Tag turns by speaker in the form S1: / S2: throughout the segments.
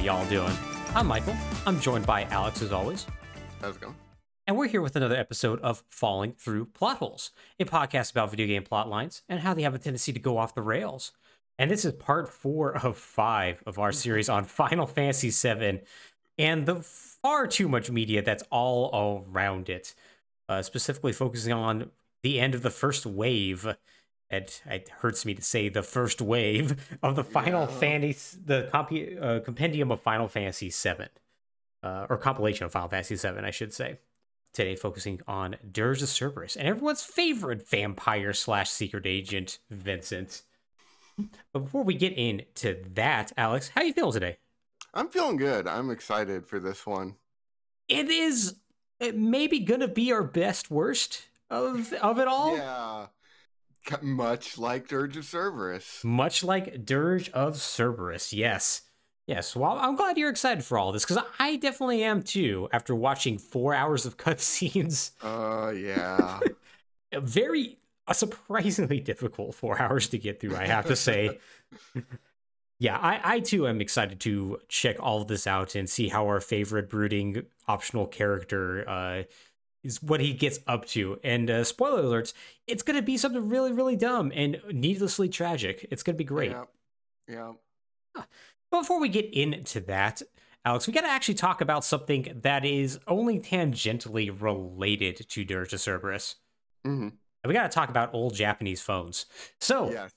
S1: Hey everybody, how y'all doing? I'm Michael. I'm joined by Alex as always.
S2: How's it going?
S1: And we're here with another episode of Falling Through Plot Holes, a podcast about video game plot lines and how they have a tendency to go off the rails. And this is part four of five of our series on Final Fantasy VII and the far too much media that's all around it, uh, specifically focusing on the end of the first wave. It, it hurts me to say the first wave of the Final
S2: Yeah.
S1: Fantasy, the compi- uh, compendium of Final Fantasy VII, uh, or compilation of Final Fantasy VII, I should say. Today, focusing on Dirge of Cerberus and everyone's favorite vampire slash secret agent, Vincent. But before we get into that, Alex, how you feeling today?
S2: I'm feeling good. I'm excited for this one.
S1: It is it maybe gonna be our best worst of of it all.
S2: Yeah. Much like Dirge of Cerberus.
S1: Much like Dirge of Cerberus, yes. Yes, well, I'm glad you're excited for all this because I definitely am too. After watching four hours of cutscenes,
S2: Uh, yeah.
S1: very a surprisingly difficult four hours to get through. I have to say. yeah, I, I too am excited to check all of this out and see how our favorite brooding optional character uh, is what he gets up to. And uh, spoiler alerts, it's going to be something really, really dumb and needlessly tragic. It's going to be great.
S2: Yeah. Yeah.
S1: But before we get into that, Alex, we got to actually talk about something that is only tangentially related to Dirge of Cerberus.
S2: hmm
S1: And we got to talk about old Japanese phones. So,
S2: Yes.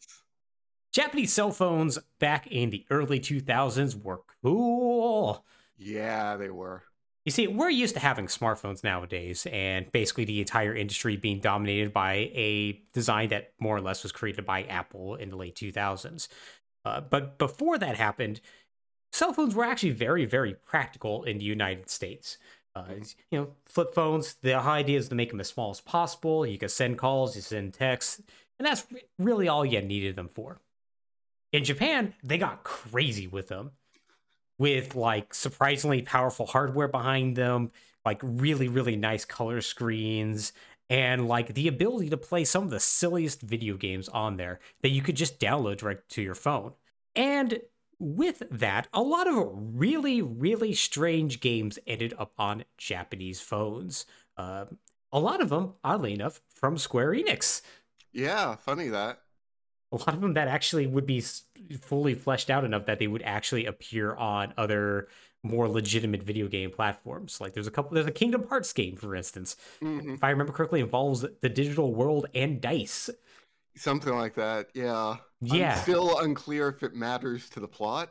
S1: Japanese cell phones back in the early 2000s were cool.
S2: Yeah, they were.
S1: You see, we're used to having smartphones nowadays, and basically the entire industry being dominated by a design that more or less was created by Apple in the late 2000s. Uh, but before that happened, cell phones were actually very, very practical in the United States. Uh, you know, flip phones, the idea is to make them as small as possible. You can send calls, you send texts, and that's really all you needed them for. In Japan, they got crazy with them with like surprisingly powerful hardware behind them, like really, really nice color screens, and like the ability to play some of the silliest video games on there that you could just download direct to your phone. And with that, a lot of really, really strange games ended up on Japanese phones. Uh, a lot of them, oddly enough, from Square Enix.
S2: Yeah, funny that.
S1: A lot of them that actually would be fully fleshed out enough that they would actually appear on other more legitimate video game platforms. Like there's a couple, there's a Kingdom Hearts game, for instance.
S2: hmm
S1: If I remember correctly, involves the digital world and dice.
S2: Something like that. Yeah.
S1: Yeah.
S2: I'm still unclear if it matters to the plot.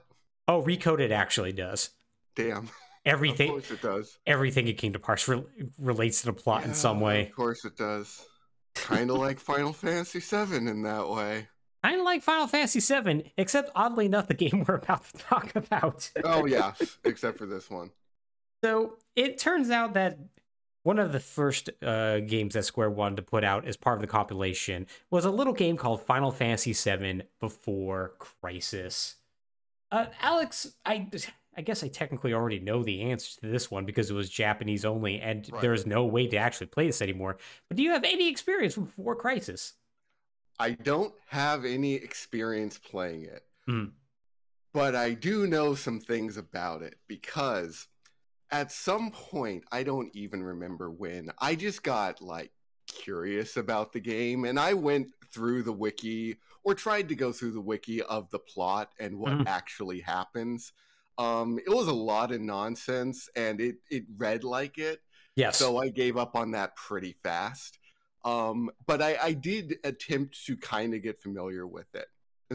S1: Oh, Recoded actually does.
S2: Damn.
S1: Everything,
S2: Of course it does.
S1: everything in Kingdom Hearts re- relates to the plot in some way.
S2: Of course it does. Kind of like Final Fantasy VII in that way.
S1: Kind of like Final Fantasy VII, except oddly enough, the game we're about to talk about.
S2: Oh, yeah. except for this one.
S1: So it turns out that one of the first uh, games that Square wanted to put out as part of the compilation was a little game called Final Fantasy VII Before Crisis. Uh, Alex, I I guess I technically already know the answer to this one because it was Japanese only, and
S2: Right.
S1: there's no way to actually play this anymore. But do you have any experience with Before Crisis?
S2: I don't have any experience playing it,
S1: Hmm.
S2: but I do know some things about it because at some point, I don't even remember when, I just got like curious about the game and I went through the wiki or tried to go through the wiki of the plot and what
S1: Mhm.
S2: actually happens. Um, it was a lot of nonsense and it, it read like it.
S1: Yes.
S2: So I gave up on that pretty fast. Um, but I, I did attempt to kind of get familiar with it.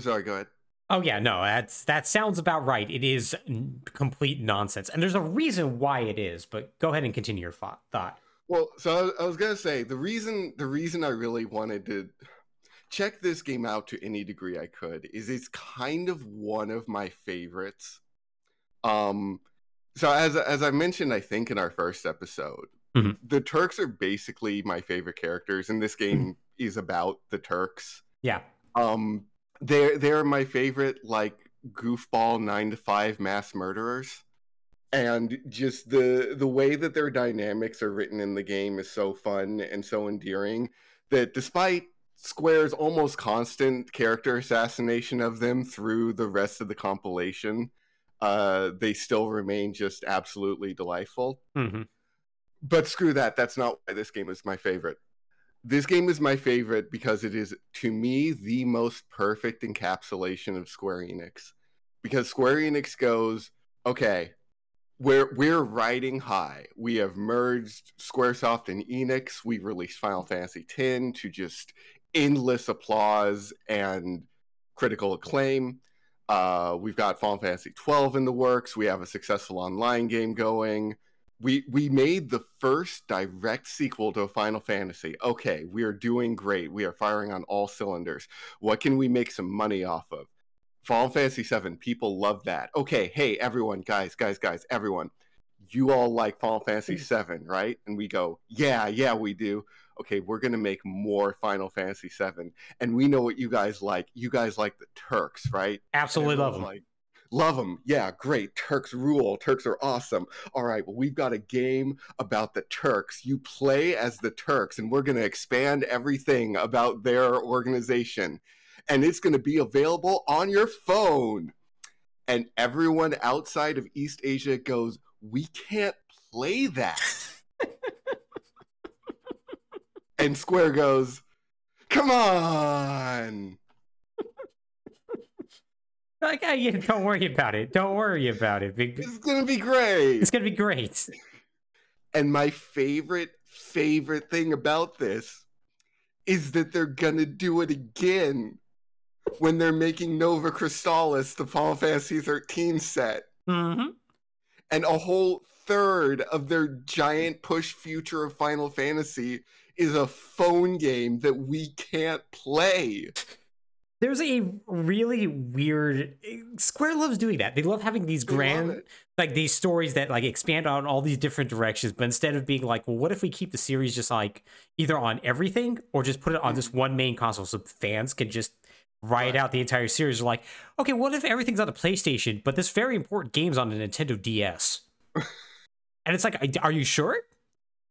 S2: Sorry, go ahead.
S1: Oh yeah, no, that's that sounds about right. It is n- complete nonsense, and there's a reason why it is. But go ahead and continue your thought. thought.
S2: Well, so I was, I was gonna say the reason the reason I really wanted to check this game out to any degree I could is it's kind of one of my favorites. Um, so as as I mentioned, I think in our first episode,
S1: Mhm.
S2: the Turks are basically my favorite characters, and this game is about the Turks.
S1: Yeah,
S2: Um, they're they're my favorite like goofball nine to five mass murderers, and just the the way that their dynamics are written in the game is so fun and so endearing that despite Square's almost constant character assassination of them through the rest of the compilation, uh, they still remain just absolutely delightful.
S1: hmm
S2: But screw that. That's not why this game is my favorite. This game is my favorite because it is, to me, the most perfect encapsulation of Square Enix. Because Square Enix goes, okay, we're we're riding high. We have merged SquareSoft and Enix. We released Final Fantasy X to just endless applause and critical acclaim. Uh, we've got Final Fantasy 12 in the works. We have a successful online game going. We we made the first direct sequel to Final Fantasy. Okay, we are doing great. We are firing on all cylinders. What can we make some money off of? Final Fantasy 7. People love that. Okay, hey everyone, guys, guys, guys, everyone. You all like Final Fantasy hmm. 7, right? And we go, "Yeah, yeah, we do." Okay, we're going to make more Final Fantasy 7. And we know what you guys like. You guys like the Turks, right?
S1: Absolutely love them.
S2: Like, love them. Yeah, great. Turks rule. Turks are awesome. All right, well, we've got a game about the Turks. You play as the Turks, and we're going to expand everything about their organization. And it's going to be available on your phone. And everyone outside of East Asia goes, We can't play that. and Square goes, Come on.
S1: Like, uh, yeah, don't worry about it. Don't worry about it.
S2: It's going to be great.
S1: It's gonna be great.
S2: And my favorite, favorite thing about this is that they're gonna do it again when they're making Nova Crystallis, the Final Fantasy 13 set.
S1: hmm
S2: And a whole third of their giant push future of Final Fantasy is a phone game that we can't play.
S1: There's a really weird. Square loves doing that. They love having these
S2: They
S1: grand, like these stories that like expand on all these different directions. But instead of being like, well, what if we keep the series just like either on everything or just put it on this mm-hmm. one main console so fans can just ride
S2: Right.
S1: out the entire series? Like, okay, what if everything's on the PlayStation, but this very important game's on the Nintendo DS? and it's like, are you sure?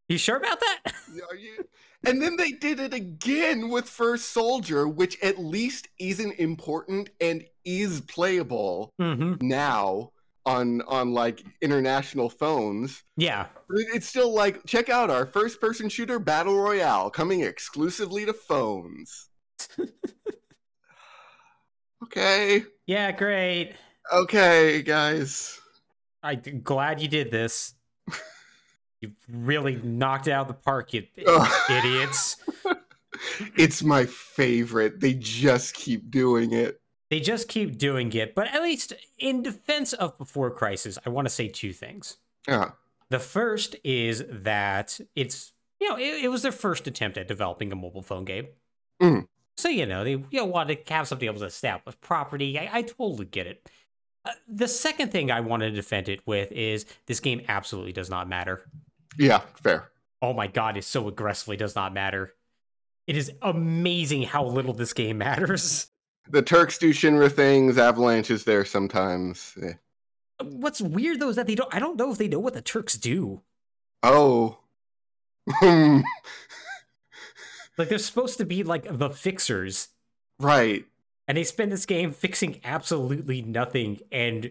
S1: You sure about that?
S2: Are you- And then they did it again with First Soldier, which at least isn't important and is playable
S1: hmm
S2: now on on like international phones.
S1: Yeah.
S2: It's still like check out our first person shooter battle royale coming exclusively to phones. okay.
S1: Yeah, great.
S2: Okay, guys.
S1: I'm glad you did this. You really knocked it out of the park, you idiots.
S2: It's my favorite. They just keep doing it.
S1: They just keep doing it, but at least in defense of Before Crisis, I want to say two things.
S2: Yeah.
S1: The first is that it's, you know, it, it was their first attempt at developing a mobile phone game.
S2: Mhm.
S1: So, you know, they you know, wanted to have something able to establish property. I, I totally get it. Uh, the second thing I want to defend it with is this game absolutely does not matter.
S2: Yeah, fair.
S1: oh my god, it so aggressively does not matter. It is amazing how little this game matters.
S2: The Turks do Shinra things, Avalanche is there sometimes. Eh.
S1: What's weird though is that they don't I don't know if they know what the Turks do.
S2: Oh.
S1: Like they're supposed to be like the fixers.
S2: right.
S1: And they spend this game fixing absolutely nothing and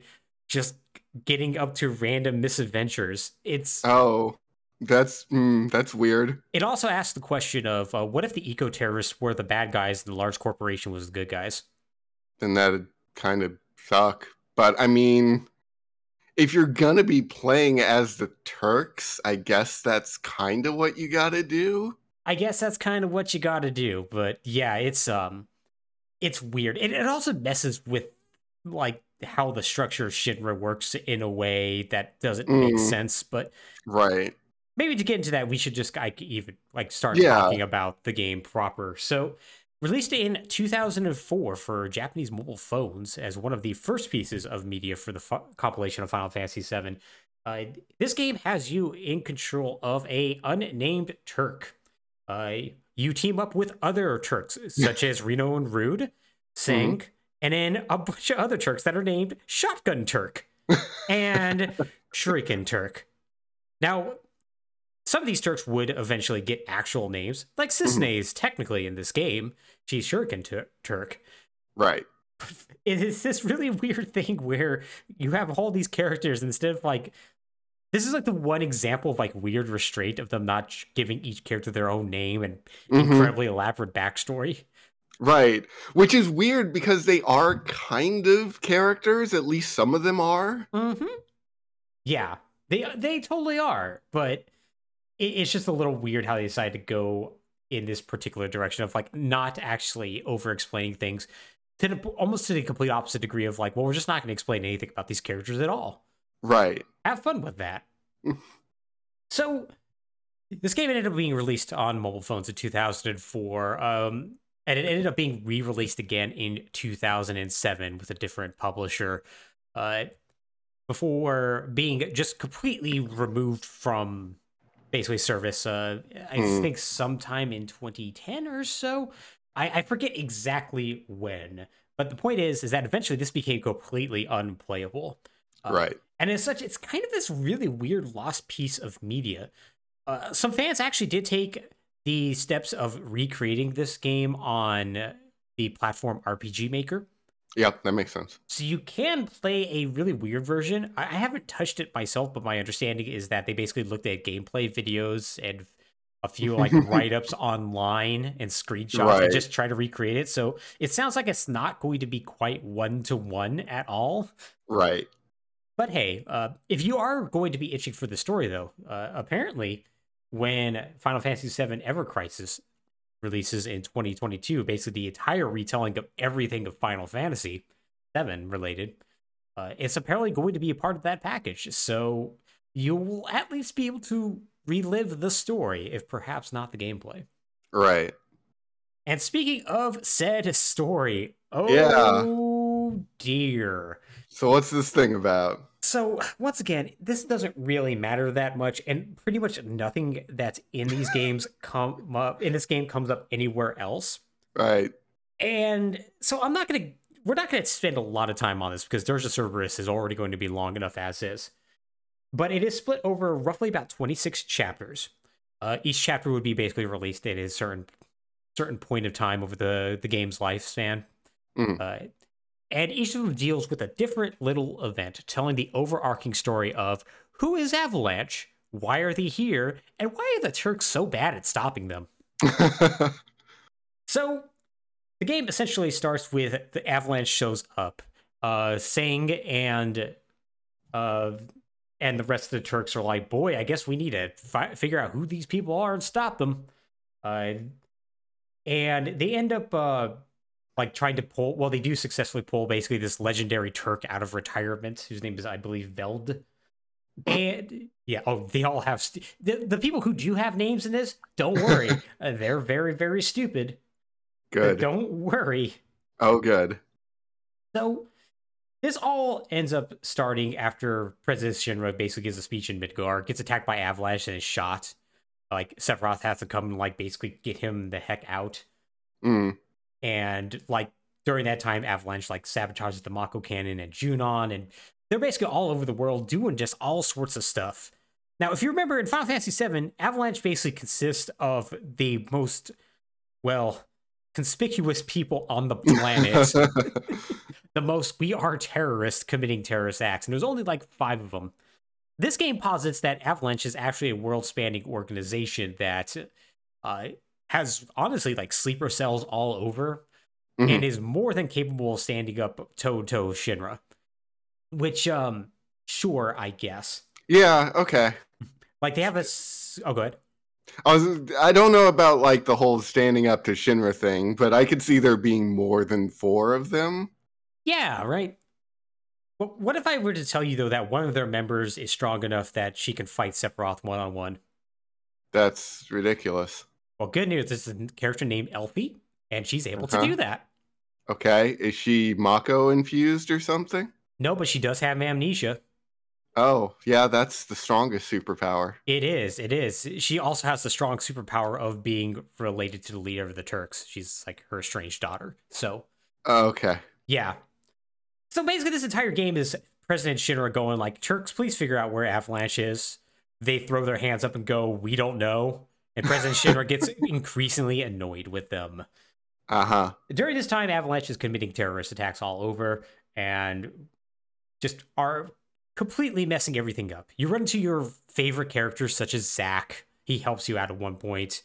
S1: just getting up to random misadventures. It's
S2: Oh. That's mm, that's weird.
S1: it also asks the question of uh, what if the eco terrorists were the bad guys and the large corporation was the good guys?
S2: Then that'd kind of suck. But I mean, if you're gonna be playing as the Turks, I guess that's kind of what you gotta do.
S1: I guess that's kind of what you got to do, but yeah, it's um, it's weird. It it also messes with like how the structure of Shinra works in a way that doesn't make
S2: Mm.
S1: sense. But
S2: Right.
S1: Maybe to get into that, we should just like even like start
S2: Yeah.
S1: talking about the game proper. So. Released in 2004 for Japanese mobile phones as one of the first pieces of media for the fu- compilation of Final Fantasy VII, uh, this game has you in control of a unnamed Turk. Uh, you team up with other Turks, such as Reno and Rude, Tseng, and then a bunch of other Turks that are named Shotgun Turk and Shuriken Turk. Now, some of these Turks would eventually get actual names, like Cissnei is technically in this game. She's Shuriken Tur- Turk.
S2: Right.
S1: it is this really weird thing where you have all these characters instead of like this is like the one example of like weird restraint of them not giving each character their own name and mm-hmm. incredibly elaborate backstory.
S2: Right. Which is weird because they are kind of characters, at least some of them are.
S1: Mm-hmm. Yeah. They they totally are, but it's just a little weird how they decided to go in this particular direction of like not actually over explaining things to the, almost to the complete opposite degree of like, well, we're just not going to explain anything about these characters at all.
S2: Right.
S1: Have fun with that. so, this game ended up being released on mobile phones in 2004, um, and it ended up being re released again in 2007 with a different publisher. Uh, before being just completely removed from basically service. Uh, I mm. think sometime in 2010 or so. I, I forget exactly when, but the point is, is that eventually this became completely unplayable.
S2: Uh, right.
S1: And as such, it's kind of this really weird lost piece of media. Uh, some fans actually did take the steps of recreating this game on the platform RPG Maker.
S2: Yeah, that makes sense.
S1: So you can play a really weird version. I haven't touched it myself, but my understanding is that they basically looked at gameplay videos and a few like write-ups online and screenshots right. and just try to recreate it. So it sounds like it's not going to be quite one to one at all.
S2: Right.
S1: But hey, uh, if you are going to be itching for the story, though, uh, apparently when Final Fantasy VII Ever Crisis releases in 2022, basically the entire retelling of everything of Final Fantasy VII related, uh, it's apparently going to be a part of that package. So you will at least be able to relive the story, if perhaps not the gameplay.
S2: Right.
S1: And speaking of said story, oh yeah. dear.
S2: So what's this thing about?
S1: So once again, this doesn't really matter that much, and pretty much nothing that's in these games come up in this game comes up anywhere else.
S2: Right.
S1: And so I'm not gonna we're not gonna spend a lot of time on this because Dirge of Cerberus is already going to be long enough as is. But it is split over roughly about 26 chapters. Uh, each chapter would be basically released at a certain certain point of time over the the game's lifespan. Mm. Uh, and each of them deals with a different little event, telling the overarching story of who is Avalanche, why are they here, and why are the Turks so bad at stopping them. so, the game essentially starts with the Avalanche shows up, uh, and uh, and the rest of the Turks are like, "Boy, I guess we need to fi- figure out who these people are and stop them." Uh, and they end up uh, like trying to pull well they do successfully pull basically this legendary turk out of retirement whose name is i believe veld. And yeah oh they all have st- the, the people who do have names in this don't worry. Uh, they're very very stupid.
S2: Good.
S1: don't worry.
S2: Oh good.
S1: So this all ends up starting after president shinra basically gives a speech in midgar gets attacked by avalanche and is shot. Like sephiroth has to come and like basically get him the heck out.
S2: Mm
S1: and like during that time avalanche like sabotages the mako cannon and junon and they're basically all over the world doing just all sorts of stuff. Now if you remember in final fantasy VII, avalanche basically consists of the most well conspicuous people on the planet. The most we are terrorists committing terrorist acts and there's only like five of them this game posits that avalanche is actually a world-spanning organization that uh, has honestly like sleeper cells all over mm-hmm. and is more than capable of standing up toe to toe Shinra. Which, um, sure, I guess.
S2: Yeah, okay.
S1: Like they have a. Oh, good.
S2: I was. I don't know about like the whole standing up to Shinra thing, but I could see there being more than four of them.
S1: Yeah, right. Well, what if I were to tell you though that one of their members is strong enough that she can fight Sephiroth one on one?
S2: That's ridiculous.
S1: Well, good news. This is a character named Elfie, and she's able uh-huh. to do that.
S2: Okay. Is she Mako infused or something?
S1: No, but she does have amnesia.
S2: Oh, yeah, that's the strongest superpower.
S1: It is. It is. She also has the strong superpower of being related to the leader of the Turks. She's like her estranged daughter. So.
S2: Oh, okay.
S1: Yeah. So basically, this entire game is President Shinra going like, "Turks, please figure out where Avalanche is." They throw their hands up and go, "We don't know." And President Shinra gets increasingly annoyed with them.
S2: Uh huh.
S1: During this time, Avalanche is committing terrorist attacks all over and just are completely messing everything up. You run into your favorite characters, such as Zack. He helps you out at one point.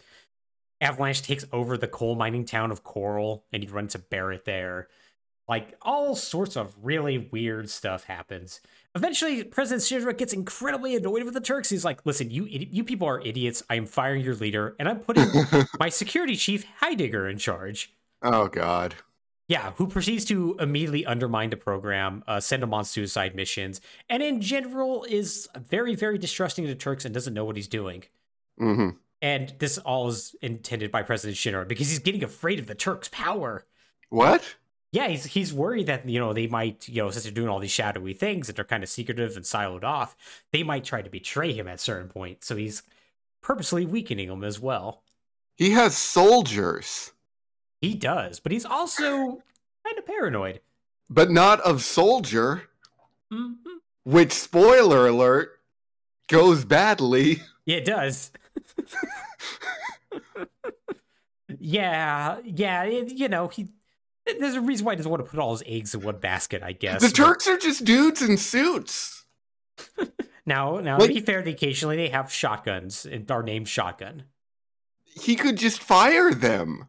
S1: Avalanche takes over the coal mining town of Coral, and you run into Barrett there. Like all sorts of really weird stuff happens. Eventually, President Shinra gets incredibly annoyed with the Turks. He's like, "Listen, you you people are idiots. I am firing your leader, and I'm putting my security chief Heidegger in charge."
S2: oh God.
S1: Yeah, who proceeds to immediately undermine the program, uh, send him on suicide missions, and in general is very, very distrusting of the Turks and doesn't know what he's doing.
S2: hmm
S1: And this all is intended by President Shinra because he's getting afraid of the Turks' power.
S2: What?
S1: Yeah, he's he's worried that you know they might you know since they're doing all these shadowy things that they're kind of secretive and siloed off, they might try to betray him at a certain point. So he's purposely weakening him as well.
S2: He has soldiers,
S1: He does, but he's also kind of paranoid.
S2: but not of soldier.
S1: hmm
S2: Which, spoiler alert, goes badly.
S1: Yeah, it does. yeah, yeah, it, you know he. There's a reason why he doesn't want to put all his eggs in one basket, I guess.
S2: The
S1: but-
S2: Turks are just dudes in suits.
S1: Now, now
S2: Like-
S1: to be fair, occasionally they have shotguns and are named Shotgun.
S2: He could just fire them.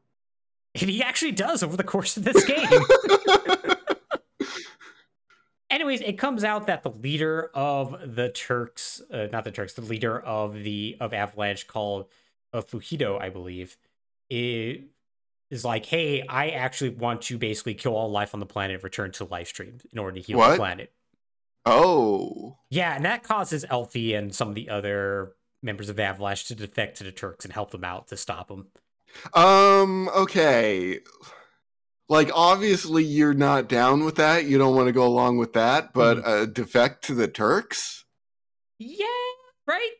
S1: And he actually does over the course of this game. Anyways, it comes out that the leader of the Turks, uh, not the Turks, the leader of the of Avalanche called uh, Fuhito, I believe, i- is like, hey, I actually want to basically kill all life on the planet and return to life stream in order to heal
S2: What?
S1: the planet.
S2: oh.
S1: Yeah, and that causes Elfie and some of the other members of Avalanche to defect to the Turks and help them out to stop them.
S2: Um, okay. Like, obviously, you're not down with that. You don't want to go along with that, but uh, defect to the Turks?
S1: Yeah, right?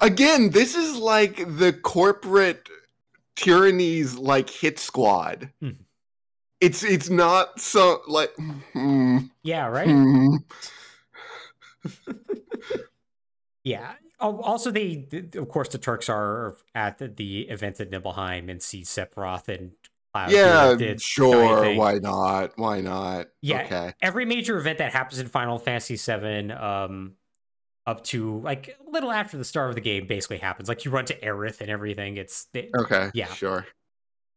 S2: Again, this is like the corporate tyranny's like hit squad.
S1: Mhm.
S2: It's it's not so like hmm,
S1: Yeah, right?
S2: hmm.
S1: Yeah. Also, they, of course, the Turks are at the, the event at Nibelheim and see Sephiroth and Cloud.
S2: yeah, sure. Why not? Why not?
S1: Yeah.
S2: Okay.
S1: Every major event that happens in Final Fantasy VII, um, up to like a little after the start of the game, basically happens. Like you run to Aerith and everything. It's it,
S2: Okay.
S1: Yeah.
S2: Sure.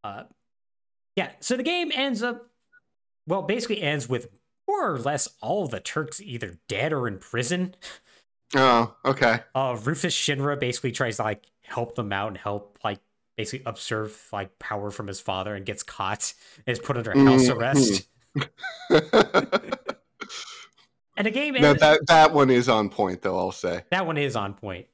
S1: uh, yeah. So the game ends up, well, basically ends with more or less all the Turks either dead or in prison.
S2: Oh, okay.
S1: uh Rufus Shinra basically tries to like help them out and help like basically observe like power from his father and gets caught and is put under house
S2: Mhm.
S1: arrest. And the game
S2: no,
S1: ends,
S2: that that one is on point, though. I'll say.
S1: that one is on point.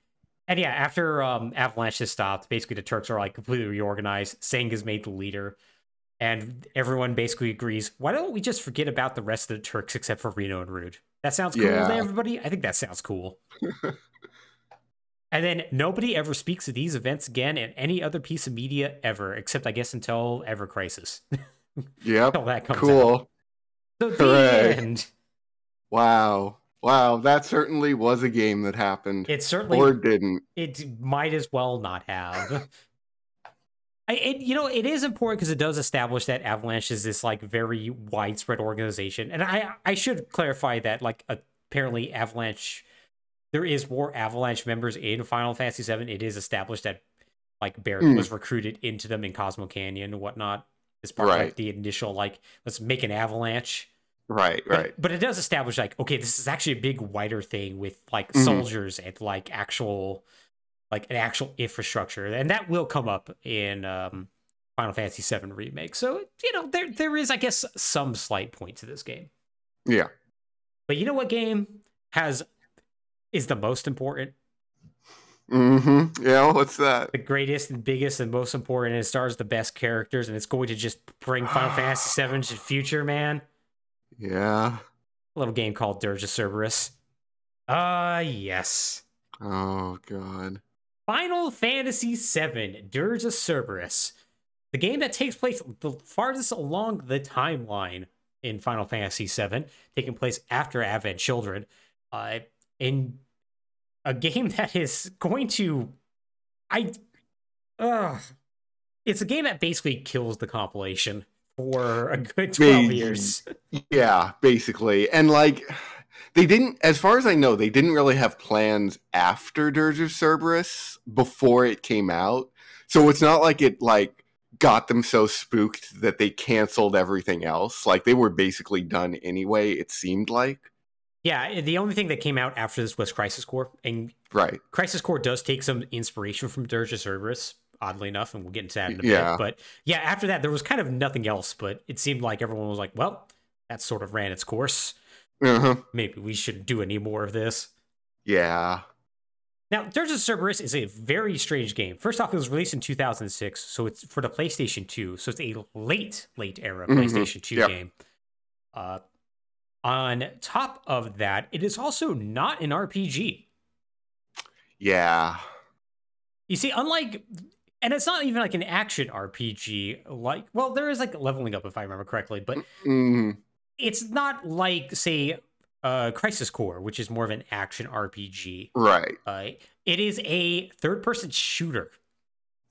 S1: And yeah, after um Avalanche has stopped, basically the Turks are like completely reorganized. Tseng is made the leader. And everyone basically agrees, why don't we just forget about the rest of the Turks except for Reno and Rude? That sounds cool
S2: Yeah.
S1: to everybody? I think that sounds cool. and then nobody ever speaks of these events again in any other piece of media ever, except I guess until Ever Crisis.
S2: yeah,
S1: until that comes out.
S2: Cool.
S1: So the
S2: Hooray.
S1: end.
S2: Wow. Wow. That certainly was a game that happened,
S1: It certainly
S2: or didn't.
S1: it might as well not have. I, it, you know, it is important because it does establish that Avalanche is this like very widespread organization, and I I should clarify that like apparently Avalanche, there is more Avalanche members in Final Fantasy VII. It is established that like Barrett
S2: Hmm.
S1: was recruited into them in Cosmo Canyon and whatnot as part of like the initial like let's make an Avalanche.
S2: Right. Right.
S1: But, it does establish like, okay, this is actually a big wider thing with like
S2: Mhm.
S1: soldiers and like actual like an actual infrastructure. And that will come up in um Final Fantasy VII remake. So, you know, there there is, I guess, some slight point to this game.
S2: Yeah.
S1: But you know what game has is the most important,
S2: Mm-hmm. Yeah. What's that?
S1: the greatest and biggest and most important, and it stars the best characters, and it's going to just bring Final Fantasy VII to the future, man.
S2: Yeah.
S1: A little game called Dirge of Cerberus. Ah, yes.
S2: Oh God.
S1: Final Fantasy VII, Dirge of Cerberus, the game that takes place the farthest along the timeline in Final Fantasy VII, taking place after Advent Children, uh, in a game that is going to, I, uh, it's a game that basically kills the compilation for a good 12 years.
S2: Yeah, basically. And like they didn't as far as I know, they didn't really have plans after Dirge of Cerberus before it came out. So it's not like it like got them so spooked that they canceled everything else. Like they were basically done anyway, it seemed like.
S1: Yeah, the only thing that came out after this was Crisis Core, and
S2: Right.
S1: Crisis Core does take some inspiration from Dirge of Cerberus, oddly enough, and we'll get into that in a
S2: Yeah.
S1: bit. But yeah, after that, there was kind of nothing else, but it seemed like everyone was like, well, that sort of ran its course.
S2: Uh-huh.
S1: Maybe we shouldn't do any more of this.
S2: Yeah.
S1: Now, Dirge of Cerberus is a very strange game. First off, it was released in 2006, so it's for the PlayStation 2. So it's a late, late era
S2: Mhm.
S1: PlayStation 2
S2: Yep.
S1: game. Uh, on top of that, it is also not an RPG.
S2: Yeah.
S1: You see, unlike, and it's not even like an action RPG. Like, well, there is like leveling up if I remember correctly, but
S2: Mhm.
S1: it's not like, say, uh, Crisis Core, which is more of an action RPG.
S2: Right.
S1: Uh, it is a third-person shooter.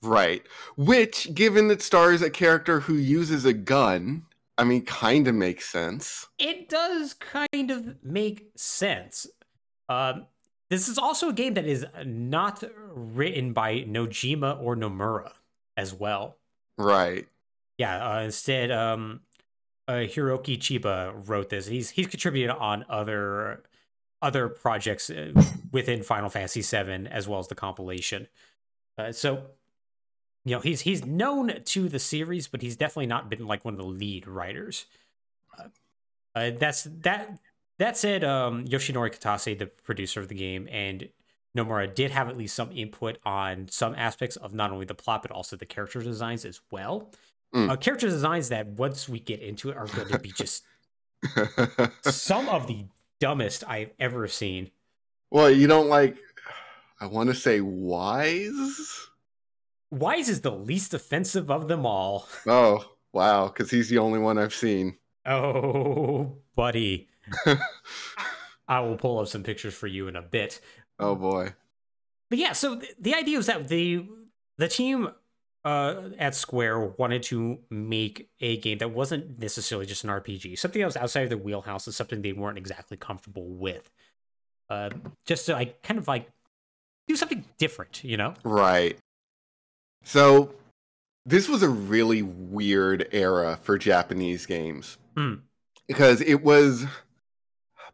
S2: Right. Which, given it stars a character who uses a gun, I mean, kind of makes sense.
S1: It does kind of make sense. Um, this is also a game that is not written by Nojima or Nomura as well.
S2: Right.
S1: Yeah, uh, instead, um, uh, Hiroki Chiba wrote this. He's he's contributed on other other projects uh, within Final Fantasy VII as well as the compilation. Uh, so, you know, he's he's known to the series, but he's definitely not been like one of the lead writers. Uh, uh, that's that. That said, um, Yoshinori Kitase, the producer of the game, and Nomura did have at least some input on some aspects of not only the plot but also the character designs as well.
S2: Mm.
S1: Uh, character designs that once we get into it are going to be just some of the dumbest I've ever seen.
S2: well, you don't like, I want to say Weiss?
S1: Weiss is the least offensive of them all.
S2: Oh, wow. Because he's the only one I've seen.
S1: Oh, buddy. I will pull up some pictures for you in a bit.
S2: Oh, boy.
S1: But yeah, so th- the idea was that the the team uh, at Square wanted to make a game that wasn't necessarily just an RPG, something that was outside of their wheelhouse and something they weren't exactly comfortable with. Uh, just to like kind of like do something different, you know?
S2: Right. So, this was a really weird era for Japanese games.
S1: Hmm.
S2: Because it was.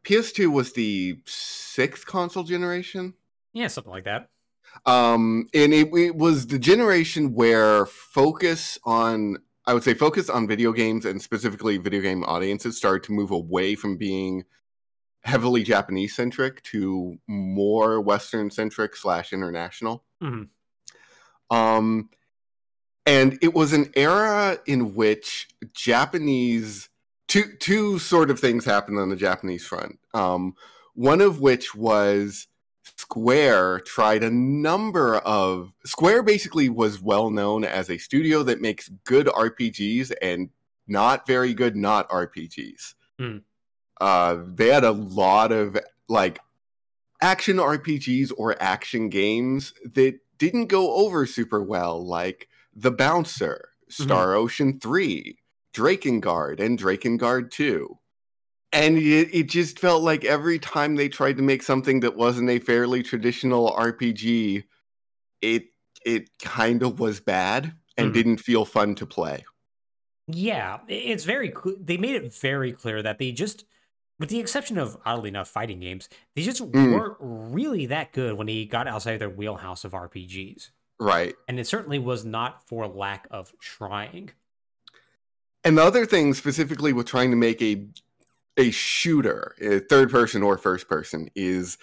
S2: PS2 was the sixth console generation.
S1: Yeah, something like that.
S2: um and it, it was the generation where focus on i would say focus on video games and specifically video game audiences started to move away from being heavily japanese centric to more western centric slash international
S1: Mhm.
S2: um and it was an era in which japanese two two sort of things happened on the japanese front um one of which was Square tried a number of Square basically was well known as a studio that makes good RPGs and not very good not RPGs.
S1: Hmm.
S2: Uh, they had a lot of like action RPGs or action games that didn't go over super well, like The Bouncer, Star Ocean 3, Drakengard, and Drakengard 2 and it, it just felt like every time they tried to make something that wasn't a fairly traditional RPG, it it kind of was bad and
S1: Mhm.
S2: didn't feel fun to play.
S1: Yeah, it's very cl- they made it very clear that they just with the exception of oddly enough fighting games, they just
S2: Mm.
S1: weren't really that good when they got outside of their wheelhouse of RPGs.
S2: Right.
S1: And it certainly was not for lack of trying.
S2: And the other thing specifically with trying to make a a shooter, a third person or first person, is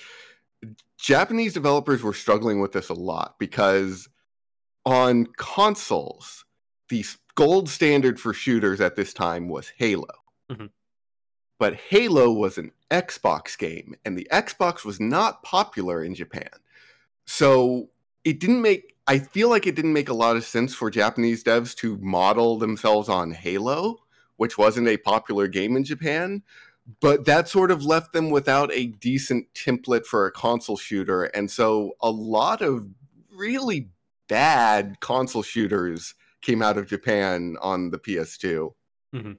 S2: Japanese developers were struggling with this a lot because on consoles, the gold standard for shooters at this time was Halo.
S1: Mhm.
S2: But Halo was an Xbox game, and the Xbox was not popular in Japan. So it didn't make, I feel like it didn't make a lot of sense for Japanese devs to model themselves on Halo, which wasn't a popular game in Japan. But that sort of left them without a decent template for a console shooter. And so a lot of really bad console shooters came out of Japan on the PS2. Mm-hmm.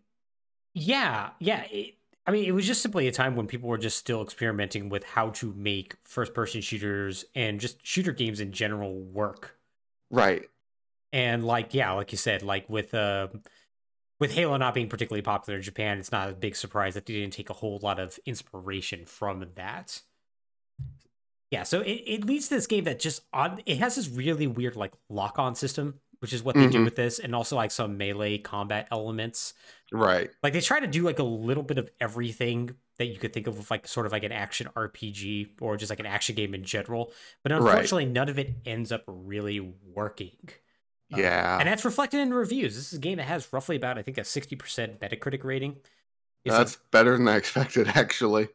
S1: Yeah, yeah. It, I mean, it was just simply a time when people were just still experimenting with how to make first person shooters and just shooter games in general work.
S2: Right.
S1: And like, yeah, like you said, like with uh with Halo not being particularly popular in Japan, it's not a big surprise that they didn't take a whole lot of inspiration from that. Yeah, so it, it leads to this game that just on it has this really weird like lock on system, which is what they do
S2: Mhm.
S1: with this, and also like some melee combat elements.
S2: Right.
S1: Like they try to do like a little bit of everything that you could think of with like sort of like an action RPG or just like an action game in general, but
S2: Right.
S1: unfortunately none of it ends up really working. Uh,
S2: Yeah.
S1: And that's reflected in reviews. This is a game that has roughly about, I think, a 60% Metacritic rating. It's
S2: That's better than I expected, actually.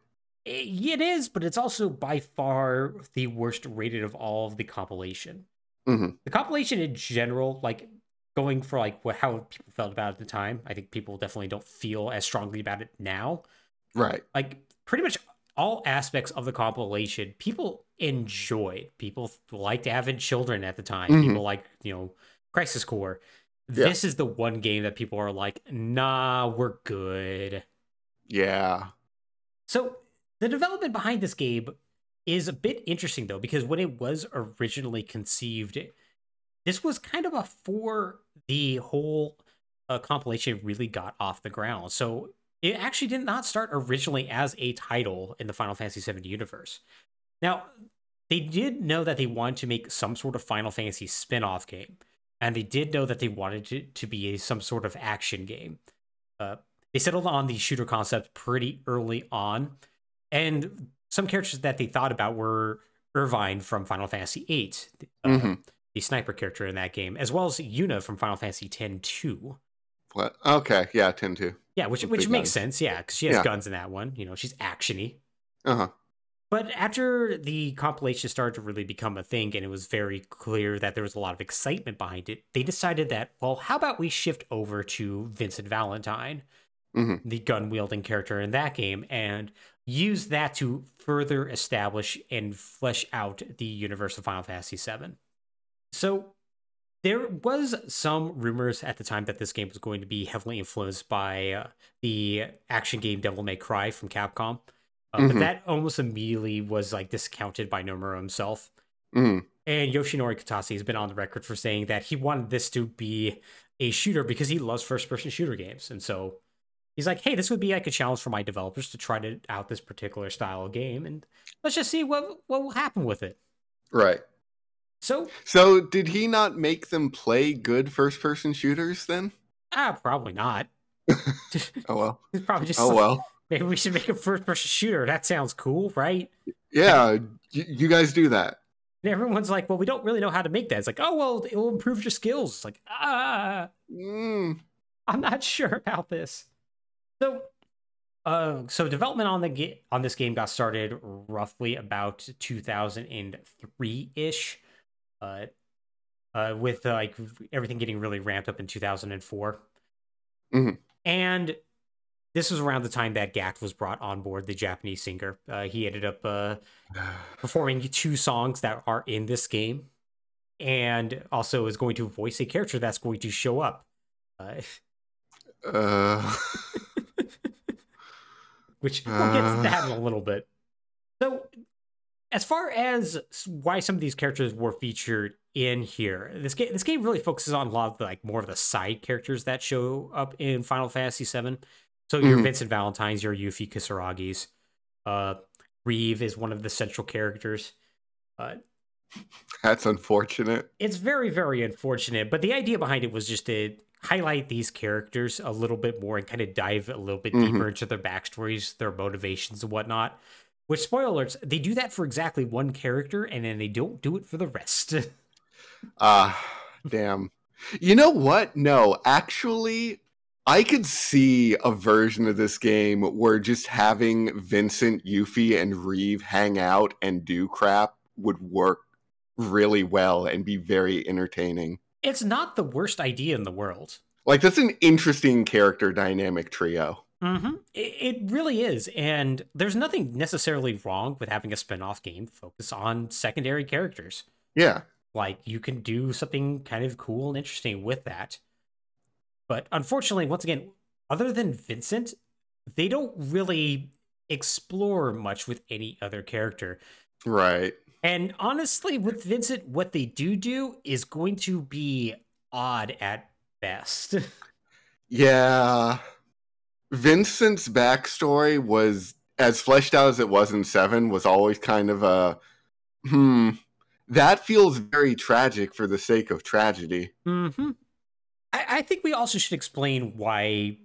S1: a- it is, but it's also by far the worst rated of all of the compilation.
S2: Mhm.
S1: The compilation in general, like going for like what, how people felt about it at the time, I think people definitely don't feel as strongly about it now.
S2: Right.
S1: Like pretty much all aspects of the compilation, people enjoyed. People liked Advent Children at the time.
S2: Mhm.
S1: People like you know Crisis Core.
S2: Yeah.
S1: This is the one game that people are like, nah, we're good.
S2: Yeah.
S1: So the development behind this game is a bit interesting though, because when it was originally conceived, this was kind of before the whole uh, compilation really got off the ground. So it actually did not start originally as a title in the Final Fantasy VII universe. Now, they did know that they wanted to make some sort of Final Fantasy spin-off game, and they did know that they wanted it to be a, some sort of action game. Uh, they settled on the shooter concept pretty early on, and some characters that they thought about were Irvine from Final Fantasy VIII, uh,
S2: Mhm.
S1: The sniper character in that game, as well as Yuna from Final Fantasy X 2.
S2: What? Okay. Yeah. Tend to.
S1: Yeah, which
S2: With
S1: which makes
S2: guns.
S1: sense. Yeah, because she has
S2: Yeah.
S1: guns in that one. You know, she's actiony.
S2: Uh huh.
S1: But after the compilation started to really become a thing and it was very clear that there was a lot of excitement behind it, they decided that, well, how about we shift over to Vincent Valentine,
S2: Mhm.
S1: the gun wielding character in that game, and use that to further establish and flesh out the universe of Final Fantasy VII. So there was some rumors at the time that this game was going to be heavily influenced by uh, the action game Devil May Cry from Capcom. Uh, But
S2: Mhm.
S1: that almost immediately was like discounted by Nomura himself.
S2: Mhm.
S1: And Yoshinori Kitase has been on the record for saying that he wanted this to be a shooter because he loves first person shooter games. And so he's like, hey, this would be like a challenge for my developers to try to out this particular style of game. And let's just see what, what will happen with it.
S2: Right.
S1: So,
S2: So, did he not make them play good first-person shooters then?
S1: ah, probably not.
S2: Oh well.
S1: He's probably just
S2: Oh
S1: like,
S2: well.
S1: maybe we should make a first person shooter. That sounds cool, right?
S2: Yeah. y- you guys do that.
S1: And everyone's like, well, we don't really know how to make that. It's like, oh, well, it will improve your skills. It's like, ah,
S2: Mm.
S1: I'm not sure about this. So, uh, so development on the ga- on this game got started roughly about 2003 ish, uh, uh, with uh, like everything getting really ramped up in 2004,
S2: Mhm.
S1: and this was around the time that Gackt was brought on board, the Japanese singer. Uh, he ended up uh, performing two songs that are in this game, and also is going to voice a character that's going to show up. Uh,
S2: Uh,
S1: which we'll get to
S2: Uh.
S1: that in a little bit. So, as far as why some of these characters were featured in here, this game this game really focuses on a lot of the, like more of the side characters that show up in Final Fantasy VII. So your
S2: Mhm.
S1: Vincent Valentines, your Yuffie Kisaragis, uh, Reeve is one of the central characters. Uh,
S2: that's unfortunate.
S1: it's very very unfortunate but the idea behind it was just to highlight these characters a little bit more and kind of dive a little bit
S2: Mhm.
S1: deeper into their backstories their motivations and whatnot which spoiler alerts they do that for exactly one character and then they don't do it for the rest
S2: Ah, damn. You know what? No, actually, I could see a version of this game where just having Vincent, Yuffie, and Reeve hang out and do crap would work really well and be very entertaining.
S1: it's not the worst idea in the world
S2: Like, that's an interesting character dynamic trio.
S1: Mm-hmm. it, it really is and there's nothing necessarily wrong with having a spin-off game focus on secondary characters
S2: Yeah.
S1: like you can do something kind of cool and interesting with that. But unfortunately, once again, other than Vincent, they don't really explore much with any other character.
S2: Right.
S1: And honestly, with Vincent, what they do do is going to be odd at best.
S2: yeah. Vincent's backstory was as fleshed out as it was in Seven, was always kind of a hmm. That feels very tragic for the sake of tragedy.
S1: Mm-hmm. I, I think we also should explain why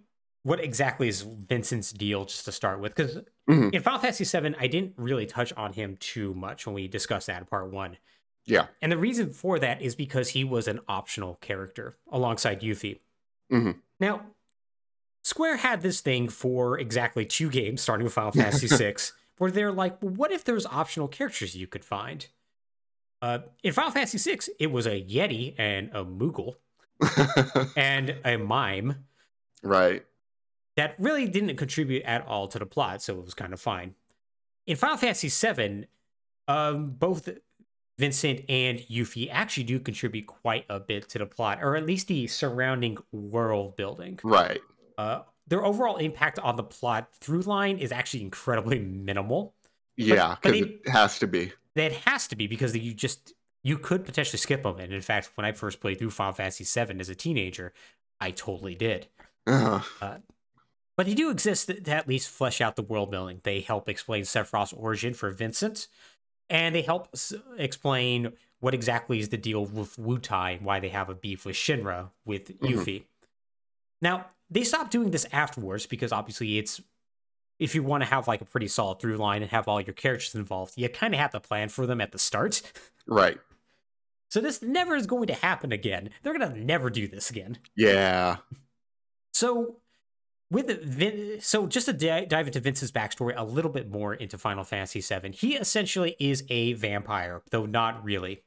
S1: what exactly is Vincent's deal just to start with because mm-hmm. in Final Fantasy VII, I didn't really touch on him too much when we discussed that in part one.
S2: Yeah,
S1: and the reason for that is because he was an optional character alongside Yuffie.
S2: Mm-hmm.
S1: Now, Square had this thing for exactly two games, starting with Final Fantasy VI, where they're like, well, "What if there's optional characters you could find?" Uh, in Final Fantasy VI, it was a Yeti and a Moogle and a mime.
S2: Right
S1: that really didn't contribute at all to the plot, so it was kind of fine. In Final Fantasy VII, um, both Vincent and Yuffie actually do contribute quite a bit to the plot, or at least the surrounding world building.
S2: Right.
S1: Uh, their overall impact on the plot through line is actually incredibly minimal.
S2: Yeah, because it, it has to be.
S1: It has to be because you just you could potentially skip them. And in fact, when I first played through Final Fantasy VII as a teenager, I totally did.
S2: Uh-huh.
S1: Uh, but they do exist to at least flesh out the world building. They help explain Sephiroth's origin for Vincent, and they help explain what exactly is the deal with Wutai, and why they have a beef with Shinra with mm-hmm. Yuffie. Now, they stopped doing this afterwards because obviously it's if you want to have like a pretty solid through line and have all your characters involved, you kind of have to plan for them at the start.
S2: Right.
S1: So this never is going to happen again. They're going to never do this again.
S2: Yeah.
S1: So with Vin, so just to dive into Vince's backstory a little bit more into Final Fantasy VII, he essentially is a vampire, though not really.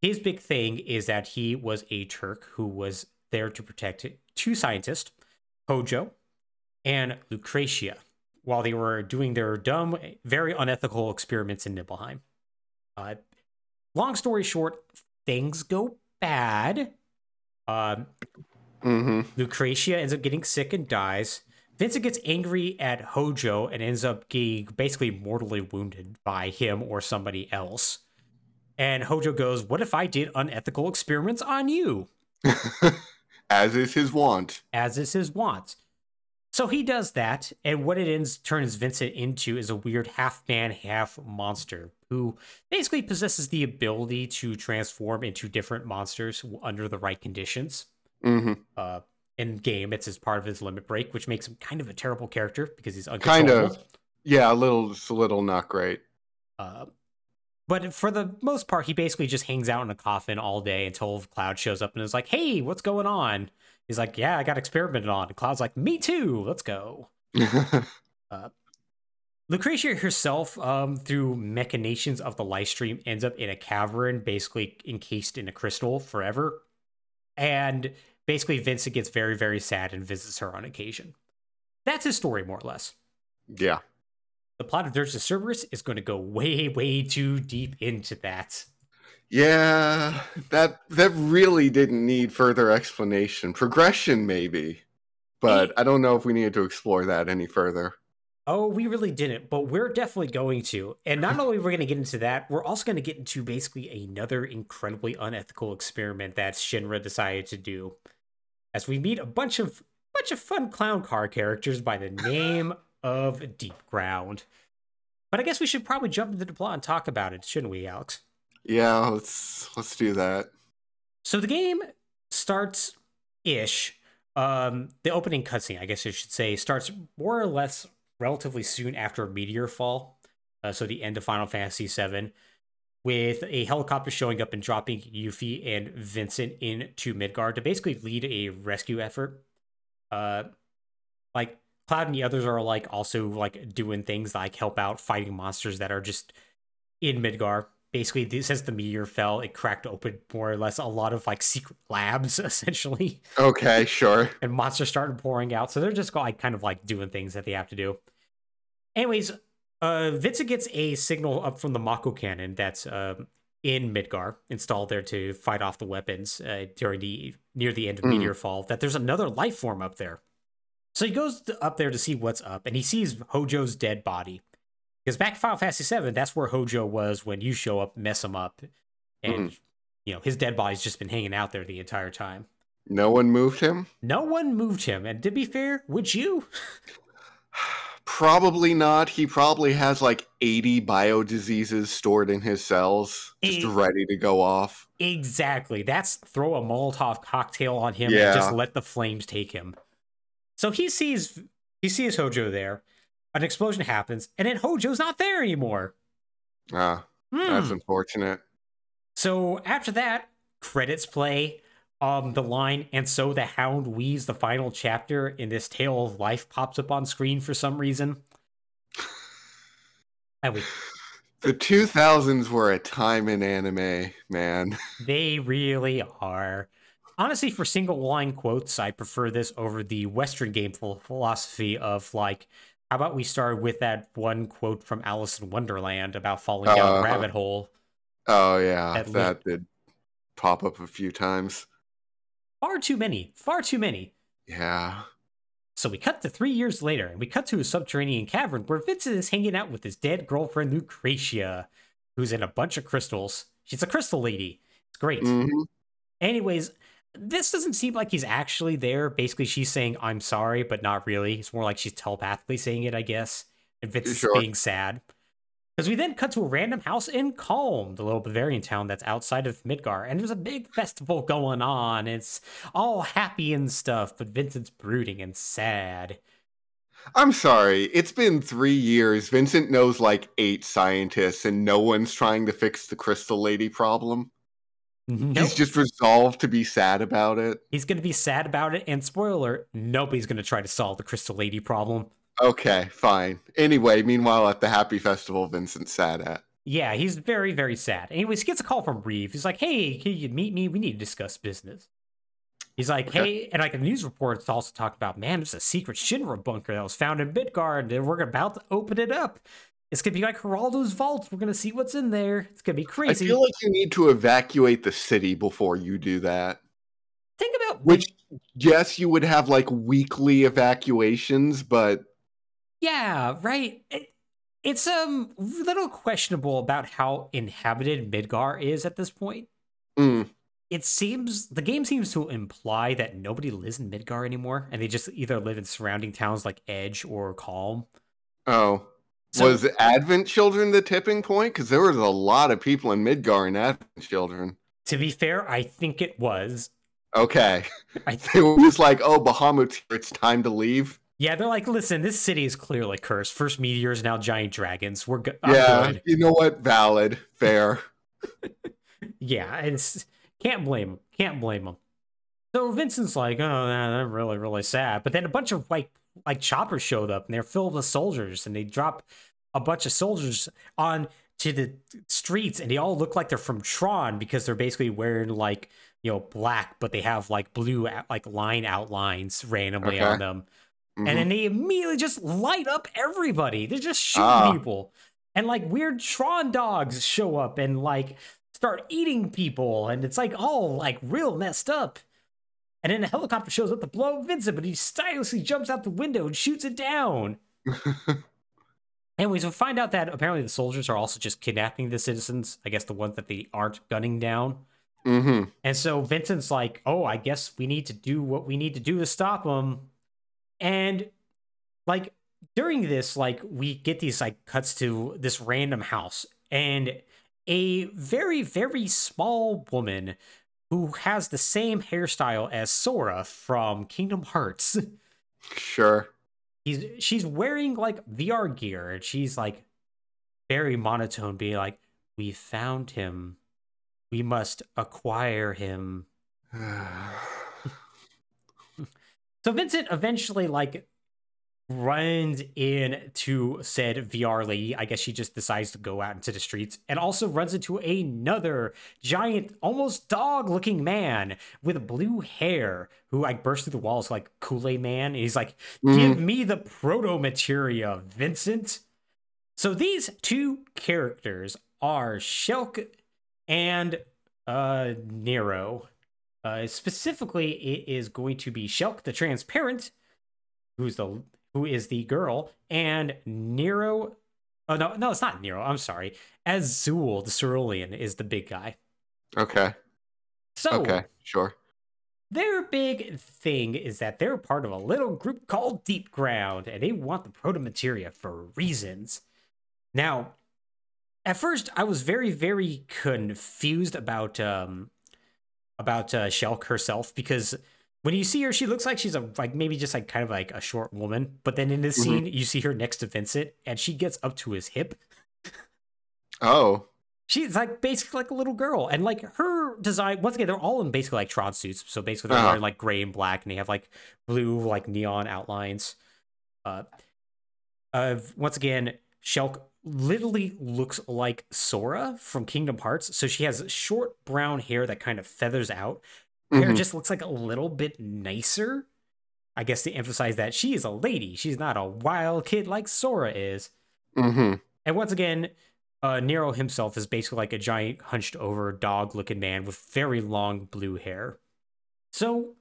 S1: His big thing is that he was a Turk who was there to protect two scientists, Hojo and Lucretia, while they were doing their dumb, very unethical experiments in Nibelheim. Uh, long story short, things go bad. Um,
S2: Mm-hmm.
S1: Lucretia ends up getting sick and dies. Vincent gets angry at Hojo and ends up getting basically mortally wounded by him or somebody else. And Hojo goes, What if I did unethical experiments on you?
S2: As is his wont.
S1: As is his wont. So he does that, and what it ends turns Vincent into is a weird half man, half monster who basically possesses the ability to transform into different monsters under the right conditions.
S2: Mm-hmm.
S1: Uh, in game, it's as part of his limit break, which makes him kind of a terrible character because he's kind of,
S2: yeah, a little, just a little not great.
S1: Uh, but for the most part, he basically just hangs out in a coffin all day until Cloud shows up and is like, "Hey, what's going on?" He's like, "Yeah, I got experimented on." And Cloud's like, "Me too. Let's go." uh, Lucretia herself, um, through machinations of the Lifestream, ends up in a cavern, basically encased in a crystal forever. And basically Vincent gets very, very sad and visits her on occasion. That's his story, more or less.
S2: Yeah.
S1: The plot of Dirge of Cerberus is going to go way, way too deep into that.
S2: Yeah, that that really didn't need further explanation. Progression, maybe, but I don't know if we needed to explore that any further.
S1: Oh, we really didn't, but we're definitely going to. And not only are we're going to get into that, we're also going to get into basically another incredibly unethical experiment that Shinra decided to do. As we meet a bunch of bunch of fun clown car characters by the name of Deep Ground. But I guess we should probably jump into the plot and talk about it, shouldn't we, Alex?
S2: Yeah, let's let's do that.
S1: So the game starts ish. Um, the opening cutscene, I guess I should say, starts more or less relatively soon after a Meteor Fall, uh, so the end of Final Fantasy VII, with a helicopter showing up and dropping Yuffie and Vincent into Midgar to basically lead a rescue effort. Uh, like Cloud and the others are like also like doing things like help out fighting monsters that are just in Midgar. Basically, this as the meteor fell, it cracked open more or less a lot of like secret labs, essentially.
S2: Okay, sure.
S1: and monsters started pouring out, so they're just like kind of like doing things that they have to do. Anyways, uh, Vincent gets a signal up from the Mako cannon that's uh, in Midgar, installed there to fight off the weapons uh, during the near the end of
S2: Mm.
S1: Meteor Fall, that there's another life form up there. So he goes up there to see what's up, and he sees Hojo's dead body. Because back in Final Fantasy VII, that's where Hojo was when you show up, mess him up, and mm-hmm. you know his dead body's just been hanging out there the entire time.
S2: No one moved him?
S1: No one moved him, and to be fair, would you?
S2: Probably not. He probably has like 80 bio diseases stored in his cells, just ready to go off.
S1: Exactly. That's throw a Molotov cocktail on him
S2: Yeah.
S1: and just let the flames take him. So he sees he sees Hojo there. An explosion happens, and then Hojo's not there anymore.
S2: Ah,
S1: Hmm.
S2: that's unfortunate.
S1: So after that, credits play. Um, the line, and so the hound weaves the final chapter in this tale of life pops up on screen for some reason. And we
S2: The 2000s were a time in anime, man.
S1: They really are. Honestly, for single line quotes, I prefer this over the Western game philosophy of like, how about we start with that one quote from Alice in Wonderland about falling down a
S2: Uh-huh.
S1: rabbit hole?
S2: Oh, yeah,
S1: At
S2: that did pop up a few times.
S1: Far too many, far too many.
S2: Yeah.
S1: So we cut to three years later, and we cut to a subterranean cavern where Vincent is hanging out with his dead girlfriend Lucretia, who's in a bunch of crystals. She's a crystal lady. It's great.
S2: Mhm.
S1: Anyways, this doesn't seem like he's actually there. Basically, she's saying, I'm sorry, but not really. It's more like she's telepathically saying it, I guess. And Vince
S2: Sure.
S1: being sad. Because we then cut to a random house in Kalm, the little Bavarian town that's outside of Midgar, and there's a big festival going on. It's all happy and stuff, but Vincent's brooding and sad.
S2: I'm sorry. It's been three years. Vincent knows like eight scientists, and no one's trying to fix the Crystal Lady problem. Mm-hmm.
S1: Nope.
S2: He's just resolved to be sad about it.
S1: He's going to be sad about it, and spoiler, nobody's going to try to solve the Crystal Lady problem.
S2: Okay, fine. Anyway, meanwhile, at the Happy Festival, Vincent's sad at.
S1: Yeah, he's very, very sad. Anyways, he gets a call from Reeve. He's like, hey, can you meet me? We need to discuss business. He's like,
S2: Okay.
S1: hey, and like a news report's also talking about, man, there's a secret Shinra bunker that was found in Midgar, and we're about to open it up. It's gonna be like Geraldo's vault. We're gonna see what's in there. It's gonna be crazy.
S2: I feel like you need to evacuate the city before you do that.
S1: Think about
S2: Which, yes, you would have like weekly evacuations, but
S1: Yeah, right. It, it's um a little questionable about how inhabited Midgar is at this point.
S2: mm,
S1: It seems the game seems to imply that nobody lives in Midgar anymore, and they just either live in surrounding towns like Edge or Kalm.
S2: oh.
S1: So-
S2: was Advent Children the tipping point? Because there was a lot of people in Midgar in Advent Children.
S1: To be fair, I think it was.
S2: Okay.
S1: I
S2: They were just like, oh, Bahamut's here. It's time to leave.
S1: yeah, they're like, listen, this city is clearly cursed. First meteors, now giant dragons. We're go-
S2: yeah.
S1: good.
S2: You know what? Valid. Fair.
S1: Yeah, it's can't blame him. Can't blame him. So Vincent's like, oh, man, I'm really, really sad. But then a bunch of like like choppers showed up and they're filled with soldiers and they drop a bunch of soldiers on to the streets and they all look like they're from Tron because they're basically wearing like you know black but they have like blue like line outlines randomly
S2: Okay.
S1: on them
S2: Mhm.
S1: and then they immediately just light up everybody. They're just shooting
S2: Ah.
S1: people. And like weird Tron dogs show up and like start eating people. And it's like all like real messed up. And then a helicopter shows up to blow up Vincent, but he stylishly jumps out the window and shoots it down. Anyways, we find out that apparently the soldiers are also just kidnapping the citizens. I guess the ones that they aren't gunning down.
S2: hmm
S1: And so Vincent's like, "Oh, I guess we need to do what we need to do to stop them." And like during this, like we get these like cuts to this random house and a very very small woman who has the same hairstyle as Sora from Kingdom Hearts.
S2: Sure.
S1: He's she's wearing like VR gear and she's like very monotone being like, "We found him. We must acquire him." So Vincent eventually like runs into said VR lady. I guess she just decides to go out into the streets and also runs into another giant, almost dog looking man with blue hair who like bursts through the walls like Kool-Aid man. And he's like, give me the proto materia, Vincent. So these two characters are Shelke and uh, Nero. Uh, specifically, it is going to be Shelke the Transparent, who's the who is the girl, and Nero. Oh no, no, it's not Nero. I'm sorry. Azul the Cerulean is the big guy.
S2: Okay.
S1: So
S2: Okay. Sure.
S1: their big thing is that they're part of a little group called Deep Ground, and they want the proto materia for reasons. Now, at first, I was very, very confused about um about uh, Shelke herself because when you see her, she looks like she's a like maybe just like kind of like a short woman, but then in this
S2: Mhm.
S1: scene, you see her next to Vincent, and she gets up to his hip.
S2: Oh.
S1: She's like basically like a little girl, and like her design. Once again, they're all in basically like Tron suits, so basically they're
S2: Uh-huh.
S1: wearing like gray and black, and they have like blue like neon outlines. Uh, uh, once again, Shelke literally looks like Sora from Kingdom Hearts. So she has short brown hair that kind of feathers out. Hair
S2: Mhm.
S1: just looks like a little bit nicer. I guess to emphasize that she is a lady. She's not a wild kid like Sora is.
S2: Mhm.
S1: And once again, uh, Nero himself is basically like a giant, hunched over, dog looking man with very long blue hair. So,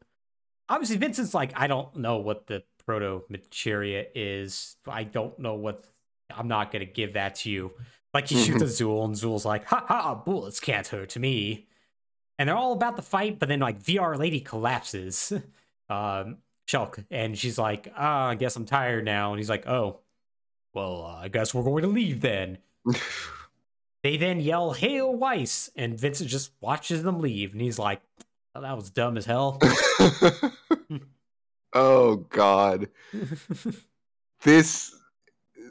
S1: obviously, Vincent's like, I don't know what the proto materia is. I don't know what. I'm not going to give that to you. Like, he shoots
S2: Mhm.
S1: at Zool, and Zool's like, ha ha, bullets can't hurt me. And they're all about the fight, but then, like, VR Lady collapses. Um, Shelke, and she's like, ah, I guess I'm tired now. And he's like, oh, well, uh, I guess we're going to leave then. They then yell, Hail Weiss! And Vincent just watches them leave. And he's like, that was dumb as hell.
S2: oh God. This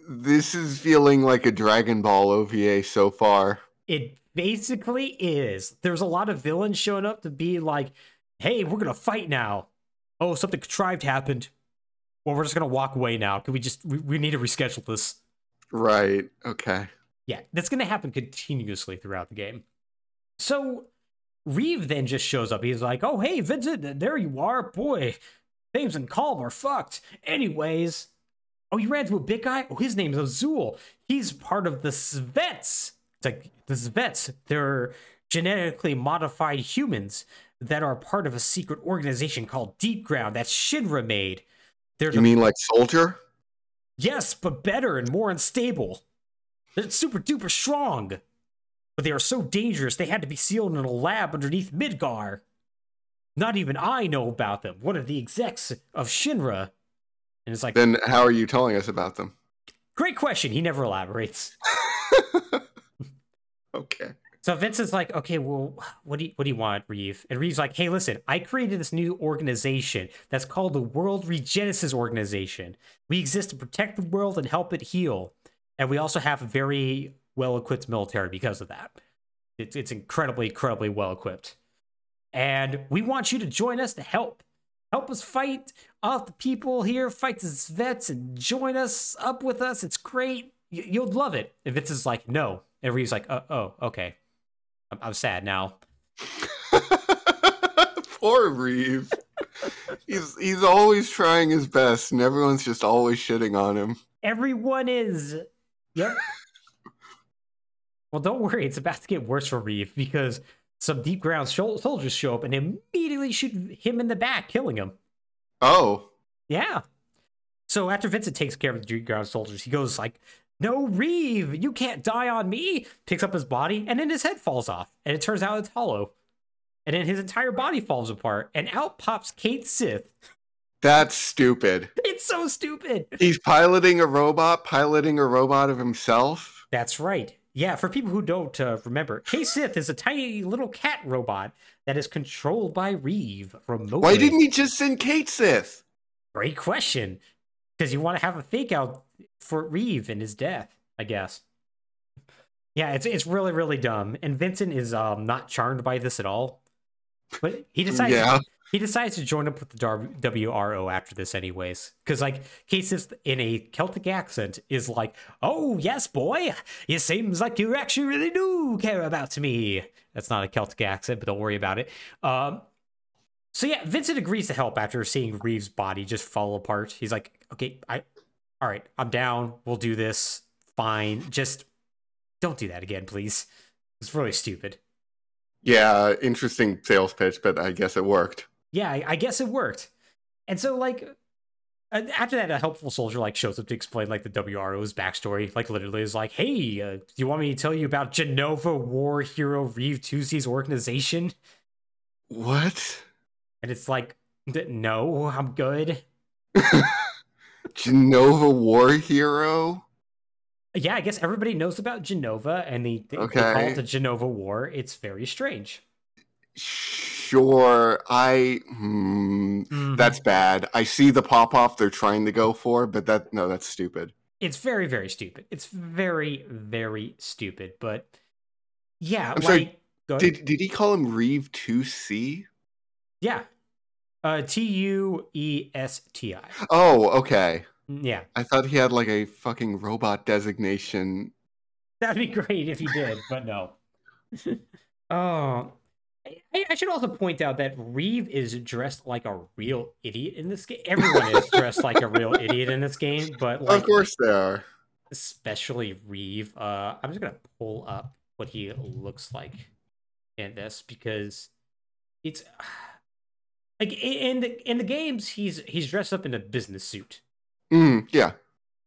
S2: this is feeling like a Dragon Ball OVA so far.
S1: it basically is. There's a lot of villains showing up to be like, hey, we're to fight now. Oh, something contrived happened. Well, we're just to walk away now. Can we just, we, we need to reschedule this.
S2: Right. Okay.
S1: Yeah, that's to happen continuously throughout the game. So Reeve then just shows up. He's like, "Oh, hey, Vincent, there you are. Boy, Thames and Kalm are fucked." Anyways, oh, you ran into a big guy. Oh, his name's Azul. He's part of the Tsviets. It's like the Tsviets. They're genetically modified humans that are part of a secret organization called Deep Ground that Shinra made. They're
S2: You mean like Soldier?
S1: Yes, but better and more unstable. They're super duper strong. But they are so dangerous they had to be sealed in a lab underneath Midgar. Not even I know about them. One of the execs of Shinra. And it's like,
S2: Then how are you telling us about them?
S1: great question. He never elaborates.
S2: okay.
S1: So Vince is like, okay, well, what do you what do you want, Reeve? And Reeve's like, hey, listen, I created this new organization that's called the World Regenesis Organization. We exist to protect the world and help it heal. And we also have a very well equipped military because of that. It's it's incredibly, incredibly well equipped. And we want you to join us to help. Help us fight off the people here, fight the vets, and join us up with us. It's great. Y- You'll love it. And Vince is like, no. And Reeve's like, oh, oh okay. I'm, I'm sad now.
S2: Poor Reeve. he's he's always trying his best, and everyone's just always shitting on him.
S1: Everyone is. Yep. well, don't worry. It's about to get worse for Reeve because some deep ground soldiers show up and immediately shoot him in the back, killing him.
S2: Oh,
S1: Yeah. So after Vincent takes care of the deep ground soldiers, he goes like, "No, Reeve, you can't die on me." Picks up his body, and then his head falls off, and it turns out it's hollow. And then his entire body falls apart, and out pops Cait Sith.
S2: that's stupid.
S1: It's so stupid.
S2: He's piloting a robot, piloting a robot of himself.
S1: That's right. Yeah, for people who don't uh, remember, Cait Sith is a tiny little cat robot that is controlled by Reeve remotely.
S2: Why didn't he just send Cait Sith?
S1: Great question. Because you want to have a fake out for Reeve and his death, I guess. Yeah, it's it's really really dumb, and Vincent is um not charmed by this at all. But he decides
S2: Yeah.
S1: he decides to join up with the Dar- WRO after this, anyways. Because like Cases in a Celtic accent is like, "Oh yes, boy, it seems like you actually really do care about me." That's not a Celtic accent, but don't worry about it. Um, so yeah, Vincent agrees to help after seeing Reeves' body just fall apart. He's like, "Okay, I, all right, I'm down. We'll do this. Fine. Just don't do that again, please. It's really stupid."
S2: Yeah, interesting sales pitch, but I guess it worked.
S1: Yeah, I, I guess it worked. And so, like, after that, a helpful soldier like shows up to explain like the WRO's backstory. Like, literally, is like, "Hey, uh, do you want me to tell you about Jenova War Hero Reeve Tuesti's organization?"
S2: What?
S1: And it's like, "No, I'm good."
S2: Jenova War Hero?
S1: Yeah, I guess everybody knows about Jenova and they, they,
S2: Okay.
S1: they call it the Jenova War. It's very strange.
S2: Sure. I. Hmm,
S1: Mhm.
S2: that's bad. I see the pop off they're trying to go for, but that. No, that's stupid.
S1: it's very very stupid. It's very very stupid. But yeah,
S2: I'm
S1: like
S2: sorry. Did, did he call him Reeve 2C?
S1: yeah, uh, T U E S T I.
S2: Oh, okay.
S1: Yeah,
S2: I thought he had like a fucking robot designation.
S1: that'd be great if he did, but no. oh, I, I should also point out that Reeve is dressed like a real idiot in this game. Everyone is dressed like a real idiot in this game, but like
S2: of course they are.
S1: especially Reeve. Uh, I'm just gonna pull up what he looks like in this because it's like in the in the games he's he's dressed up in a business suit,
S2: Mm, yeah.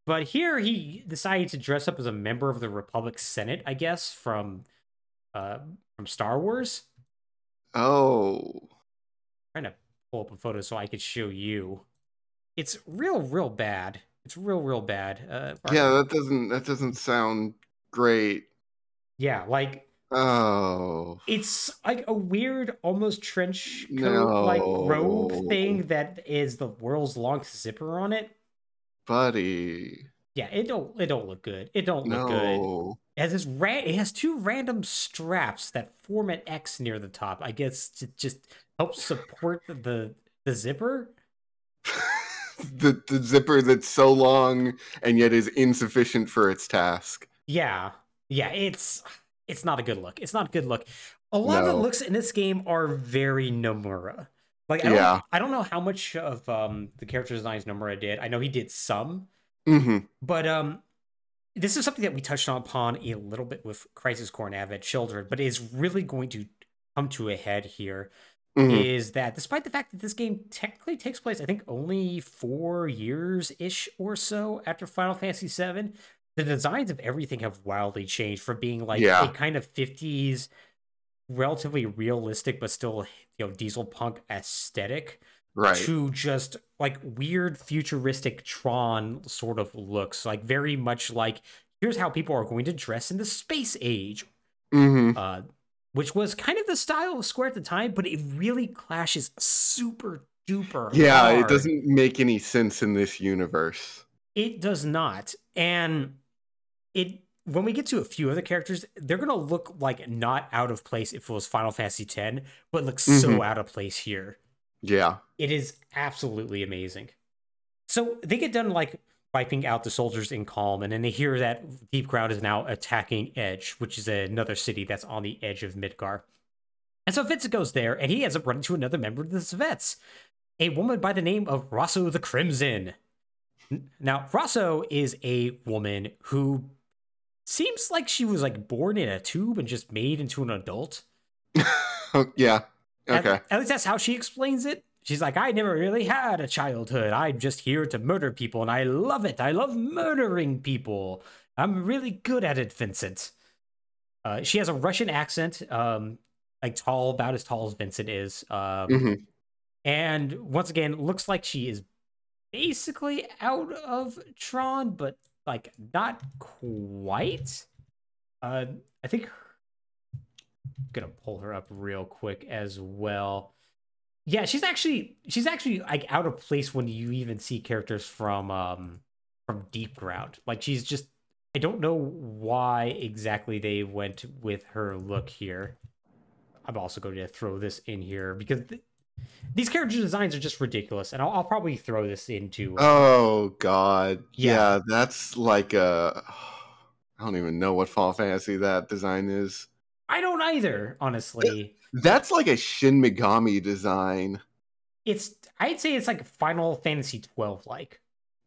S1: but here he decided to dress up as a member of the Republic Senate, I guess from uh from Star Wars.
S2: Oh.
S1: trying to pull up a photo so I could show you. It's real, real bad. It's real, real bad. Uh,
S2: Yeah, that doesn't that doesn't sound great.
S1: yeah, like
S2: Oh.
S1: it's like a weird, almost trench coat, like robe thing that is the world's longest zipper on it.
S2: Buddy.
S1: Yeah, it don't it don't look good. It don't look good. It has this ra- it has two random straps that form an X near the top. I guess to just help support the the zipper.
S2: the the zipper that's so long and yet is insufficient for its task.
S1: Yeah, yeah, it's it's not a good look. It's not a good look. A lot of the looks in this game are very Nomura. Like, I don't,
S2: Yeah.
S1: I don't know how much of um the character designs Nomura did. I know he did some,
S2: hmm
S1: but um, this is something that we touched on upon a little bit with Crisis Core and Advent Children, but is really going to come to a head here. Is
S2: hmm
S1: that despite the fact that this game technically takes place, I think only four years ish or so after Final Fantasy VII, the designs of everything have wildly changed from being like
S2: Yeah.
S1: a kind of 50s, relatively realistic but still you know diesel punk aesthetic
S2: Right.
S1: to just like weird futuristic Tron sort of looks, like very much like here's how people are going to dress in the space age
S2: hmm
S1: uh, which was kind of the style of Square at the time, but it really clashes super duper.
S2: Yeah, it doesn't make any sense in this universe.
S1: It does not, and it when we get to a few other characters, they're gonna look like not out of place if it was Final Fantasy X, but looks so
S2: Mhm.
S1: out of place here.
S2: Yeah.
S1: It is absolutely amazing. So they get done like wiping out the soldiers in Kalm, and then they hear that Deep Ground is now attacking Edge, which is another city that's on the edge of Midgar. And so Vincent goes there, and he ends up running to another member of the Tsviets, a woman by the name of Rosso the Crimson. Now, Rosso is a woman who seems like she was like born in a tube and just made into an adult.
S2: Yeah. Okay.
S1: At, least that's how she explains it. She's like, I never really had a childhood. I'm just here to murder people, and I love it. I love murdering people. I'm really good at it, Vincent. Uh, she has a Russian accent, um, like tall, about as tall as Vincent is. Um,
S2: hmm
S1: And once again, looks like she is basically out of Tron, but like not quite. Uh, I think gonna pull her up real quick as well. Yeah, she's actually she's actually like out of place when you even see characters from um from Deep Ground. Like she's just I don't know why exactly they went with her look here. I'm also going to throw this in here because th- these character designs are just ridiculous, and I'll, I'll probably throw this into.
S2: Uh, oh God.
S1: Yeah.
S2: Yeah. that's like a. I don't even know what Fall Fantasy that design is.
S1: I don't either, honestly.
S2: That's like a Shin Megami design.
S1: It's I'd say it's like Final Fantasy 12 like.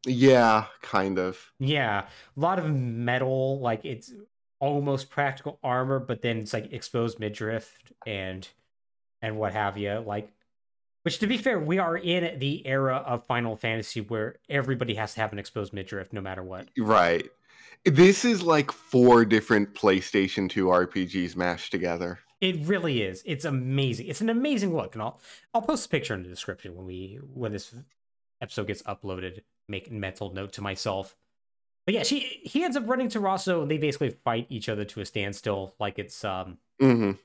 S2: Yeah, kind of.
S1: Yeah, a lot of metal. Like it's almost practical armor, but then it's like exposed midriff and and what have you. Like, which to be fair, we are in the era of Final Fantasy where everybody has to have an exposed midriff no matter what.
S2: Right. This is like four different PlayStation 2 RPGs mashed together.
S1: It really is. It's amazing. It's an amazing look, and I'll I'll post a picture in the description when we when this episode gets uploaded. Make a mental note to myself. But yeah, she he ends up running to Rosso, and they basically fight each other to a standstill. Like it's um,
S2: hmm
S1: like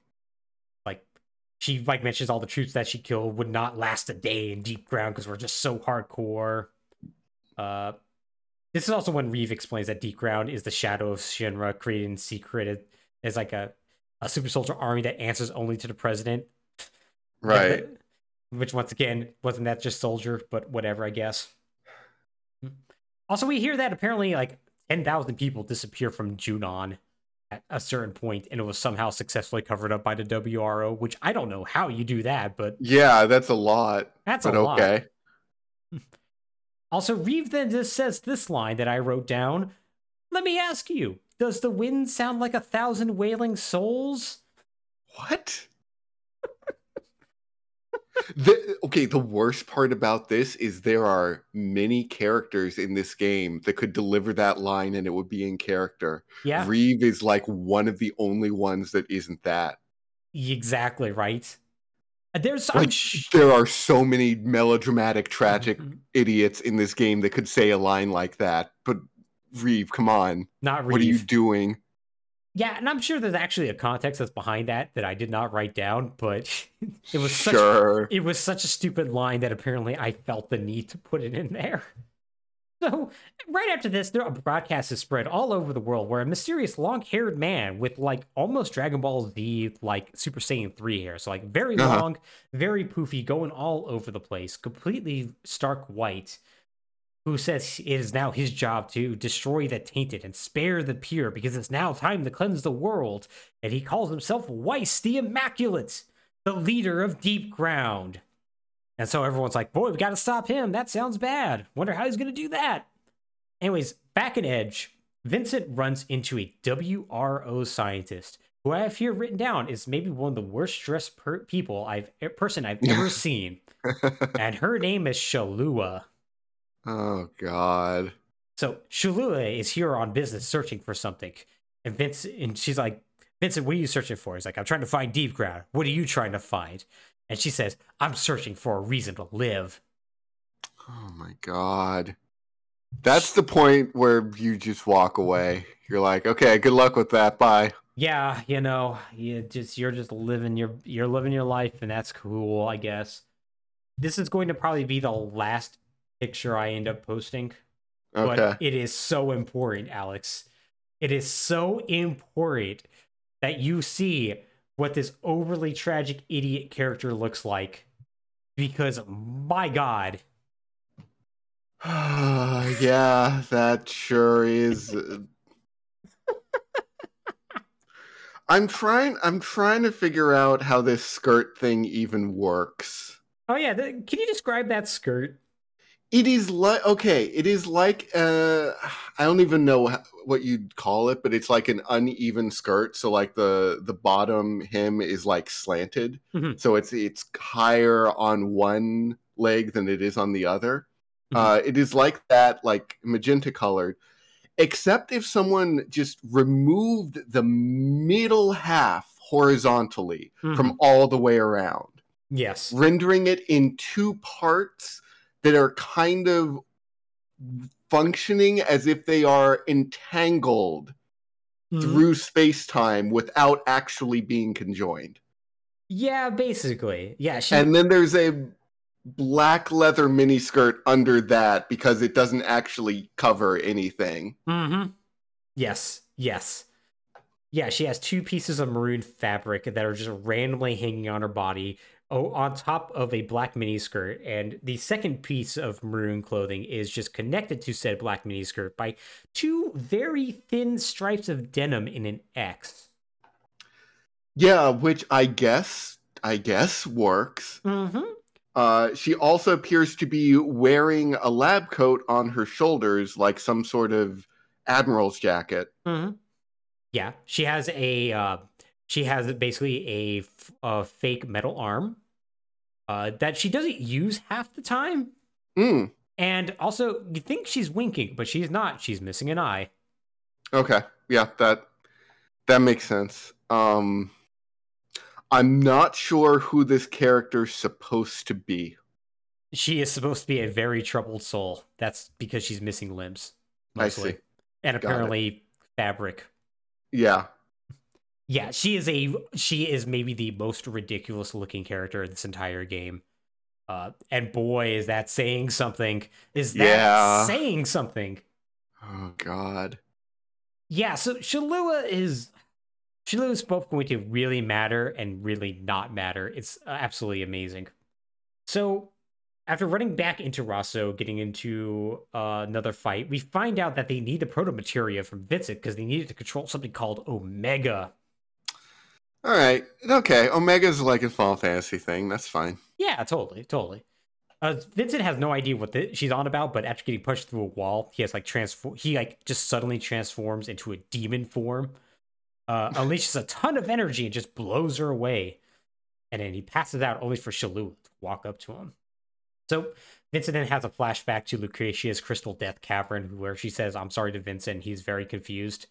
S1: she like mentions all the troops that she killed would not last a day in deep ground because we're just so hardcore. Uh, this is also when Reeve explains that deep ground is the shadow of Shinra created in secret as like a a super soldier army that answers only to the president.
S2: Right.
S1: Which once again wasn't that just soldier, but whatever, I guess. Also, we hear that apparently like ten thousand people disappear from Junon at a certain point, and it was somehow successfully covered up by the WRO. Which I don't know how you do that, but
S2: Yeah, that's a lot.
S1: that's a lot.
S2: okay.
S1: Also, Reeve then just says this line that I wrote down. Let me ask you, does the wind sound like a thousand wailing souls?
S2: What? The, okay, the worst part about this is there are many characters in this game that could deliver that line and it would be in character.
S1: Yeah,
S2: Reeve is like one of the only ones that isn't that.
S1: exactly right. Uh, There's
S2: Like,
S1: sh-
S2: there are so many melodramatic, tragic
S1: Mhm.
S2: idiots in this game that could say a line like that. But Reeve, come on.
S1: not Reeve.
S2: What are you doing?
S1: Yeah, and I'm sure there's actually a context that's behind that that I did not write down, but it was such
S2: sure.
S1: it was such a stupid line that apparently I felt the need to put it in there. So, right after this, there a broadcast is spread all over the world where a mysterious long-haired man with like almost Dragon Ball Z like Super Saiyan 3 hair, so like very
S2: Uh-huh.
S1: long, very poofy, going all over the place, completely stark white, who says it is now his job to destroy the tainted and spare the pure because it's now time to cleanse the world. And he calls himself Weiss the Immaculate, the leader of Deep Ground. And so everyone's like, boy, we got to stop him. That sounds bad. Wonder how he's going to do that. Anyways, back in Edge, Vincent runs into a WRO scientist who I have here written down is maybe one of the worst dressed per- people I've person I've ever seen, and her name is Shalua.
S2: Oh, God.
S1: So Shalua is here on business searching for something. And Vince and she's like, Vincent, what are you searching for? He's like, I'm trying to find deep ground. What are you trying to find? And she says, I'm searching for a reason to live.
S2: Oh, my God. That's the point where you just walk away. You're like, okay, good luck with that. Bye.
S1: Yeah, you know, you just you're just living your you're living your life and that's cool, I guess. This is going to probably be the last picture I end up posting.
S2: Okay.
S1: But it is so important, Alex. It is so important that you see what this overly tragic idiot character looks like. Because my god,
S2: yeah, that sure is. uh, I'm trying. I'm trying to figure out how this skirt thing even works.
S1: oh yeah, th- can you describe that skirt?
S2: It is like okay. It is like uh, I don't even know what you'd call it, but it's like an uneven skirt. So like the the bottom hem is like slanted,
S1: Mhm.
S2: so it's it's higher on one leg than it is on the other.
S1: Mhm.
S2: Uh, it is like that, like magenta colored, except if someone just removed the middle half horizontally from all the way around
S1: yes,
S2: rendering it in two parts that are kind of functioning as if they are entangled
S1: Mhm.
S2: through space time without actually being conjoined.
S1: yeah, basically, yeah. She,
S2: And then there's a black leather miniskirt under that because it doesn't actually cover anything.
S1: Mm-hmm. Yes, yes. Yeah, she has two pieces of maroon fabric that are just randomly hanging on her body oh, on top of a black miniskirt. And the second piece of maroon clothing is just connected to said black miniskirt by two very thin stripes of denim in an X.
S2: Yeah, which I guess I guess works.
S1: Mm-hmm.
S2: Uh, she also appears to be wearing a lab coat on her shoulders, like some sort of admiral's jacket.
S1: Mm-hmm. Yeah, she has a uh, she has basically a, fake metal arm uh, that she doesn't use half the time.
S2: Mm,
S1: And also, you think she's winking, but she's not. She's missing an eye.
S2: okay. Yeah, that that makes sense. Um I'm not sure who this character's supposed to be.
S1: She is supposed to be a very troubled soul. That's because she's missing limbs,
S2: I
S1: mostly,
S2: see.
S1: and apparently fabric.
S2: Yeah.
S1: Yeah, she is a she is maybe the most ridiculous looking character in this entire game. Uh, and boy, is that saying something! Is that
S2: Yeah.
S1: saying something?
S2: Oh god.
S1: Yeah, so Shalua is Shalua is both going to really matter and really not matter. It's uh, absolutely amazing. So after running back into Rosso, getting into uh, another fight, we find out that they need the proto materia from Vincent because they needed to control something called Omega.
S2: All right. Okay. Omega's like a Final Fantasy thing. That's fine.
S1: Yeah, totally, totally. Uh, Vincent has no idea what the, she's on about, but after getting pushed through a wall, he has like transform. He like just suddenly transforms into a demon form, uh, unleashes a ton of energy and just blows her away. And then he passes out only for Shalua to walk up to him. So Vincent then has a flashback to Lucretia's Crystal Death Cavern, where she says, "I'm sorry" to Vincent. He's very confused.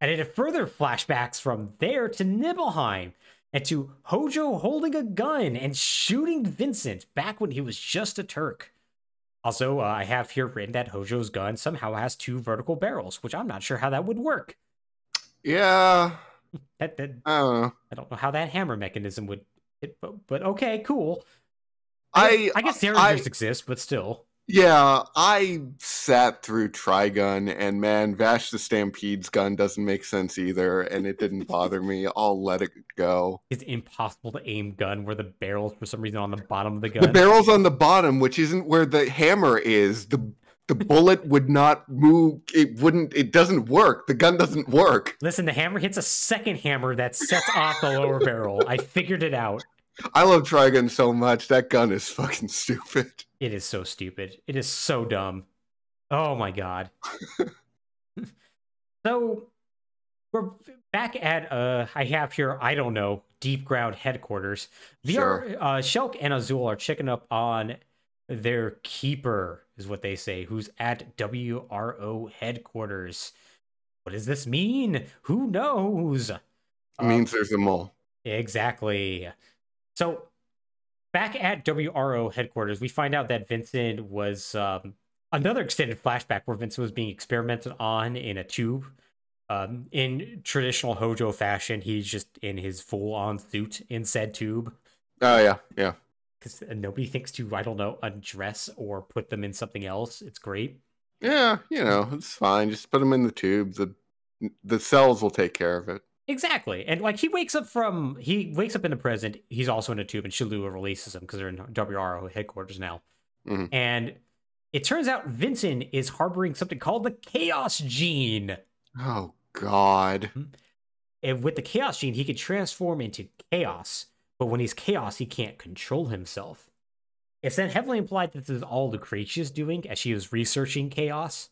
S1: And it had further flashbacks from there to Nibelheim and to Hojo holding a gun and shooting Vincent back when he was just a Turk. Also, uh, I have here written that Hojo's gun somehow has two vertical barrels, which I'm not sure how that would work.
S2: Yeah.
S1: That, that
S2: I don't know.
S1: I don't know how that hammer mechanism would. It, but, but okay, cool.
S2: I
S1: I guess
S2: I-
S1: derringers exist, but still.
S2: Yeah, I sat through Trigun, and man, Vash the Stampede's gun doesn't make sense either, and it didn't bother me. I'll let it go.
S1: It's impossible to aim gun where the barrel's for some reason on the bottom of the gun.
S2: The barrel's on the bottom, which isn't where the hammer is. The the bullet would not move. It wouldn't. It doesn't work. The gun doesn't work.
S1: Listen, the hammer hits a second hammer that sets off the lower barrel. I figured it out.
S2: I love Trigun so much. That gun is fucking stupid.
S1: It is so stupid. It is so dumb. Oh my god. so we're back at uh I have here, I don't know, deep ground headquarters. VR
S2: Sure.
S1: uh Shelke and Azul are checking up on their keeper, is what they say, who's at WRO headquarters. What does this mean? Who knows?
S2: It
S1: Uh,
S2: means there's a mole.
S1: Exactly. So, back at WRO headquarters, we find out that Vincent was um, another extended flashback where Vincent was being experimented on in a tube. Um, in traditional Hojo fashion, he's just in his full on suit in said tube
S2: Oh yeah, yeah.
S1: because nobody thinks to, I don't know, undress or put them in something else. It's great.
S2: Yeah, you know, it's fine. Just put them in the tube. The the cells will take care of it.
S1: Exactly. And like he wakes up from he wakes up in the present, he's also in a tube and Shalua releases him because they're in WRO headquarters now.
S2: Mhm.
S1: And it turns out Vincent is harboring something called the chaos gene.
S2: Oh God.
S1: And with the chaos gene, he can transform into chaos, but when he's chaos, he can't control himself. It's then heavily implied that this is all Lucretia's doing as she was researching chaos.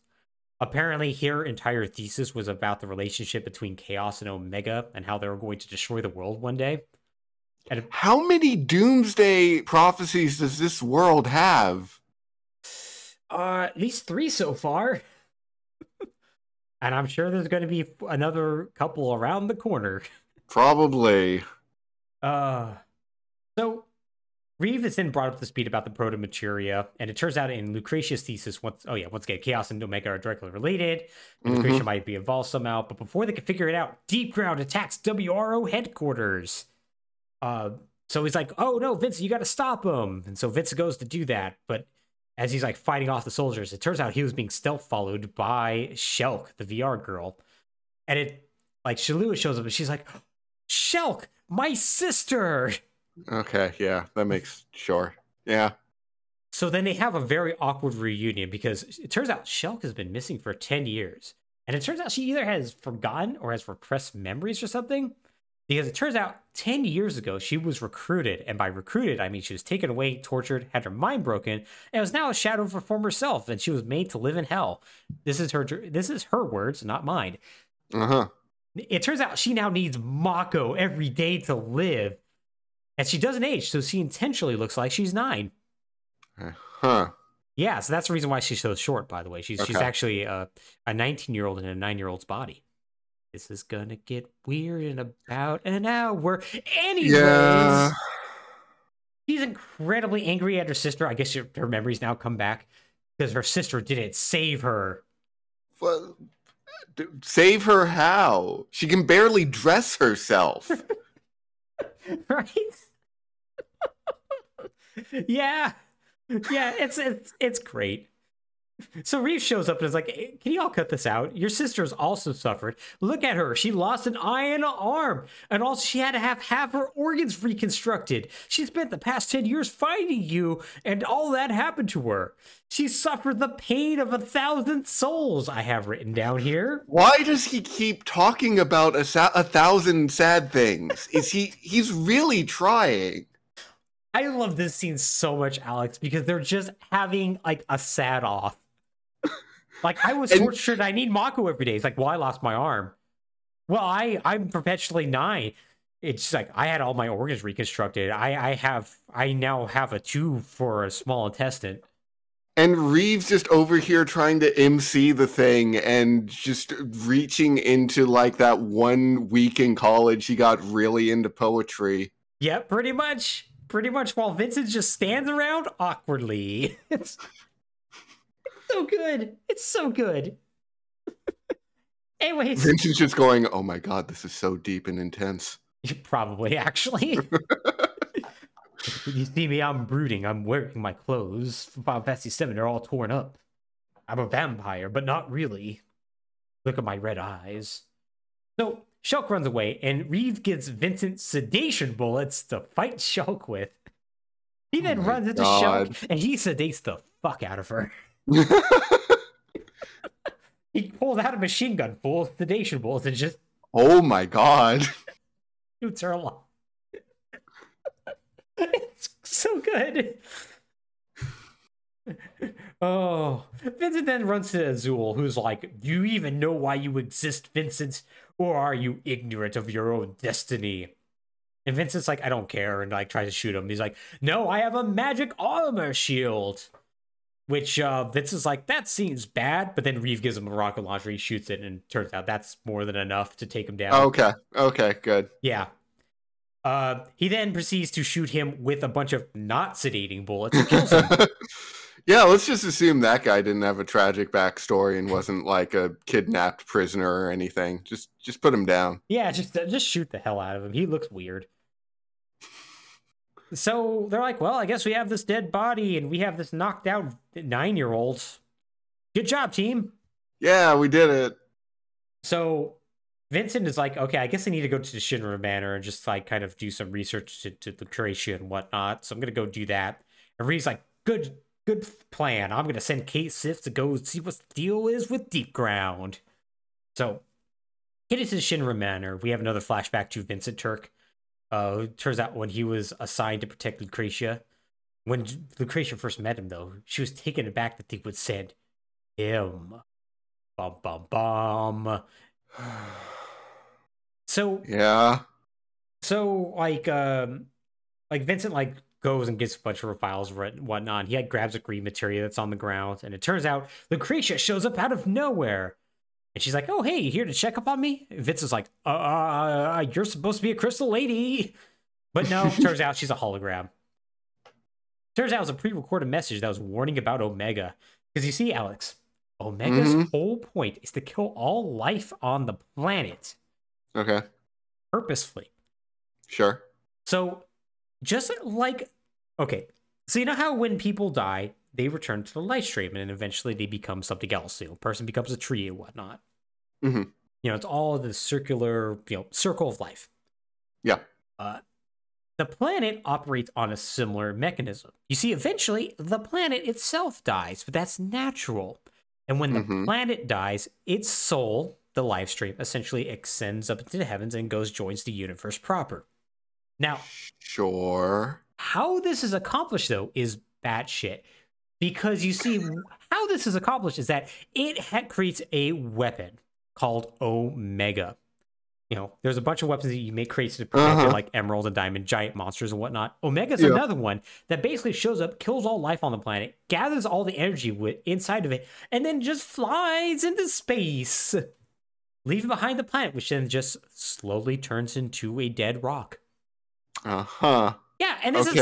S1: Apparently, her entire thesis was about the relationship between chaos and Omega and how they were going to destroy the world one day. And
S2: How many doomsday prophecies does this world have?
S1: uh, at least three so far. and I'm sure there's going to be another couple around the corner.
S2: Probably.
S1: Uh, so Reeve is then brought up to speed about the proto materia, and it turns out in Lucretia's thesis, once oh yeah, once again, Chaos and Omega are directly related.
S2: Mhm.
S1: Lucretia might be involved somehow, but before they can figure it out, Deep Ground attacks WRO headquarters. Uh, so he's like, "Oh no, Vince, you got to stop him!" And so Vince goes to do that, but as he's like fighting off the soldiers, it turns out he was being stealth followed by Shelke, the VR girl, and it like Shalua shows up and she's like, "Shelke, my sister."
S2: Okay, yeah, that makes sure. Yeah.
S1: So then they have a very awkward reunion because it turns out Shelke has been missing for 10 years. And it turns out she either has forgotten or has repressed memories or something. Because it turns out 10 years ago, she was recruited. And by recruited, I mean she was taken away, tortured, had her mind broken, and was now a shadow of her former self. And she was made to live in hell. This is her, this is her words, not mine.
S2: Uh huh.
S1: It turns out she now needs Mako every day to live. And she doesn't age, so she intentionally looks like she's nine.
S2: Huh.
S1: Yeah, so that's the reason why she's so short, by the way. She's she's actually a, a 19 year old in a nine year old's body. This is gonna get weird in about an hour. Anyways,
S2: Yeah.
S1: she's incredibly angry at her sister. I guess her, her memories now come back because her sister didn't save her.
S2: Well, save her how? She can barely dress herself.
S1: right? Yeah, yeah. It's it's it's great. So Reeve shows up and is like, "Hey, "Can you all cut this out? Your sister's also suffered. Look at her. She lost an eye and an arm, and also she had to have half her organs reconstructed. She spent the past ten years fighting you, and all that happened to her. She suffered the pain of a thousand souls. I have written down here.
S2: Why does he keep talking about a, sa- a thousand sad things? Is he? He's really trying.
S1: I love this scene so much, Alex, because they're just having like a sad off. Like I was
S2: And-
S1: tortured. I need Mako every day. It's like, well, I lost my arm. Well, I I'm perpetually nine. It's like I had all my organs reconstructed. I I have I now have a tube for a small intestine.
S2: And Reeve's just over here trying to MC the thing and just reaching into like that one week in college he got really into poetry.
S1: Yeah, pretty much. Pretty much while Vincent just stands around awkwardly. It's, it's so good. It's so good. Anyways,
S2: Vincent's just going, "Oh my god, this is so deep and intense."
S1: Probably, actually. you see me, I'm brooding. I'm wearing my clothes. Final Fantasy 7, they're all torn up. I'm a vampire, but not really. Look at my red eyes. So, Shelke runs away, and Reeve gives Vincent sedation bullets to fight Shelke with. He then
S2: Oh
S1: runs into
S2: God.
S1: Shelke, and he sedates the fuck out of her. He pulls out a machine gun full of sedation bullets and just
S2: oh my god.
S1: shoots her along. it's so good. Oh, Vincent then runs to Azul, who's like, Do you even know why you exist, Vincent? Or are you ignorant of your own destiny? And Vincent's like, I don't care, and like tries to shoot him. He's like, No, I have a magic armor shield. Which uh, Vincent's like, that seems bad, but then Reeve gives him a rocket launcher, he shoots it, and turns out that's more than enough to take him down.
S2: okay. Okay, good.
S1: Yeah. Uh, he then proceeds to shoot him with a bunch of not sedating bullets and kills him.
S2: yeah, let's just assume that guy didn't have a tragic backstory and wasn't like a kidnapped prisoner or anything. Just just put him down.
S1: yeah, just uh, just shoot the hell out of him. He looks weird. So they're like, well, I guess we have this dead body and we have this knocked out nine year old. Good job, team.
S2: Yeah, we did it.
S1: So Vincent is like, okay, I guess I need to go to the Shinra Manor and just like kind of do some research to, to Lucretia and whatnot. So I'm gonna go do that. And Ree's like, good, good plan. I'm gonna send Cait Sith to go see what the deal is with Deep Ground. So headed to Shinra Manor, we have another flashback to Vincent Turk. Uh, turns out when he was assigned to protect Lucretia, when Lucretia first met him, though, she was taken aback that they would send him. Bum bum bum. So
S2: yeah.
S1: so like um like Vincent like goes and gets a bunch of files and whatnot. He grabs a green materia that's on the ground, and it turns out Lucretia shows up out of nowhere. And she's like, "Oh, hey, you here to check up on me?" Vince is like, "Uh, uh, you're supposed to be a crystal lady," but no. turns out she's a hologram. Turns out it was a pre-recorded message that was warning about Omega. Because you see, Alex, Omega's
S2: Mhm.
S1: whole point is to kill all life on the planet
S2: Okay.
S1: purposefully.
S2: Sure.
S1: So, just like, okay, so you know how when people die, they return to the Lifestream and eventually they become something else. You know, a person becomes a tree and whatnot.
S2: Mhm.
S1: You know, it's all the circular, you know, circle of life.
S2: Yeah.
S1: Uh, the planet operates on a similar mechanism. You see, eventually the planet itself dies, but that's natural. And when the
S2: Mhm.
S1: planet dies, its soul, the Lifestream, essentially ascends up into the heavens and goes joins the universe proper. Now,
S2: Sure.
S1: How this is accomplished, though, is batshit. Because you see, how this is accomplished is that it ha- creates a weapon called Omega. you know, there's a bunch of weapons that you make crates to protect
S2: Uh-huh.
S1: it, like emerald and diamond, giant monsters and whatnot. Omega's
S2: Yeah.
S1: another one that basically shows up, kills all life on the planet, gathers all the energy with inside of it, and then just flies into space, leaving behind the planet, which then just slowly turns into a dead rock.
S2: Uh huh.
S1: Yeah, and this is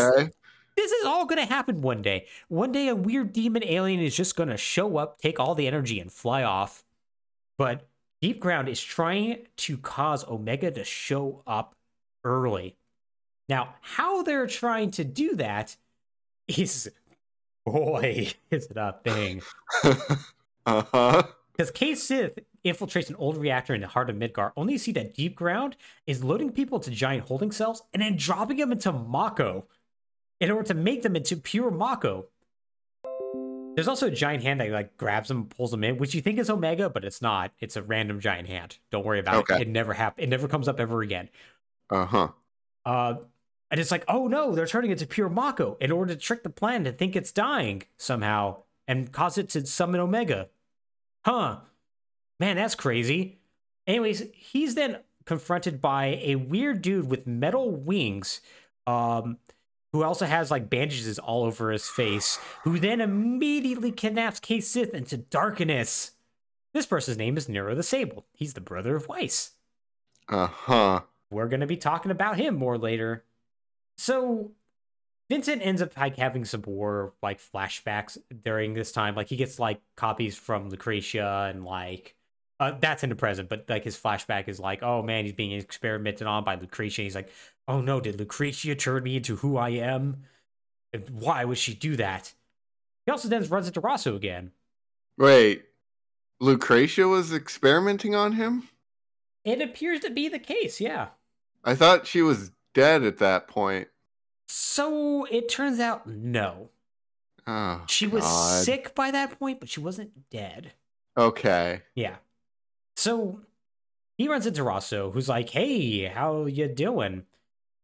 S1: this is all going to happen one day. One day, a weird demon alien is just going to show up, take all the energy, and fly off. But Deep Ground is trying to cause Omega to show up early. Now, how they're trying to do that is, boy, is it a thing.
S2: uh huh.
S1: Because Cait Sith infiltrates an old reactor in the heart of Midgar, only to see that Deep Ground is loading people into giant holding cells and then dropping them into Mako in order to make them into pure Mako. There's also a giant hand that like grabs them, and pulls them in, which you think is Omega, but it's not. It's a random giant hand. Don't worry about
S2: Okay.
S1: it. It never hap- It never comes up ever again.
S2: Uh huh.
S1: Uh, and it's like, oh no, they're turning it to pure Mako in order to trick the plan to think it's dying somehow and cause it to summon Omega. Huh. Man, that's crazy. Anyways, he's then confronted by a weird dude with metal wings, um, who also has like bandages all over his face, who then immediately kidnaps Cait Sith into darkness. This person's name is Nero the Sable. He's the brother of Weiss
S2: Uh huh.
S1: we're going to be talking about him more later. So Vincent ends up like having some more like flashbacks during this time. Like he gets like copies from Lucretia and like uh, that's in the present, but like his flashback is like, oh man, he's being experimented on by Lucretia. He's like, oh no, did Lucretia turn me into who I am? And why would she do that? He also then runs into Rosso again.
S2: Wait. Lucretia was experimenting on him?
S1: It appears to be the case, yeah.
S2: I thought she was dead at that point.
S1: So it turns out no.
S2: Oh,
S1: She was
S2: God.
S1: sick by that point, but she wasn't dead.
S2: Okay.
S1: Yeah. So he runs into Rosso, who's like, "Hey, how you doing?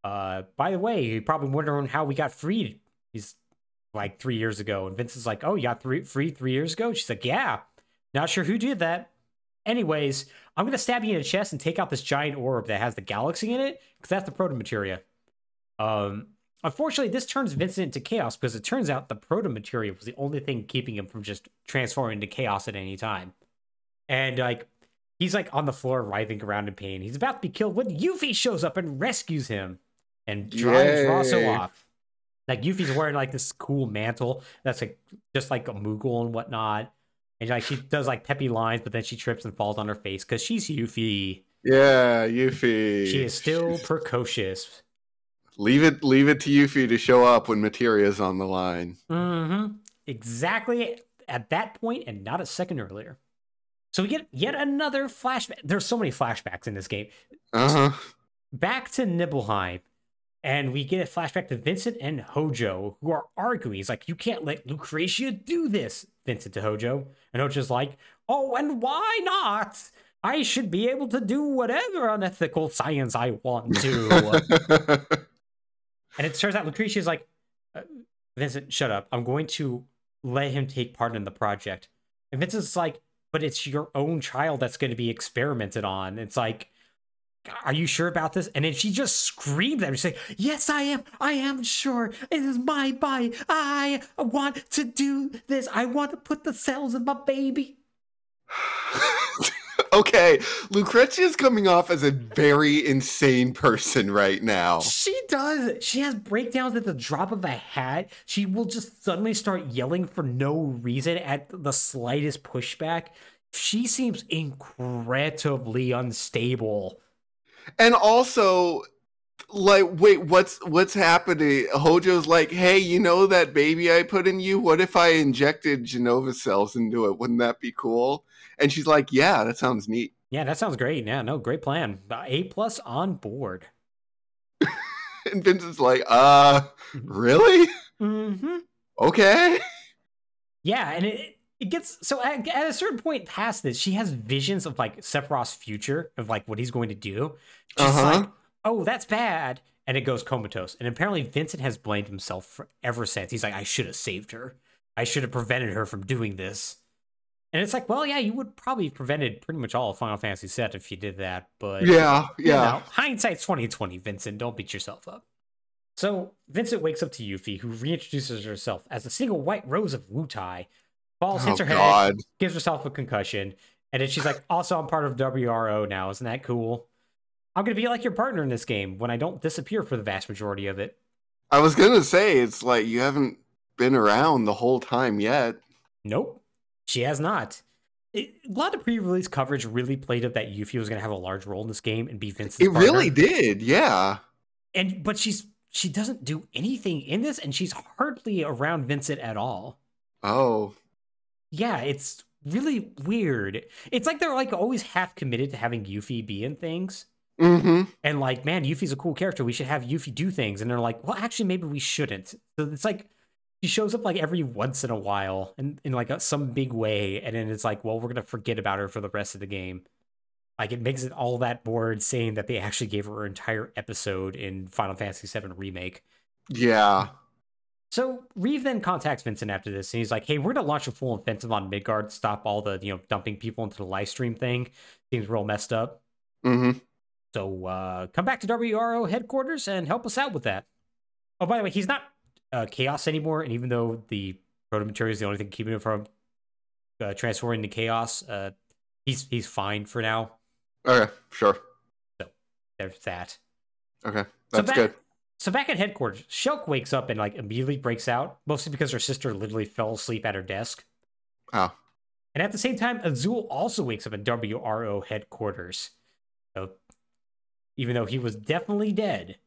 S1: Uh, by the way, you're probably wondering how we got freed. He's like three years ago." And Vince is like, "Oh, you got three free three years ago?" She's like, "Yeah, not sure who did that." Anyways, I'm gonna stab you in the chest and take out this giant orb that has the galaxy in it, because that's the proto materia. Um, unfortunately, this turns Vincent into chaos because it turns out the proto materia was the only thing keeping him from just transforming into chaos at any time. And like he's like on the floor writhing around in pain. He's about to be killed when Yuffie shows up and rescues him and drives
S2: Yay.
S1: Rosso off. Like Yuffie's wearing like this cool mantle that's like just like a Moogle and whatnot. And like she does like peppy lines, but then she trips and falls on her face because she's Yuffie.
S2: Yeah, Yuffie.
S1: She is still precocious.
S2: Leave it leave it to Yuffie to show up when Materia's on the line.
S1: Mm-hmm. Exactly at that point and not a second earlier. So we get yet another flashback. There's so many flashbacks in this game.
S2: Uh-huh.
S1: Back to Nibelheim. And we get a flashback to Vincent and Hojo, who are arguing. He's like, You can't let Lucretia do this, Vincent to Hojo. And Hojo's like, Oh, and why not? I should be able to do whatever unethical science I want to. And it turns out Lucretia's like, uh, Vincent, shut up. I'm going to let him take part in the project. And Vincent's like, but it's your own child that's going to be experimented on. It's like, are you sure about this? And then she just screams at me, saying, Yes, I am. I am sure. It is my body. I want to do this. I want to put the cells in my baby.
S2: okay, Lucretia's coming off as a very insane person right now.
S1: She does. She has breakdowns at the drop of a hat. She will just suddenly start yelling for no reason at the slightest pushback. She seems incredibly unstable.
S2: And also like wait, what's what's happening? Hojo's like, "Hey, you know that baby I put in you? What if I injected Jenova cells into it? Wouldn't that be cool?" And she's like, "Yeah, that sounds neat."
S1: Yeah, that sounds great. Yeah, no, great plan. A plus on board.
S2: And Vincent's like, "Uh, really?
S1: Mm-hmm.
S2: Okay."
S1: Yeah, and it it gets so at, at a certain point past this, she has visions of like Sephiroth's future of like what he's going to do. She's
S2: Uh-huh.
S1: like, "Oh, that's bad," and it goes comatose. And apparently, Vincent has blamed himself for ever since. He's like, "I should have saved her. I should have prevented her from doing this." And it's like, well, yeah, you would probably have prevented pretty much all of Final Fantasy set if you did that. But
S2: Yeah,
S1: you
S2: yeah.
S1: know, hindsight's twenty twenty. Vincent, don't beat yourself up. So Vincent wakes up to Yuffie, who reintroduces herself as the single white rose of Wu Wutai. Falls,
S2: Oh
S1: hits her head,
S2: God.
S1: gives herself a concussion, and then she's like, "Also, I'm part of WRO now. Isn't that cool? I'm gonna be like your partner in this game when I don't disappear for the vast majority of it."
S2: I was gonna say it's like you haven't been around the whole time yet.
S1: Nope, she has not. It, a lot of pre-release coverage really played up that Yuffie was gonna have a large role in this game and be Vincent's
S2: It really did, yeah.
S1: and but she's she doesn't do anything in this, and she's hardly around Vincent at all.
S2: Oh,
S1: Yeah, it's really weird. It's like they're like always half committed to having Yuffie be in things.
S2: mm-hmm.
S1: and like, man, Yuffie's a cool character. We should have Yuffie do things. And they're like, well, actually, maybe we shouldn't. So it's like she shows up like every once in a while and in like a, some big way, and then it's like, well, we're gonna forget about her for the rest of the game. Like it makes it all that more saying that they actually gave her an entire episode in Final Fantasy VII Remake.
S2: Yeah.
S1: So Reeve then contacts Vincent after this, and he's like, "Hey, we're gonna launch a full offensive on Midgar, stop all the you know dumping people into the Lifestream thing. Seems real messed up.
S2: Mm-hmm.
S1: So uh, come back to WRO headquarters and help us out with that. Oh, by the way, he's not uh, Chaos anymore, and even though the proto material is the only thing keeping him from uh, transforming to Chaos, uh, he's he's fine for now.
S2: Okay, sure.
S1: So there's that.
S2: Okay,
S1: So
S2: that's
S1: back,
S2: good.
S1: So back at headquarters, Shelke wakes up and like immediately breaks out, mostly because her sister literally fell asleep at her desk.
S2: Oh,
S1: And at the same time, Azul also wakes up at WRO headquarters. So even though he was definitely dead.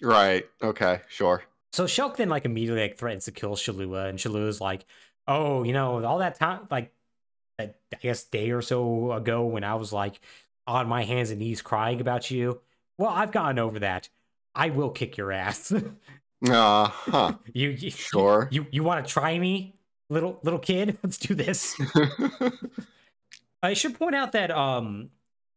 S2: right. Okay, sure.
S1: So Shelke then like immediately like threatens to kill Shalua, and Shalua's like, "Oh, you know, all that time, like, I guess day or so ago, when I was like on my hands and knees crying about you. Well, I've gotten over that. I will kick your ass.
S2: Uh huh.
S1: you, you,
S2: Sure.
S1: You you want to try me, little little kid? Let's do this. I should point out that um,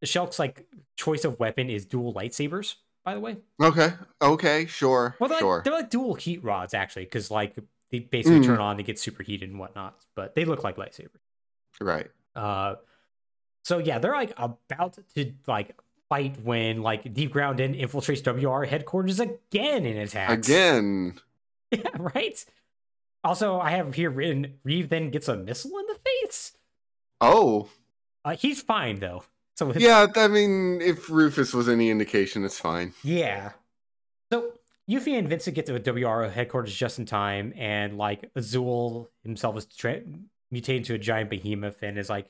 S1: Shelke's like choice of weapon is dual lightsabers. By the way,
S2: okay. Okay. Sure.
S1: well, they're,
S2: sure.
S1: like, they're like dual heat rods actually, because like they basically
S2: Mm.
S1: turn on to get superheated and whatnot. But they look like lightsabers.
S2: right.
S1: Uh, so yeah, they're like about to like fight when like Deep Ground in infiltrates WR headquarters again in attacks.
S2: Again.
S1: Yeah, right. Also, I have here written Reeve then gets a missile in the face.
S2: Oh.
S1: Uh, he's fine though. So
S2: Yeah. I mean, if Rufus was any indication, it's fine.
S1: yeah. So Yuffie and Vincent get to WRO headquarters just in time, and like Azul himself is tra- mutated into a giant behemoth, and is like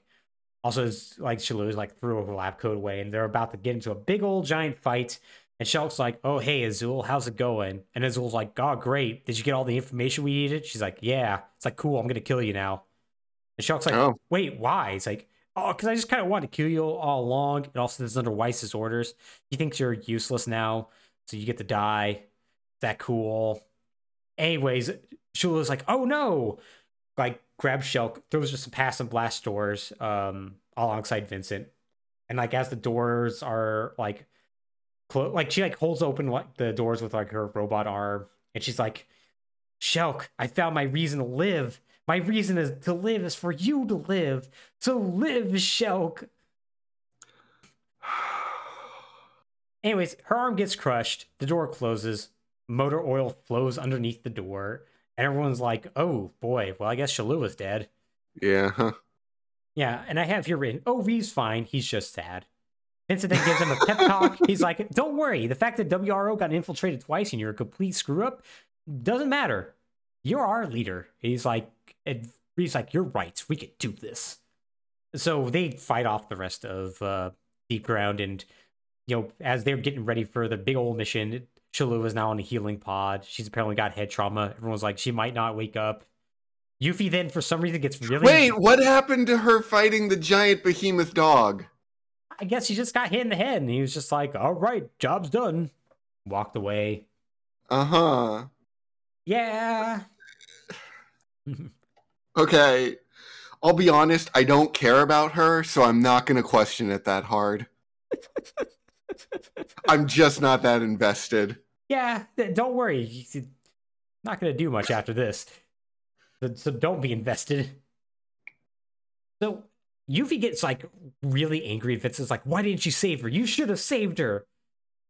S1: also is like Shalua is like threw a lab coat away, and they're about to get into a big old giant fight. And Shelke's like, "Oh hey Azul, how's it going?" And Azul's like, "God, great. Did you get all the information we needed?" She's like, "Yeah." It's like, "Cool. I'm gonna kill you now." And Shelke's like,
S2: Oh.
S1: "Wait, why?" It's like, "Oh, because I just kind of wanted to kill you all along." It also, is under Weiss's orders. He thinks you're useless now, so you get to die. Is that cool? Anyways, Shalua's like, "Oh no!" Like, grabs Shelke, throws just some pass and blast doors, um, alongside Vincent, and like as the doors are like, clo- like she like holds open like the doors with like her robot arm, and she's like, "Shelke, I found my reason to live. My reason is to live is for you to live. So live, Shelke." Anyways, her arm gets crushed. The door closes. Motor oil flows underneath the door. And everyone's like, oh boy, well, I guess Shalua's dead.
S2: Yeah. Huh.
S1: Yeah, and I have here written, oh, Reeve's fine. He's just sad. Vincent then gives him a pep talk. He's like, don't worry. The fact that WRO got infiltrated twice and you're a complete screw up doesn't matter. You're our leader. He's like, and Reeve's like, you're right. We could do this. So they fight off the rest of uh, Deep Ground. And, you know, as they're getting ready for the big old mission, Shalua is now on a healing pod. She's apparently got head trauma. Everyone's like, she might not wake up. Yuffie then, for some reason, gets really.
S2: Wait, what happened to her fighting the giant behemoth dog?
S1: I guess she just got hit in the head and he was just like, all right, job's done. Walked away.
S2: Uh huh.
S1: Yeah.
S2: Okay. I'll be honest, I don't care about her, so I'm not going to question it that hard. I'm just not that invested.
S1: yeah, don't worry. He's not going to do much after this. So, so don't be invested. So Yuffie gets like really angry. Vincent's like, "Why didn't you save her? You should have saved her."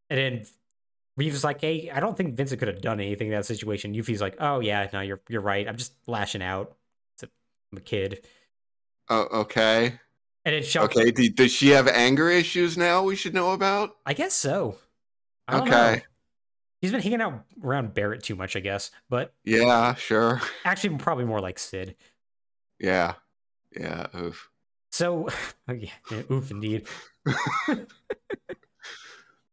S1: And then Reeve's is like, "Hey, I don't think Vincent could have done anything in that situation." Yuffie's like, "Oh yeah, no, you're you're right. I'm just lashing out. A, I'm a kid."
S2: Oh, okay.
S1: And then Shelke,
S2: Okay. D- does she have anger issues now? We should know about.
S1: I guess so. I
S2: Okay.
S1: know. He's been hanging out around Barrett too much, I guess. But
S2: Yeah. Sure.
S1: actually, probably more like Cid.
S2: Yeah. Yeah. Oof.
S1: So, oh, yeah, yeah, oof, indeed.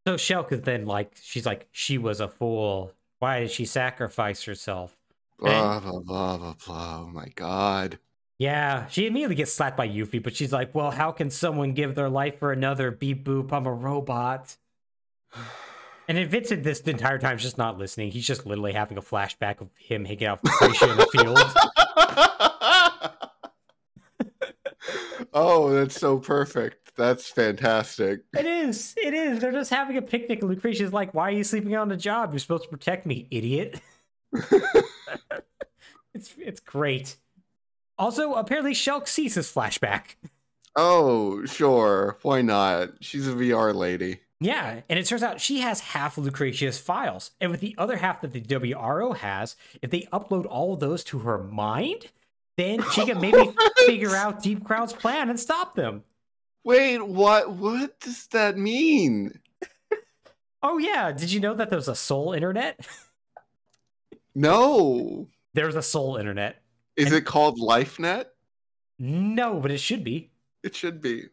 S1: so Shelke is then like, she's like, she was a fool. Why did she sacrifice herself?
S2: Blah blah blah blah blah. Oh my god.
S1: Yeah, she immediately gets slapped by Yuffie, but she's like, well, how can someone give their life for another? Beep boop, I'm a robot. And then Vincent, this the entire time, is just not listening. He's just literally having a flashback of him hanging out with Lucretia in the field.
S2: oh, that's so perfect. That's fantastic.
S1: It is. It is. They're just having a picnic. And Lucretia's like, why are you sleeping on the job? You're supposed to protect me, idiot. it's it's great. Also, apparently Shelke sees his flashback.
S2: Oh, sure. Why not? She's a VR lady.
S1: Yeah, and it turns out she has half of Lucretia's files. And with the other half that the WRO has, if they upload all of those to her mind, then she can maybe figure out Deep Ground's plan and stop them.
S2: Wait, what? What does that mean?
S1: Oh yeah, did you know that there's a soul internet?
S2: No.
S1: There's a soul internet.
S2: Is
S1: And-
S2: it called LifeNet?
S1: No, but it should be.
S2: It should be.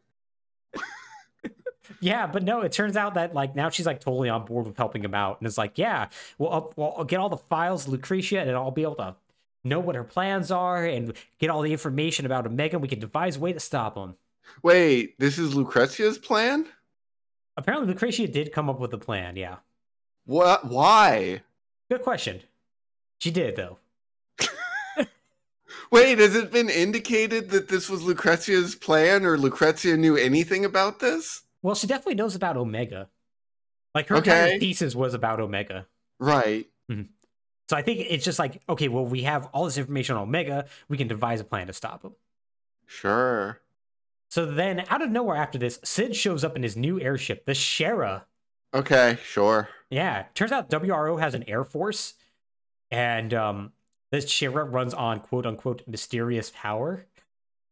S1: Yeah, but no, it turns out that like now she's like totally on board with helping him out, and it's like, yeah, well, I'll, well, I'll get all the files, Lucretia, and I'll be able to know what her plans are and get all the information about Omega. We can devise a way to stop him.
S2: Wait, this is Lucretia's plan?
S1: Apparently, Lucretia did come up with a plan. Yeah,
S2: What? Why?
S1: good question. She did though.
S2: Wait, has it been indicated that this was Lucretia's plan or Lucretia knew anything about this?
S1: Well, she definitely knows about Omega. Like her entire
S2: Okay.
S1: thesis was about Omega.
S2: Right.
S1: So I think it's just like, okay, well, we have all this information on Omega. We can devise a plan to stop him.
S2: Sure.
S1: So then, out of nowhere after this, Cid shows up in his new airship, the Shera.
S2: Okay, sure.
S1: Yeah, turns out WRO has an air force, and um, this Shera runs on quote unquote mysterious power.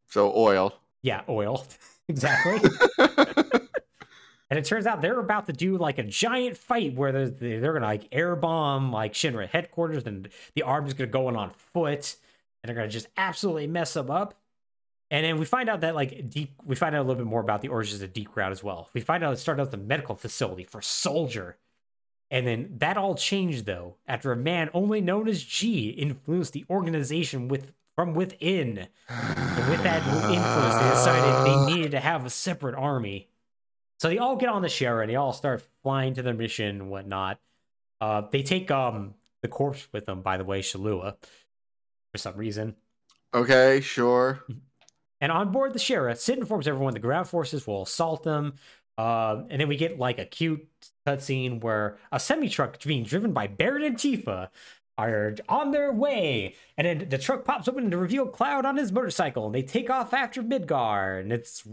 S2: So oil.
S1: Yeah, oil. exactly. and it turns out they're about to do like a giant fight where they're, they're gonna like air bomb like Shinra headquarters, and the army's gonna go in on foot, and they're gonna just absolutely mess them up. And then we find out that like deep, we find out a little bit more about the origins of Deep Ground as well. We find out it started out the medical facility for Soldier, and then that all changed though after a man only known as G influenced the organization with from within. And with that influence, they decided they needed to have a separate army. So they all get on the Shera and they all start flying to their mission and whatnot. Uh, they take um the corpse with them, by the way, Shalua, for some reason.
S2: Okay, sure.
S1: And on board the Shera, Cid informs everyone the ground forces will assault them. Uh, and then we get like a cute cutscene where a semi truck being driven by Barrett and Tifa are on their way. And then the truck pops open to reveal Cloud on his motorcycle, and they take off after Midgar. And it's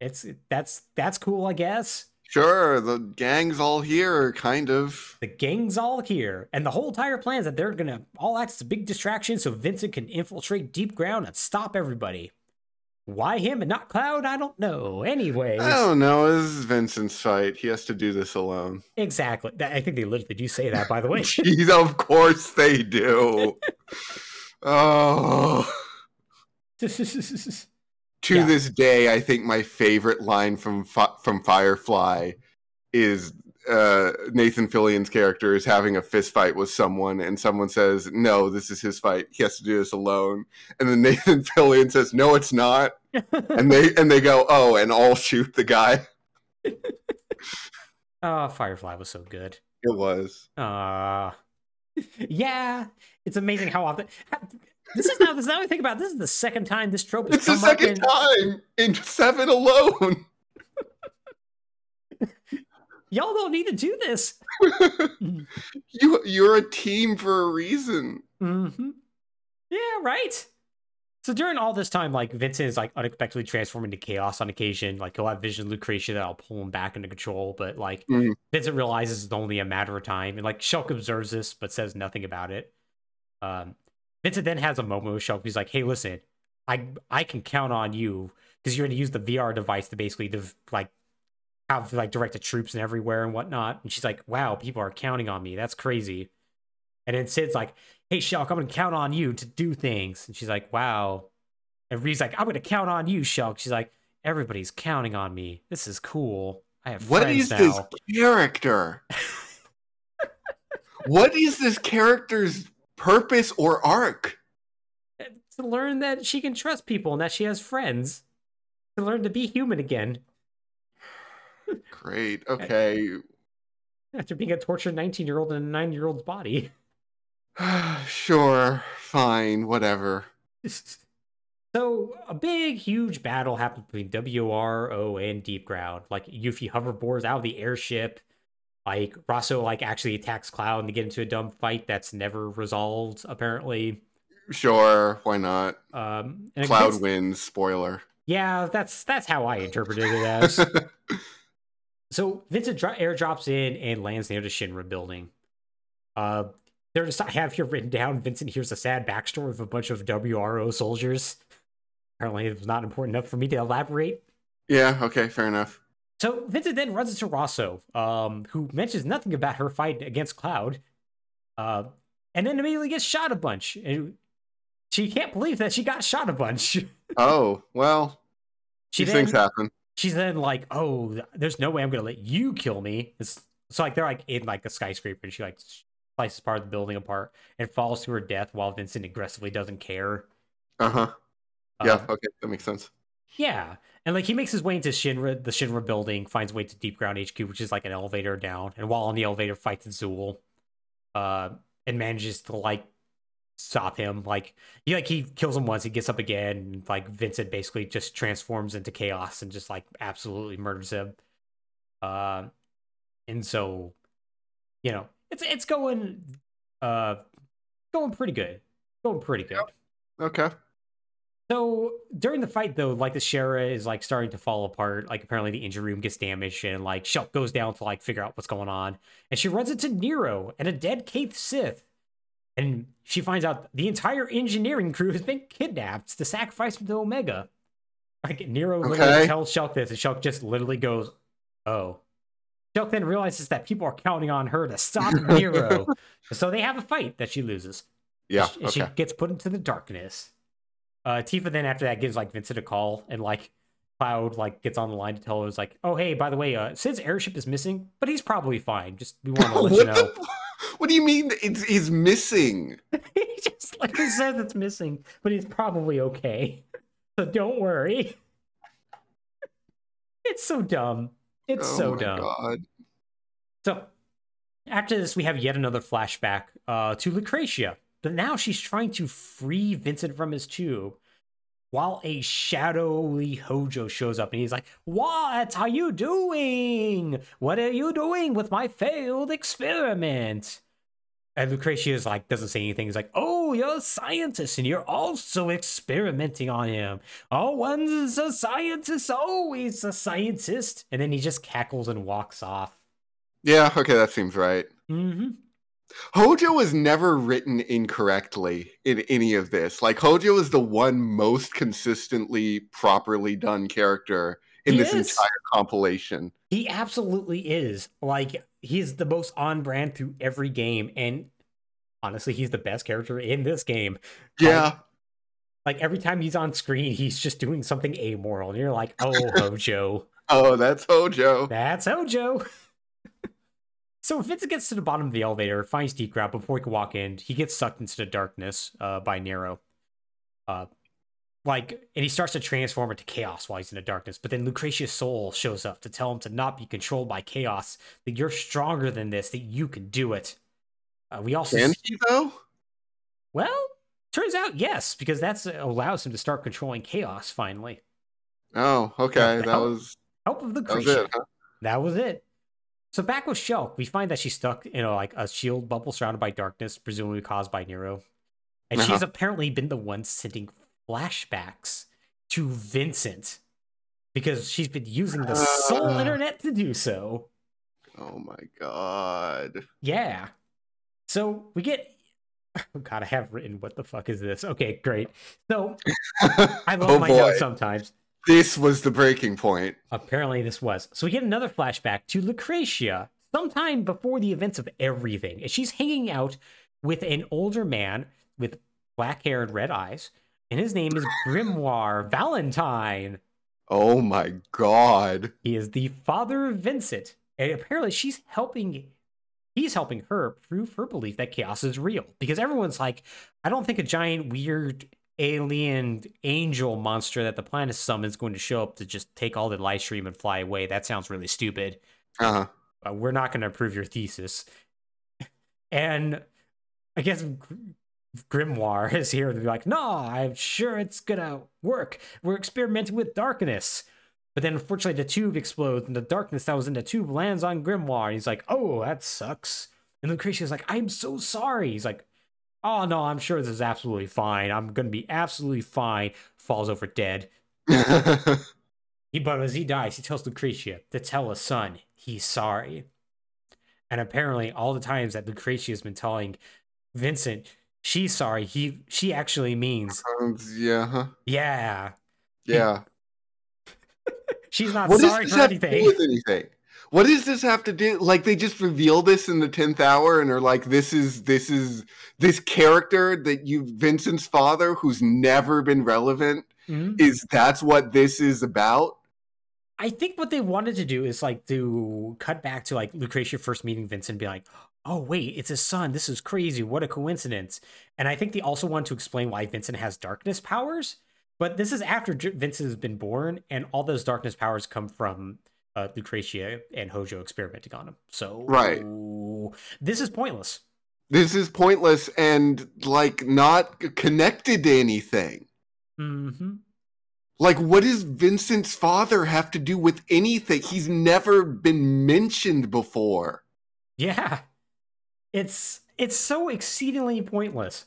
S1: it's that's that's cool, I guess.
S2: Sure, the gang's all here, kind of.
S1: The gang's all here, and the whole entire plan is that they're gonna all act as a big distraction so Vincent can infiltrate deep ground and stop everybody. Why him and not Cloud? I don't know. Anyway,
S2: I don't know. This is Vincent's fight. He has to do this alone.
S1: exactly. I think they literally do say that, by the way.
S2: Jeez, of course they do. oh. To
S1: Yeah.
S2: this day, I think my favorite line from from Firefly is uh, Nathan Fillion's character is having a fist fight with someone, and someone says, "No, this is his fight. He has to do this alone." And then Nathan Fillion says, "No, it's not." And they and they go, "Oh," and all shoot the guy.
S1: oh, Firefly was so good.
S2: It was.
S1: Uh yeah, it's amazing how often. This is now. This is now I think about. it, This is the second time this trope has
S2: It's the second
S1: in.
S2: time in seven alone.
S1: Y'all don't need to do this.
S2: you you're a team for a reason.
S1: hmm Yeah, right. So during all this time, like Vincent is like unexpectedly transformed into chaos on occasion. Like he'll have vision Lucretia that'll pull him back into control, but like
S2: Mhm.
S1: Vincent realizes it's only a matter of time, and like Shelke observes this but says nothing about it. Um, Vincent then has a moment with Shelke. He's like, "Hey, listen, I I can count on you because you're going to use the VR device to basically div- like have like directed troops and everywhere and whatnot." And she's like, "Wow, people are counting on me. That's crazy." And then Cid's like, "Hey, Shelke, I'm going to count on you to do things." And she's like, "Wow." And Reeve's like, "I'm going to count on you, Shelke." She's like, "Everybody's counting on me. This is cool. I have
S2: What
S1: friends
S2: is
S1: now."
S2: this character? what is this character's purpose or arc?
S1: to learn that she can trust people and that she has friends. To learn to be human again
S2: Great. Okay.
S1: after being a tortured 19 year old in a 9 year old's body.
S2: sure. Fine. Whatever.
S1: so, a big, huge battle happens between WRO and Deep Ground. Like, Yuffie hoverboards out of the airship. Like, Rosso, like, actually attacks Cloud and they get into a dumb fight that's never resolved, apparently.
S2: Sure. Why not?
S1: Um, and
S2: Cloud
S1: gets-
S2: wins. Spoiler.
S1: Yeah, that's that's how I interpreted it as. So Vincent dro- airdrops in and lands near the Shinra building. Uh, there's I have here written down. Vincent hears a sad backstory of a bunch of WRO soldiers. Apparently, it was not important enough for me to elaborate.
S2: yeah. Okay. Fair enough.
S1: So Vincent then runs into Rosso, um, who mentions nothing about her fight against Cloud, uh, and then immediately gets shot a bunch. And she can't believe that she got shot a bunch.
S2: Oh well.
S1: She
S2: these
S1: then,
S2: things happen.
S1: She's then like, "Oh, there's no way I'm gonna let you kill me." It's, so like they're like in like a skyscraper, and she like slices part of the building apart and falls to her death while Vincent aggressively doesn't care.
S2: Uh huh. Yeah.
S1: Uh,
S2: Okay. That makes sense.
S1: yeah, and like he makes his way into Shinra, the Shinra building, finds a way to Deep Ground HQ, which is like an elevator down, and while on the elevator, fights Azul, uh, and manages to like stop him. Like he like he kills him once, he gets up again, and like Vincent basically just transforms into chaos and just like absolutely murders him. Uh, and so, you know, it's it's going, uh, going pretty good, going pretty good.
S2: Okay.
S1: So during the fight, though, like the Shera is like starting to fall apart. Like apparently the engine room gets damaged, and like Shelke goes down to like figure out what's going on, and she runs into Nero and a dead Cait Sith, and she finds out the entire engineering crew has been kidnapped to sacrifice them to Omega. Like Nero literally tells Shelke this, and Shelke just literally goes, "Oh." Shelke then realizes that people are counting on her to stop Nero, so they have a fight that she loses.
S2: Yeah.
S1: And she
S2: Okay.
S1: gets put into the darkness. Uh, Tifa then after that gives like Vincent a call and like Cloud like gets on the line to tell her, "It's like, oh hey, by the way, uh, Cid's airship is missing, but he's probably fine. Just we want to let you know."
S2: What do you mean? It's he's missing.
S1: he just like he says it's missing, but he's probably okay. So don't worry. it's so dumb. It's
S2: oh
S1: so
S2: my
S1: dumb.
S2: God.
S1: So after this, we have yet another flashback uh, to Lucretia, but now she's trying to free Vincent from his tube. While a shadowy Hojo shows up and he's like, What are you doing? What are you doing with my failed experiment? And Lucretia is like, doesn't say anything. He's like, Oh, you're a scientist and you're also experimenting on him. Oh, one's a scientist, always a scientist. And then he just cackles and walks off.
S2: Yeah. Okay. That seems right.
S1: Mm-hmm.
S2: Hojo was never written incorrectly in any of this. Like Hojo is the one most consistently properly done character in
S1: He
S2: this
S1: is.
S2: entire compilation.
S1: He absolutely is. Like he's the most on brand through every game, and honestly, he's the best character in this game.
S2: Yeah.
S1: Like every time he's on screen, he's just doing something amoral, and you're like, "Oh, Hojo,
S2: Oh, that's Hojo.
S1: that's Hojo." So Vincent gets to the bottom of the elevator, finds Deep Ground before he can walk in. He gets sucked into the darkness uh, by Nero. Uh, like, and he starts to transform into chaos while he's in the darkness. But then Lucretia's soul shows up to tell him to not be controlled by chaos. That you're stronger than this. That you can do it. Uh, we also,
S2: Can he though?
S1: well, turns out yes, because that's allows him to start controlling chaos finally.
S2: Oh, okay. That
S1: hell-
S2: was
S1: Help of
S2: that was it. Huh?
S1: That was it. So back with Shelke, we find that she's stuck in a, like a shield bubble surrounded by darkness, presumably caused by Nero, and she's
S2: Uh-huh.
S1: apparently been the one sending flashbacks to Vincent because she's been using the soul
S2: Uh.
S1: internet to do so.
S2: Oh my god.
S1: Yeah. So we get. Oh God, I have written what the fuck is this? Okay, great. So I love
S2: oh
S1: my
S2: boy.
S1: notes sometimes.
S2: This was the breaking point.
S1: Apparently, this was. So we get another flashback to Lucretia sometime before the events of everything. And she's hanging out with an older man with black hair and red eyes. And his name is Grimoire Valentine.
S2: Oh my god.
S1: He is the father of Vincent. And apparently, she's helping. He's helping her prove her belief that chaos is real. Because everyone's like, I don't think a giant, weird alien angel monster that the planet summons going to show up to just take all the Lifestream and fly away. That sounds really stupid.
S2: Uh-huh.
S1: Uh, we're not going to approve your thesis. And I guess Gr- Grimoire is here to be like, no, I'm sure it's going to work. We're experimenting with darkness. But then unfortunately, the tube explodes, and the darkness that was in the tube lands on Grimoire. and He's like, oh, that sucks. And Lucretia's like, I'm so sorry. He's like, oh, no, I'm sure this is absolutely fine. I'm going to be absolutely fine. Falls over dead. He, but as he dies, he tells Lucretia to tell his son he's sorry. And apparently, all the times that Lucretia has been telling Vincent she's sorry, he she actually means
S2: Um, yeah. huh.
S1: yeah.
S2: Yeah.
S1: She's not
S2: What
S1: sorry for
S2: have to do
S1: anything.
S2: with anything? What does this have to do? Like they just reveal this in the tenth hour and are like, "This is this is this character that you Vincent's father, who's never been relevant,
S1: Mhm.
S2: is that's what this is about."
S1: I think what they wanted to do is like to cut back to like Lucretia first meeting Vincent and be like, oh wait, it's his son. This is crazy. What a coincidence. And I think they also want to explain why Vincent has darkness powers. But this is after Vincent has been born, and all those darkness powers come from uh, Lucretia and Hojo experimenting on him. So
S2: Right.
S1: this is pointless.
S2: This is pointless and like not connected to anything.
S1: hmm
S2: Like, what does Vincent's father have to do with anything? He's never been mentioned before.
S1: Yeah, it's it's so exceedingly pointless.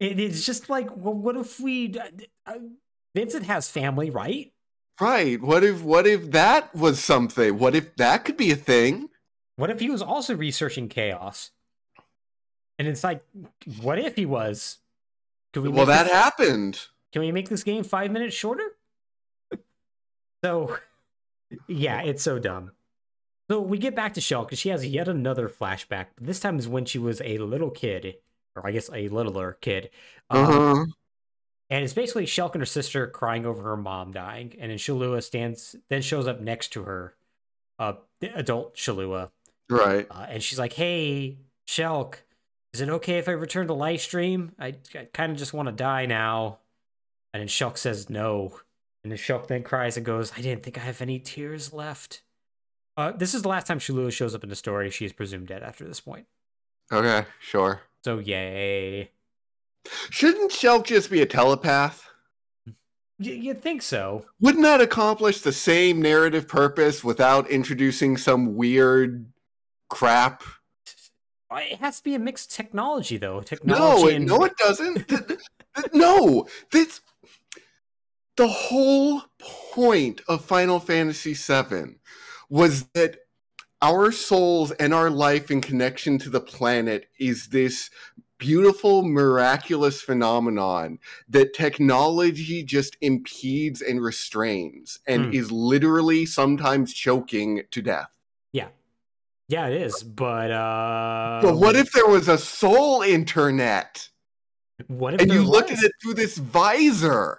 S1: It is just like, well, what if we? Uh, Vincent has family, right?
S2: Right. What if what if that was something? What if that could be a thing?
S1: What if he was also researching chaos? And it's like, what if he was? Could we
S2: Well, that
S1: this-
S2: happened.
S1: Can we make this game five minutes shorter? so, yeah, it's so dumb. So we get back to Shelke because she has yet another flashback. But this time is when she was a little kid, or I guess a littler kid. Um,
S2: Uh-huh.
S1: And it's basically Shelke and her sister crying over her mom dying. And then Shalua stands, then shows up next to her, uh, adult Shalua.
S2: Right.
S1: Uh, and she's like, "Hey, Shelke, is it okay if I return to Lifestream? I, I kind of just want to die now." And then Shelke says no. And then Shelke then cries and goes, "I didn't think I have any tears left." Uh, this is the last time Shalua shows up in the story. She is presumed dead after this point.
S2: Okay, sure.
S1: So yay.
S2: Shouldn't Shelke just be a telepath?
S1: Y- you'd think so.
S2: Wouldn't that accomplish the same narrative purpose without introducing some weird crap?
S1: It has to be a mixed technology, though.
S2: No,
S1: Technology
S2: it,
S1: and
S2: no, it doesn't. No, this the whole point of Final Fantasy VII was that our souls and our life in connection to the planet is this beautiful, miraculous phenomenon that technology just impedes and restrains and
S1: Hmm.
S2: is literally sometimes choking to death.
S1: yeah, Yeah, it is. But uh,
S2: but what if there was a soul internet?
S1: what if
S2: and you
S1: there
S2: look at it through this visor.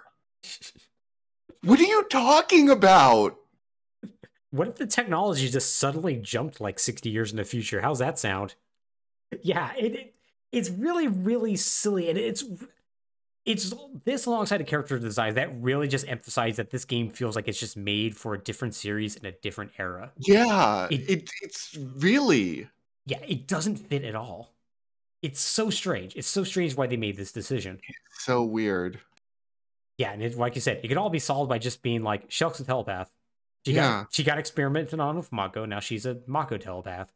S2: What are you talking about?
S1: What if the technology just suddenly jumped like 60 years in the future? How's that sound? Yeah, it, it it's really really silly and it's it's this alongside the character design that really just emphasize that this game feels like it's just made for a different series in a different era.
S2: Yeah,
S1: It-
S2: it, it's really
S1: Yeah, it doesn't fit at all. It's so strange. It's so strange why they made this decision.
S2: It's so weird.
S1: Yeah, and it, like you said, it could all be solved by just being like Shelke's a telepath. She
S2: Yeah.
S1: got she got experimented on with Mako. Now she's a Mako telepath.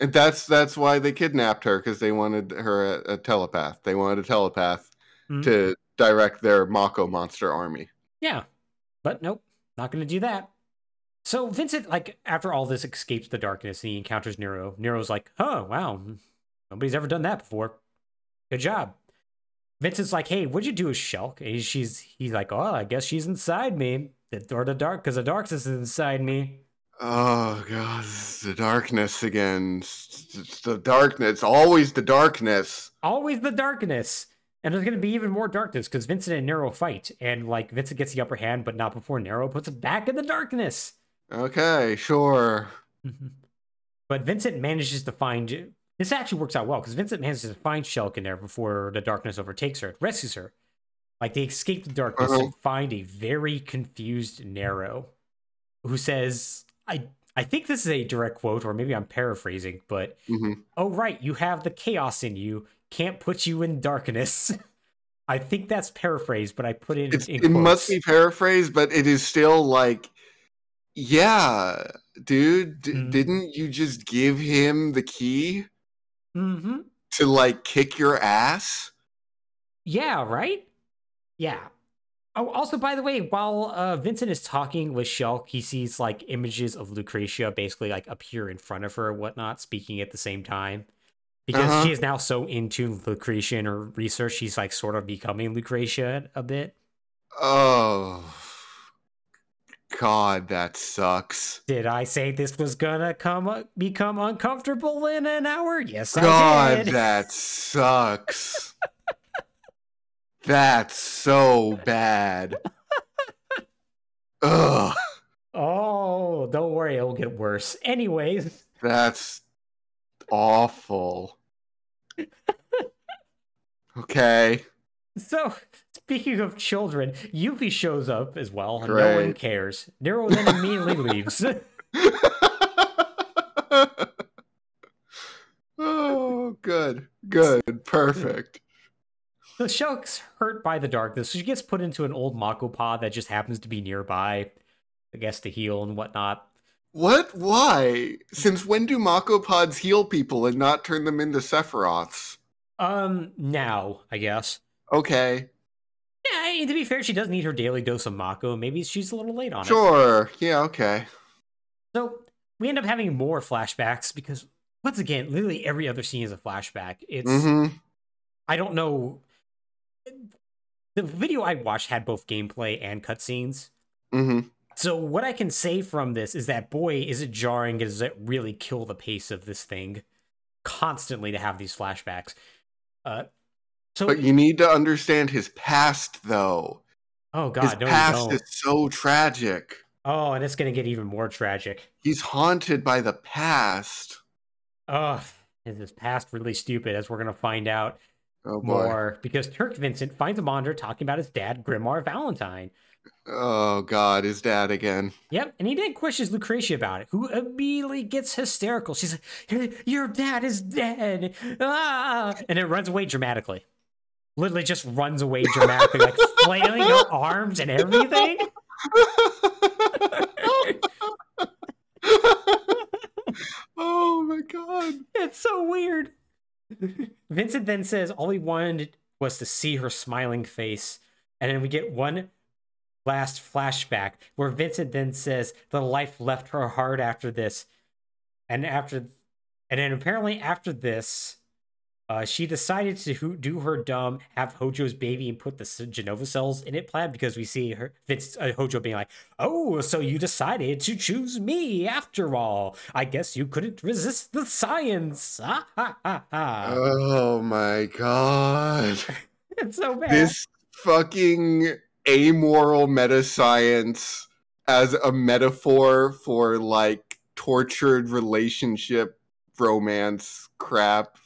S2: And that's that's why they kidnapped her because they wanted her a, a telepath. They wanted a telepath
S1: Mhm.
S2: to direct their Mako monster army.
S1: Yeah, but nope, not going to do that. So Vincent, like after all this, escapes the darkness and he encounters Nero. Nero's like, "Oh wow, nobody's ever done that before. Good job." Vincent's like, "Hey, what'd you do with Shelke?" And she's he's like, "Oh, I guess she's inside me, or the dark, because the darkness is inside me."
S2: Oh god, the darkness again. It's, the darkness. Always the darkness.
S1: Always the darkness. And there's going to be even more darkness because Vincent and Nero fight, and like Vincent gets the upper hand, but not before Nero puts it back in the darkness.
S2: Okay, sure.
S1: but Vincent manages to find this actually works out well because Vincent manages to find Shelke in there before the darkness overtakes her, It rescues her. Like they escape the darkness uh-huh. and find a very confused Nero, who says, "I I think this is a direct quote, or maybe I'm paraphrasing, but mm-hmm. oh right, you have the chaos in you. Can't put you in darkness." I think that's paraphrased, but I put it.
S2: In, in it must be paraphrased, but it is still like, yeah, dude, d- mm-hmm. didn't you just give him the key
S1: mm-hmm.
S2: to like kick your ass?
S1: Yeah, right. Yeah, Oh, also, by the way, while uh, Vincent is talking with Shelke, he sees like images of Lucretia basically like appear in front of her and whatnot, speaking at the same time. Because uh-huh. she is now so into Lucretia and her research, she's like sort of becoming Lucretia a bit.
S2: Oh, God, that sucks.
S1: Did I say this was gonna come uh, become uncomfortable in an hour? Yes,
S2: God,
S1: I did.
S2: God, that sucks. That's so bad. Ugh.
S1: Oh, don't worry, it'll get worse. Anyways.
S2: That's awful. okay.
S1: So, speaking of children, Yuffie shows up as well, and no one cares. Nero then immediately leaves.
S2: oh, good. Good. Perfect.
S1: The Shelke's hurt by the darkness, so she gets put into an old Mako pod that just happens to be nearby, I guess to heal and whatnot.
S2: What? Why? Since when do Mako pods heal people and not turn them into Sephiroths?
S1: Um, now, I guess.
S2: Okay.
S1: Yeah, I mean, to be fair, she does need her daily dose of Mako. Maybe she's a little late on
S2: sure. it. Sure. Yeah, okay.
S1: So we end up having more flashbacks because, once again, literally every other scene is a flashback. It's. Mm-hmm. I don't know the video I watched had both gameplay and cutscenes.
S2: Mm-hmm.
S1: So what I can say from this is that boy, is it jarring? Does it really kill the pace of this thing constantly to have these flashbacks? Uh,
S2: so, but you need to understand his past, though.
S1: Oh God, his
S2: no, past is so tragic.
S1: Oh, and it's going to get even more tragic.
S2: He's haunted by the past.
S1: Oh, is his past really stupid? As we're going to find out oh, more because Turk Vincent finds a monitor talking about his dad, Grimoire Valentine.
S2: Oh God, his dad again.
S1: Yep, and he then questions Lucretia about it, who immediately gets hysterical. She's like, "Your dad is dead!" Ah! and it runs away dramatically. Literally, just runs away dramatically, like flailing her arms and everything.
S2: oh my god,
S1: it's so weird. Vincent then says all he wanted was to see her smiling face. And then we get one last flashback where Vincent then says the life left her heart after this. And after and then apparently after this, uh, she decided to do her dumb, have Hojo's baby, and put the Jenova cells in it plan because we see her Vince uh, Hojo being like, "Oh, so you decided to choose me after all? I guess you couldn't resist the science." Ha ha ha ha!
S2: Oh my god!
S1: it's so bad.
S2: This fucking amoral meta science as a metaphor for like tortured relationship romance crap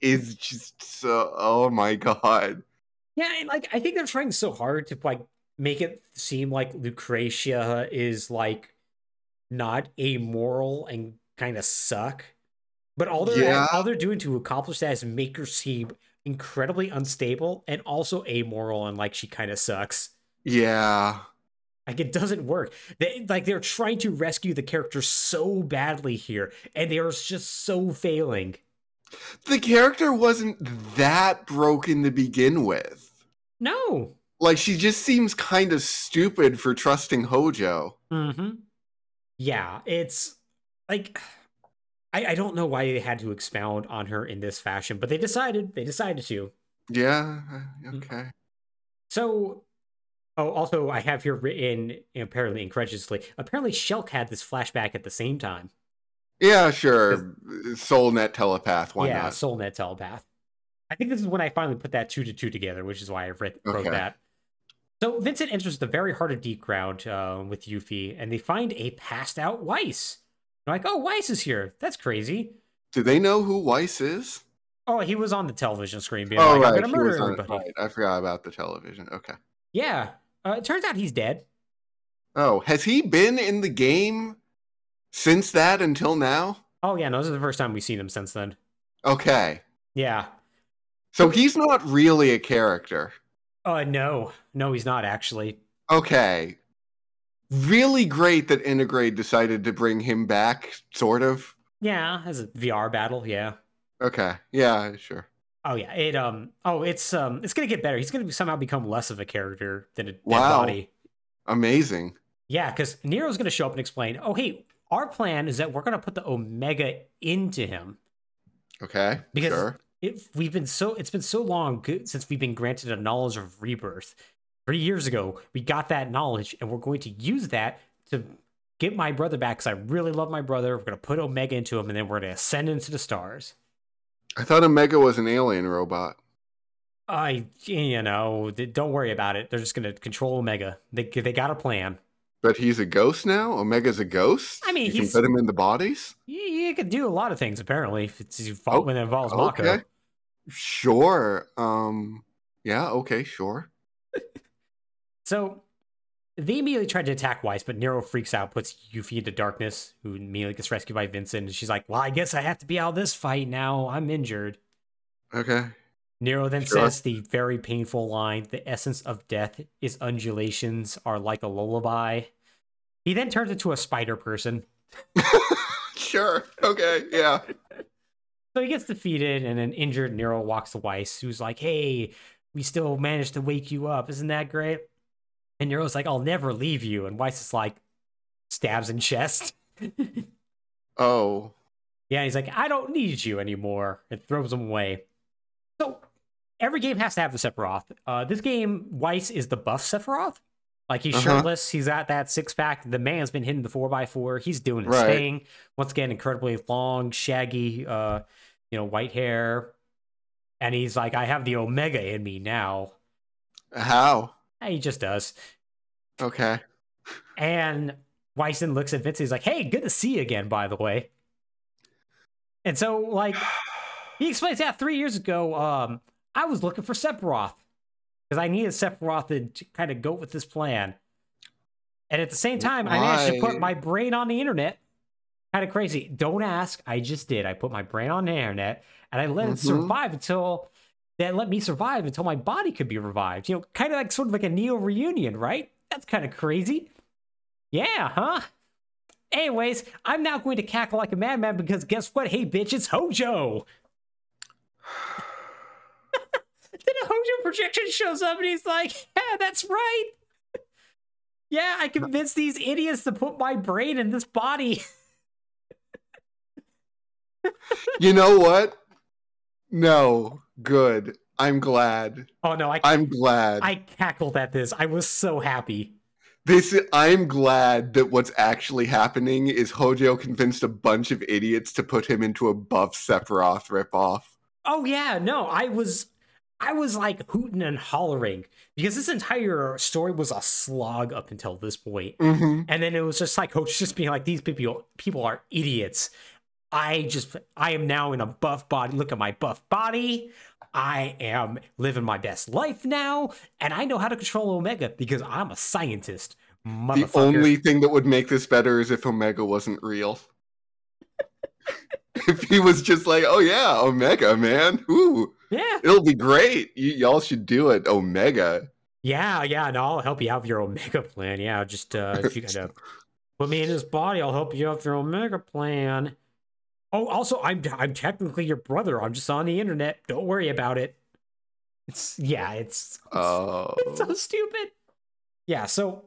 S2: is just so oh my god.
S1: Yeah, and like I think they're trying so hard to like make it seem like Lucretia is like not amoral and kind of suck. But all they're yeah. all they're doing to accomplish that is make her seem incredibly unstable and also amoral and like she kind of sucks.
S2: Yeah.
S1: Like it doesn't work. They like they're trying to rescue the character so badly here, and they are just so failing
S2: the character wasn't that broken to begin with.
S1: No.
S2: Like she just seems kind of stupid for trusting Hojo.
S1: Mm-hmm. Yeah, it's like I, I don't know why they had to expound on her in this fashion, but they decided they decided to.
S2: Yeah.
S1: Mm.
S2: Okay.
S1: So, oh, also I have here written apparently incredulously. Apparently, Shelke had this flashback at the same time.
S2: Yeah, sure. Soulnet telepath. Why
S1: yeah,
S2: not?
S1: Soulnet telepath. I think this is when I finally put that two to two together, which is why I wrote
S2: Okay.
S1: that. So Vincent enters the very heart of Deep Ground uh, with Yuffie, and they find a passed out Weiss. They're like, "Oh, Weiss is here. That's crazy."
S2: Do they know who Weiss is?
S1: Oh, he was on the television screen being
S2: oh,
S1: like, "I'm
S2: right.
S1: gonna
S2: he
S1: murder
S2: was on-
S1: everybody."
S2: right. I forgot about the television. Okay.
S1: Yeah. Uh, it turns out he's dead.
S2: Oh, has he been in the game since that until now?
S1: Oh yeah, no, this is the first time we've seen him since then.
S2: Okay.
S1: Yeah.
S2: So he's not really a character.
S1: Uh no. No, he's not actually.
S2: Okay. Really great that Integrate decided to bring him back, sort of.
S1: Yeah, as a VR battle, yeah.
S2: Okay. Yeah, sure.
S1: Oh yeah, it um oh it's um it's gonna get better. He's gonna somehow become less of a character than a dead
S2: Wow.
S1: body.
S2: Amazing.
S1: Yeah, because Nero's gonna show up and explain, oh hey, our plan is that we're gonna put the Omega into him.
S2: Okay.
S1: Because
S2: sure.
S1: it, we've been so it's been so long since we've been granted a knowledge of rebirth. Three years ago, we got that knowledge, and we're going to use that to get my brother back because I really love my brother. We're gonna put Omega into him, and then we're gonna ascend into the stars.
S2: I thought Omega was an alien robot.
S1: I, you know, don't worry about it. They're just gonna control Omega. They they got a plan.
S2: But he's a ghost now? Omega's a ghost?
S1: I mean,
S2: you
S1: he's-
S2: can put him in the bodies?
S1: You, you can do a lot of things apparently if it's
S2: Oh,
S1: when it involves Mako.
S2: Sure. Um yeah, okay, sure.
S1: So they immediately tried to attack Weiss, but Nero freaks out, puts Yuffie into darkness, who immediately gets rescued by Vincent. And she's like, Well, I guess I have to be out of this fight now. I'm injured.
S2: Okay.
S1: Nero then
S2: Sure.
S1: says the very painful line The essence of death is undulations are like a lullaby. He then turns into a spider person.
S2: sure. Okay. Yeah.
S1: So he gets defeated, and an injured Nero walks to Weiss, who's like, Hey, we still managed to wake you up. Isn't that great? And Nero's like, I'll never leave you. And Weiss is like, stabs in chest.
S2: Oh.
S1: Yeah, he's like, I don't need you anymore. It throws him away. So every game has to have the Sephiroth. Uh, this game, Weiss is the buff Sephiroth. Like he's
S2: Uh-huh.
S1: shirtless, he's got that six pack. The man's been hitting the four x four. He's doing his
S2: Right.
S1: thing. Once again, incredibly long, shaggy, uh, you know, white hair. And he's like, I have the Omega in me now.
S2: How?
S1: And he just does.
S2: Okay.
S1: And Wyson looks at Vince. He's like, "Hey, good to see you again, by the way." And so, like, he explains that three years ago, um, I was looking for Sephiroth because I needed Sephiroth to kind of go with this plan. And at the same time, I managed to put my brain on the internet. Kind of crazy. Don't ask. I just did. I put my brain on the internet and I let it
S2: Mhm.
S1: survive until that let me survive until my body could be revived. You know, kind of like sort of like a Neo reunion, right? That's kind of crazy. Yeah, huh? Anyways, I'm now going to cackle like a madman because guess what? Hey, bitch, it's Hojo. Then a Hojo projection shows up and he's like, yeah, that's right. yeah, I convinced these idiots to put my brain in this body.
S2: You know what? No. Good. I'm glad.
S1: Oh no, I
S2: I'm glad.
S1: I cackled at this. I was so happy.
S2: This I'm glad that what's actually happening is Hojo convinced a bunch of idiots to put him into a buff Sephiroth ripoff.
S1: Oh yeah, no, I was I was like hooting and hollering because this entire story was a slog up until this point.
S2: Mm-hmm.
S1: And then it was just like coach just being like these people people are idiots. I just I am now in a buff body. Look at my buff body. I am living my best life now, and I know how to control Omega because I'm a scientist.
S2: The only thing that would make this better is if Omega wasn't real. if he was just like, oh yeah, Omega, man. Ooh,
S1: yeah,
S2: it'll be great. You, y'all should do it, Omega.
S1: yeah, yeah. No, I'll help you out with your Omega plan. Yeah, just uh, if you gotta put me in his body, I'll help you out with your Omega plan. Oh, also, I'm I'm technically your brother. I'm just on the internet. Don't worry about it. It's yeah, it's
S2: Oh.
S1: it's so stupid. Yeah, so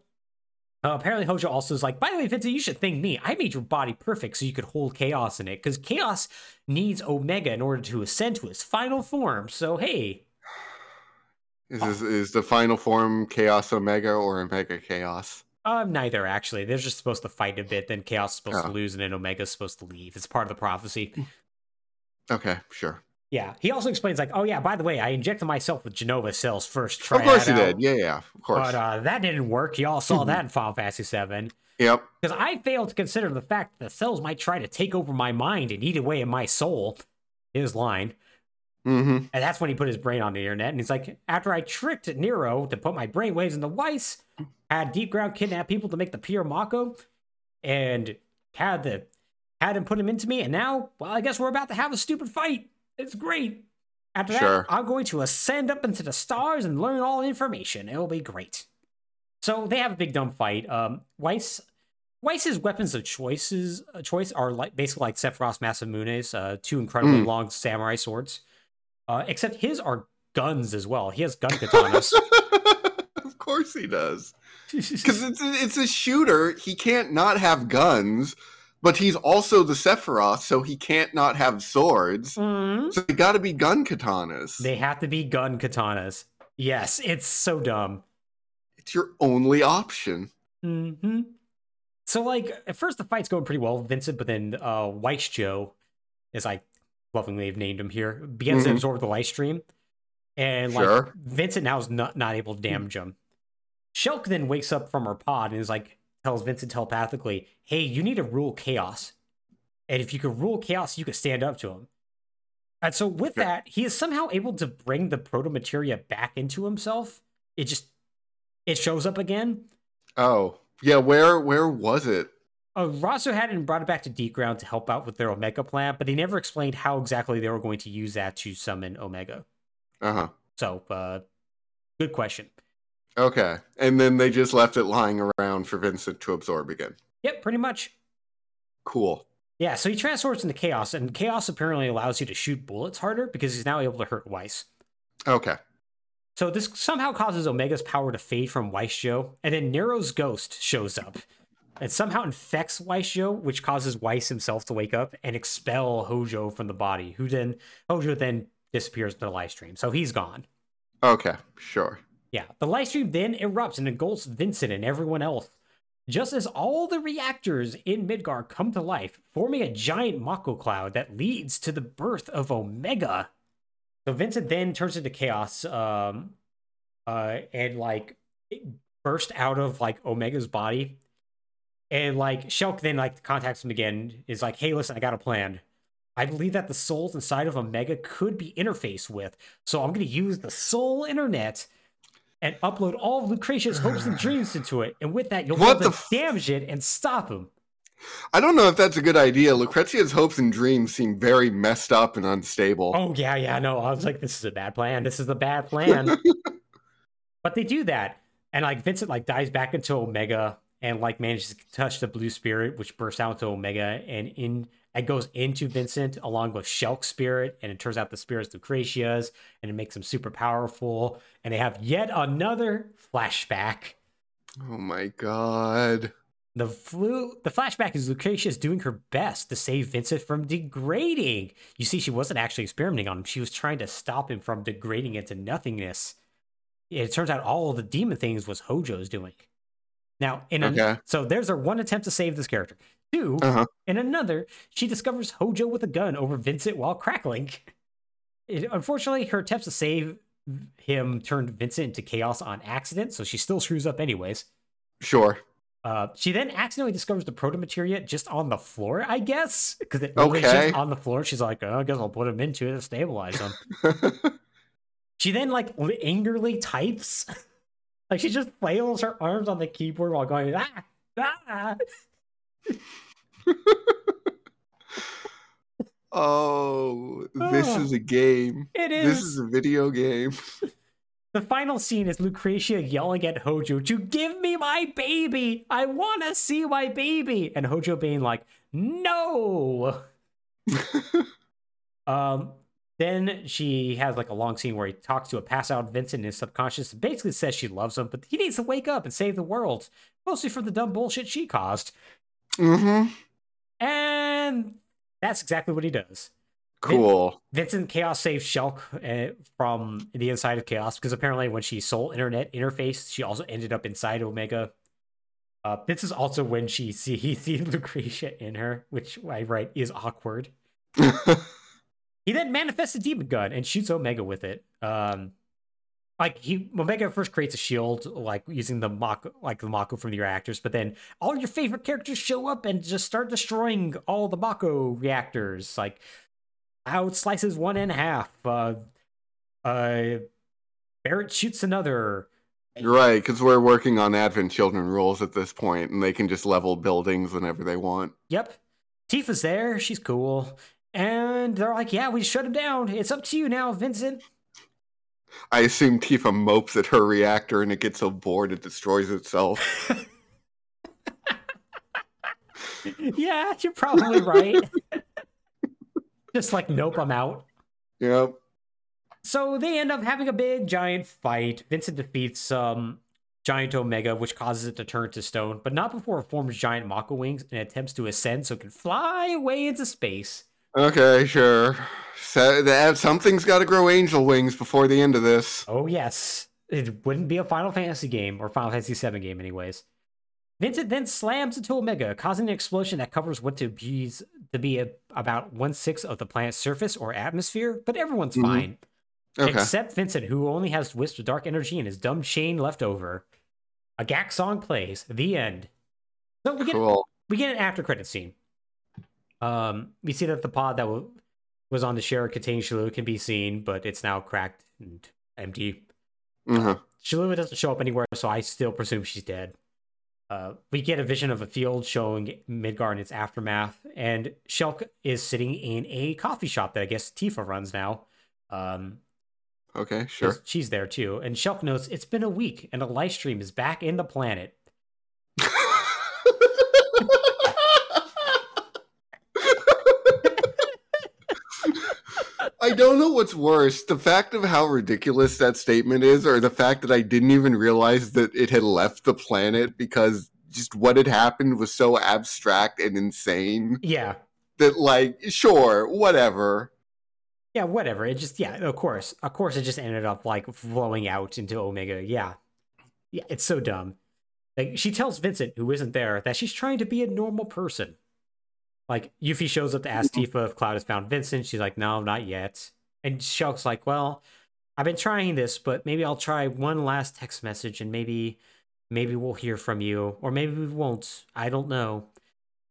S1: uh, apparently Hojo also is like, by the way, Vincent, you should thank me. I made your body perfect so you could hold Chaos in it, because Chaos needs Omega in order to ascend to his final form. So hey,
S2: Is, this, is the final form Chaos Omega or Omega Chaos?
S1: um, neither actually. They're just supposed to fight a bit, then Chaos is supposed
S2: Oh.
S1: to lose, and then Omega's supposed to leave. It's part of the prophecy.
S2: Okay, sure.
S1: Yeah, he also explains like, oh yeah, by the way, I injected myself with Jenova cells first. Try
S2: of course he did. Yeah, yeah, of course.
S1: But uh, that didn't work. Y'all saw
S2: Mhm.
S1: that in Final Fantasy VII.
S2: yep.
S1: Because I failed to consider the fact that the cells might try to take over my mind and eat away at my soul. His line.
S2: Mm-hmm.
S1: And that's when he put his brain on the internet. And he's like, after I tricked Nero to put my brainwaves into Weiss, had Deep Ground kidnap people to make the pure Mako, and had the had him put him into me, and now, well, I guess we're about to have a stupid fight. It's great. After that, I'm going to ascend up into the stars and learn all the information. It'll be great. So they have a big dumb fight. Um, Weiss Weiss's weapons of choices uh, choice are like basically like Sephiroth's Masamune's, uh, two incredibly
S2: Mm.
S1: long samurai swords. Uh, except his are guns as well. He has gun katanas.
S2: of course he does. Because it's a, it's a shooter. He can't not have guns, but he's also the Sephiroth, so he can't not have swords.
S1: Mhm.
S2: So they got to be gun katanas.
S1: They have to be gun katanas. Yes, it's so dumb.
S2: it's your only option.
S1: hmm So like at first the fight's going pretty well, Vincent, but then uh Weiss Joe, as I lovingly have named him here, begins to
S2: Mhm.
S1: absorb the Lifestream. And like
S2: Sure.
S1: Vincent now is not, not able to damage him. Shelke then wakes up from her pod and is like tells Vincent telepathically, Hey, you need to rule chaos. And if you could rule chaos, you could stand up to him. And so with that, he is somehow able to bring the protomateria back into himself. It just it shows up again.
S2: Oh, yeah. Where where was it?
S1: Uh, Rosso had it and brought it back to Deep Ground to help out with their Omega plan, but he never explained how exactly they were going to use that to summon Omega.
S2: Uh huh.
S1: So, uh, good question.
S2: Okay. And then they just left it lying around for Vincent to absorb again.
S1: Yep, pretty much.
S2: Cool.
S1: Yeah, so he transforms into Chaos, and Chaos apparently allows you to shoot bullets harder because he's now able to hurt Weiss.
S2: Okay.
S1: So this somehow causes Omega's power to fade from Weiss Joe, and then Nero's ghost shows up and somehow infects Weiss Joe, which causes Weiss himself to wake up and expel Hojo from the body, who then Hojo then disappears into the Lifestream. So he's gone.
S2: Okay. Sure.
S1: Yeah, the Lifestream then erupts and engulfs Vincent and everyone else. Just as all the reactors in Midgar come to life, forming a giant Mako cloud that leads to the birth of Omega. So Vincent then turns into chaos, um, uh, and like burst out of like Omega's body, and like Shelke then like contacts him again, is like, "Hey, listen, I got a plan. I believe that the souls inside of Omega could be interfaced with, so I'm going to use the soul internet." And upload all of Lucretia's hopes and dreams into it, and with that, you'll be
S2: What
S1: able
S2: the
S1: to
S2: f-
S1: damage it and stop him.
S2: I don't know if that's a good idea. Lucretia's hopes and dreams seem very messed up and unstable.
S1: Oh yeah, yeah, no. I was like, this is a bad plan. This is a bad plan. but they do that, and like Vincent like dives back into Omega and like manages to touch the blue spirit, which bursts out into Omega and in it goes into Vincent along with Shelke's spirit, and it turns out the spirit's Lucretia's, and it makes him super powerful. And they have yet another flashback.
S2: Oh my god.
S1: The flu the flashback is Lucretia's doing her best to save Vincent from degrading. You see, she wasn't actually experimenting on him. She was trying to stop him from degrading into nothingness. It turns out all the demon things was Hojo's doing. Now, in
S2: Okay.
S1: so there's her one attempt to save this character. Two,
S2: Uh-huh.
S1: in another, she discovers Hojo with a gun over Vincent while crackling. It- unfortunately, her attempts to save him turned Vincent into chaos on accident, so she still screws up anyways.
S2: Sure.
S1: Uh, she then accidentally discovers the protomateria just on the floor, I guess, because it was just on the floor. She's like, oh, I guess I'll put him into it to stabilize him. she then like angrily types, like she just flails her arms on the keyboard while going ah ah.
S2: oh, this
S1: Oh.
S2: is a game.
S1: It
S2: This
S1: is.
S2: is a video game.
S1: The final scene is Lucretia yelling at Hojo to give me my baby. I want to see my baby, and Hojo being like, no. Um, Then she has like a long scene where he talks to a pass out Vincent in his subconscious and basically says she loves him, but he needs to wake up and save the world, mostly for the dumb bullshit she caused.
S2: Mm-hmm.
S1: And that's exactly what he does.
S2: Cool.
S1: Vincent Chaos saves Shelke uh, from the inside of Chaos because apparently when she sold internet interface, she also ended up inside Omega. Uh, this is also when she see he sees Lucretia in her, which I write is awkward. he then manifests a demon gun and shoots Omega with it. Um, like he Omega first creates a shield, like using the Mako, like the Mako from the reactors, but then all your favorite characters show up and just start destroying all the Mako reactors. Like how it slices one in half. Uh, uh, Barrett shoots another.
S2: right, because we're working on Advent Children rules at this point, and they can just level buildings whenever they want.
S1: Yep. Tifa's there. She's cool. And they're like, yeah, we shut him down. It's up to you now, Vincent.
S2: I assume Tifa mopes at her reactor and it gets so bored it destroys itself.
S1: yeah, you're probably right. Just like, nope, I'm out.
S2: Yep.
S1: So they end up having a big giant fight. Vincent defeats um giant Omega, which causes it to turn to stone, but not before it forms giant Mako wings and attempts to ascend so it can fly away into space.
S2: Okay, sure. So that something's got to grow angel wings before the end of this.
S1: Oh yes, it wouldn't be a Final Fantasy game or Final Fantasy VII game, anyways. Vincent then slams into Omega, causing an explosion that covers what to be to be a, about one sixth of the planet's surface or atmosphere. But everyone's
S2: Mhm.
S1: fine
S2: Okay.
S1: except Vincent, who only has wisps of dark energy and his dumb chain left over. A Gackt song plays. The end. So we get
S2: Cool.
S1: we get an after credit scene. Um, we see that the pod that w- was on the Shera containing Shalua can be seen, but it's now cracked and empty.
S2: Uh-huh.
S1: Shalua doesn't show up anywhere, so I still presume she's dead. Uh, we get a vision of a field showing Midgar and its aftermath, and Shelke is sitting in a coffee shop that I guess Tifa runs now. Um,
S2: Okay, sure.
S1: she's there too. And Shelke notes it's been a week, and a Lifestream is back in the planet.
S2: I don't know what's worse, the fact of how ridiculous that statement is, or the fact that I didn't even realize that it had left the planet because just what had happened was so abstract and insane
S1: Yeah,
S2: that, like, sure, whatever.
S1: yeah, whatever. It just yeah, of course, of course, it just ended up like flowing out into Omega. Yeah, yeah, it's so dumb. Like she tells Vincent, who isn't there, that she's trying to be a normal person. Like Yuffie shows up to ask mm-hmm. Tifa if Cloud has found Vincent. She's like, no, not yet. And Shelke's like, well, I've been trying this, but maybe I'll try one last text message and maybe, maybe we'll hear from you, or maybe we won't. I don't know.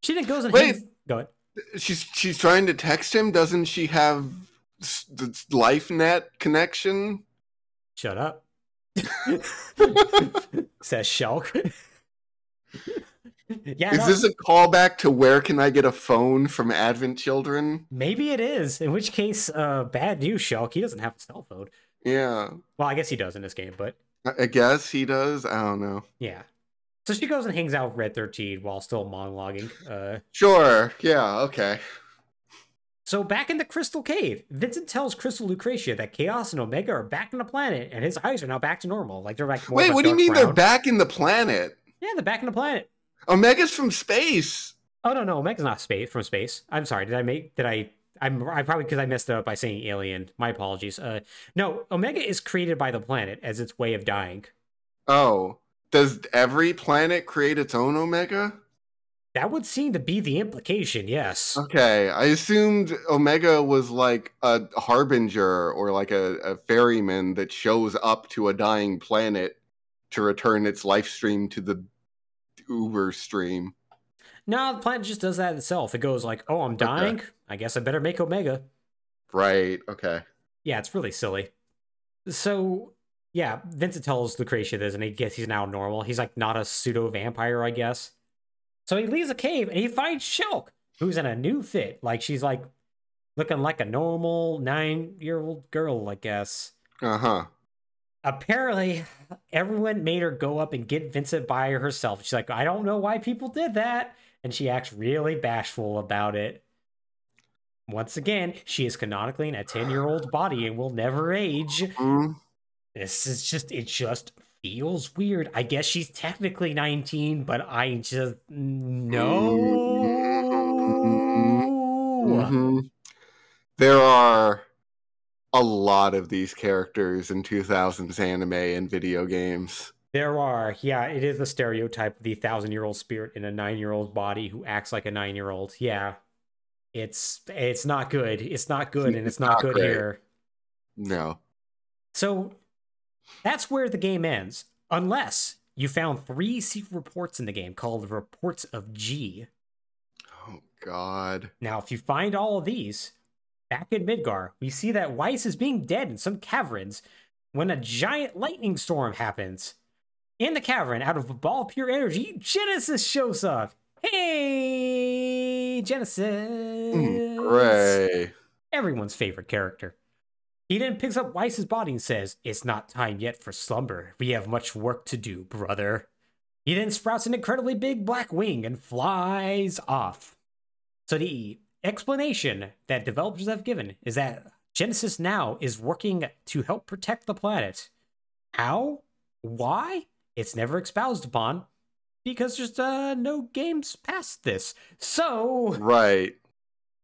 S1: She then goes and
S2: Wait.
S1: hangs- Go ahead.
S2: She's she's trying to text him. Doesn't she have the LifeNet connection?
S1: Shut up. Says Shelke. yeah,
S2: Is
S1: no,
S2: this a callback to where can I get a phone from Advent Children?
S1: maybe it is. In which case, uh, bad news, Shelke. He doesn't have a cell phone.
S2: Yeah,
S1: Well, I guess he does in this game, but
S2: I- guess he does. I don't know.
S1: yeah. So she goes and hangs out with Red 13 while still monologuing. Uh,
S2: Sure. Yeah. Okay.
S1: so back in the Crystal Cave, Vincent tells Crystal Lucretia that Chaos and Omega are back on the planet, and his eyes are now back to normal. Like they're like
S2: Wait. What do you mean they're back in the planet?
S1: Yeah, they're back in the planet.
S2: Omega's from space.
S1: Oh no, no, Omega's not space from space. I'm sorry. Did I make? Did I? I'm. I probably because I messed up by saying alien. My apologies. Uh, no, Omega is created by the planet as its way of dying.
S2: Oh, does every planet create its own Omega?
S1: That would seem to be the implication. Yes.
S2: Okay, I assumed Omega was like a harbinger or like a, a ferryman that shows up to a dying planet to return its Lifestream to the Uber stream.
S1: No, the planet just does that itself. It goes like, "Oh, I'm dying. I guess I better make Omega."
S2: Right. Okay.
S1: Yeah, it's really silly. So, yeah, Vincent tells Lucretia this, and he gets he's now normal. He's like not a pseudo vampire, I guess. So he leaves a cave and he finds Shelke, who's in a new fit. Like she's like looking like a normal nine year old girl, I guess.
S2: Uh huh.
S1: Apparently, everyone made her go up and get Vincent by herself. She's like, I don't know why people did that. And she acts really bashful about it. once again, she is canonically in a 10 year old body and will never age.
S2: Mm,
S1: This is just, it just feels weird. I guess she's technically 19, but I just, no.
S2: mhm. There are a lot of these characters in 2000s anime and video games.
S1: There are, yeah, it is the stereotype of the thousand year old spirit in a nine year old body who acts like a nine year old. Yeah. It's it's not good. It's not good, and it's not
S2: not
S1: good
S2: great.
S1: here.
S2: No.
S1: So that's where the game ends, unless you found three secret reports in the game called Reports of G.
S2: Oh God.
S1: Now, if you find all of these, back in Midgar, we see that Weiss is being dead in some caverns when a giant lightning storm happens. In the cavern, out of a ball of pure energy, Genesis shows up. Hey, Genesis!
S2: Mm, Hooray.
S1: everyone's favorite character. He then picks up Weiss's body and says, It's not time yet for slumber. We have much work to do, brother. He then sprouts an incredibly big black wing and flies off. So, the explanation that developers have given is that Genesis now is working to help protect the planet. How? Why? It's never espoused upon because there's uh, no games past this. So,
S2: Right.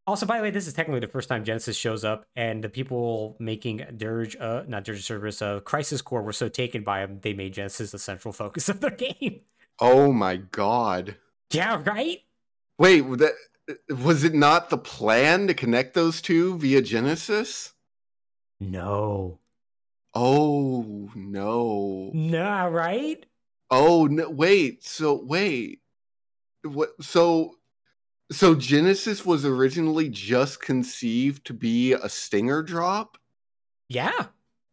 S1: also, by the way, this is technically the first time Genesis shows up, and the people making Dirge, uh, not Dirge Service, uh, Crisis Core were so taken by him, they made Genesis the central focus of their game.
S2: Oh my God.
S1: Yeah, right?
S2: Wait, that was it not the plan to connect those two via Genesis?
S1: No.
S2: Oh no.
S1: Nah, right?
S2: Oh no wait, so wait. What so so Genesis was originally just conceived to be a stinger drop?
S1: Yeah.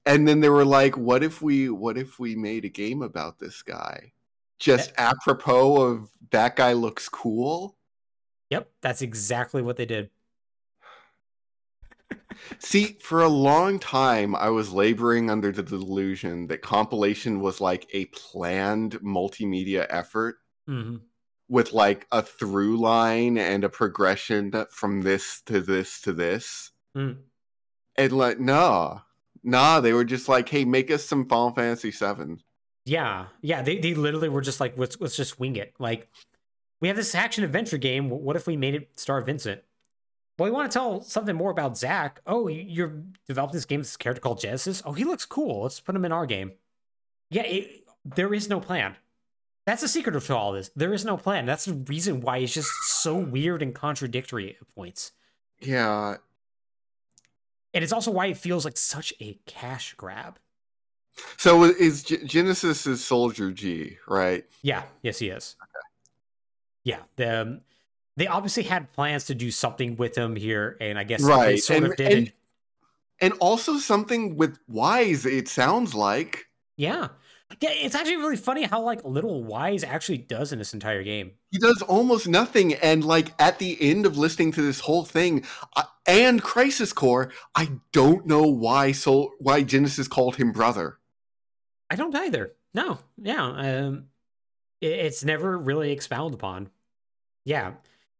S2: And then they were like, what if we what if we made a game about this guy? Just apropos of that guy looks cool?
S1: Yep, that's exactly what they did.
S2: See, for a long time, I was laboring under the delusion that compilation was like a planned multimedia effort
S1: hmm
S2: with like a through line and a progression from this to this to this.
S1: Mm.
S2: And like, nah, nah, they were just like, hey, make us some Final Fantasy VII.
S1: Yeah, yeah, they, they literally were just like, let's, let's just wing it. Like, we have this action adventure game. What if we made it star Vincent? Well, we want to tell something more about Zack. Oh, you- you're developing this game with this character called Genesis. Oh, he looks cool. Let's put him in our game. Yeah, it, there is no plan. That's the secret of all this. There is no plan. That's the reason why it's just so weird and contradictory at points.
S2: Yeah,
S1: And it's also why it feels like such a cash grab.
S2: so is G- Genesis is Soldier G, right?
S1: Yeah, yes, he is. Yeah, the, um, they obviously had plans to do something with him here, and I guess they
S2: Right,
S1: sort
S2: and-
S1: of did.
S2: and- And also something with Weiss, it sounds like.
S1: Yeah, yeah, it's actually really funny how like little Weiss actually does in this entire game.
S2: He does almost nothing, and like at the end of listening to this whole thing, uh, and Crisis Core, I don't know why Sol- why Genesis called him brother.
S1: I don't either. No, yeah, um, it, it's never really expounded upon. Yeah,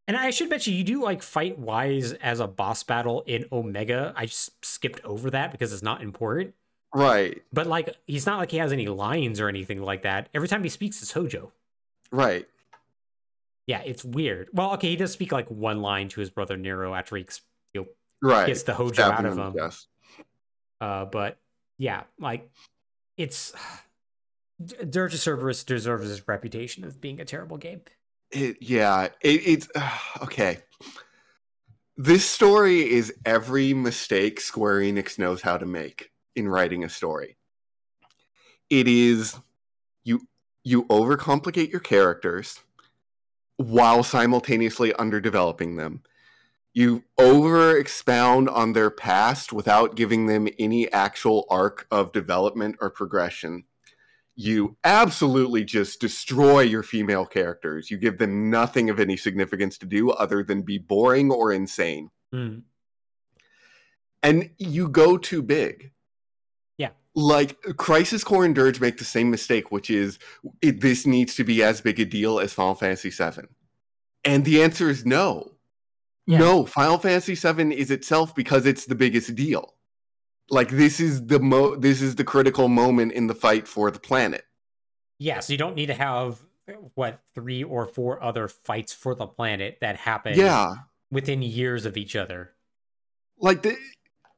S1: and I should mention you do like fight Weiss as a boss battle in Omega. I just skipped over that because it's not important.
S2: Right,
S1: But like, he's not like he has any lines or anything like that. Every time he speaks, it's Hojo.
S2: right.
S1: Yeah, it's weird. Well, okay, he does speak like one line to his brother Nero after he you know,
S2: Right.
S1: gets the Hojo
S2: Stab
S1: out of him.
S2: chest.
S1: Uh, but yeah, like it's Dirge of Cerberus deserves his reputation of being a terrible game.
S2: It, yeah, it, it's okay. This story is every mistake Square Enix knows how to make in writing a story. It is you you overcomplicate your characters while simultaneously underdeveloping them. You over expound on their past without giving them any actual arc of development or progression you absolutely just destroy your female characters. You give them nothing of any significance to do other than be boring or insane.
S1: Mm.
S2: And you go too big.
S1: Yeah.
S2: Like Crisis Core and Dirge make the same mistake, which is it, this needs to be as big a deal as Final Fantasy VII. And the answer is no.
S1: Yeah.
S2: No, Final Fantasy VII is itself because it's the biggest deal. Like this is the mo this is the critical moment in the fight for the planet.
S1: Yeah, so you don't need to have what three or four other fights for the planet that happen
S2: Yeah.
S1: within years of each other.
S2: Like the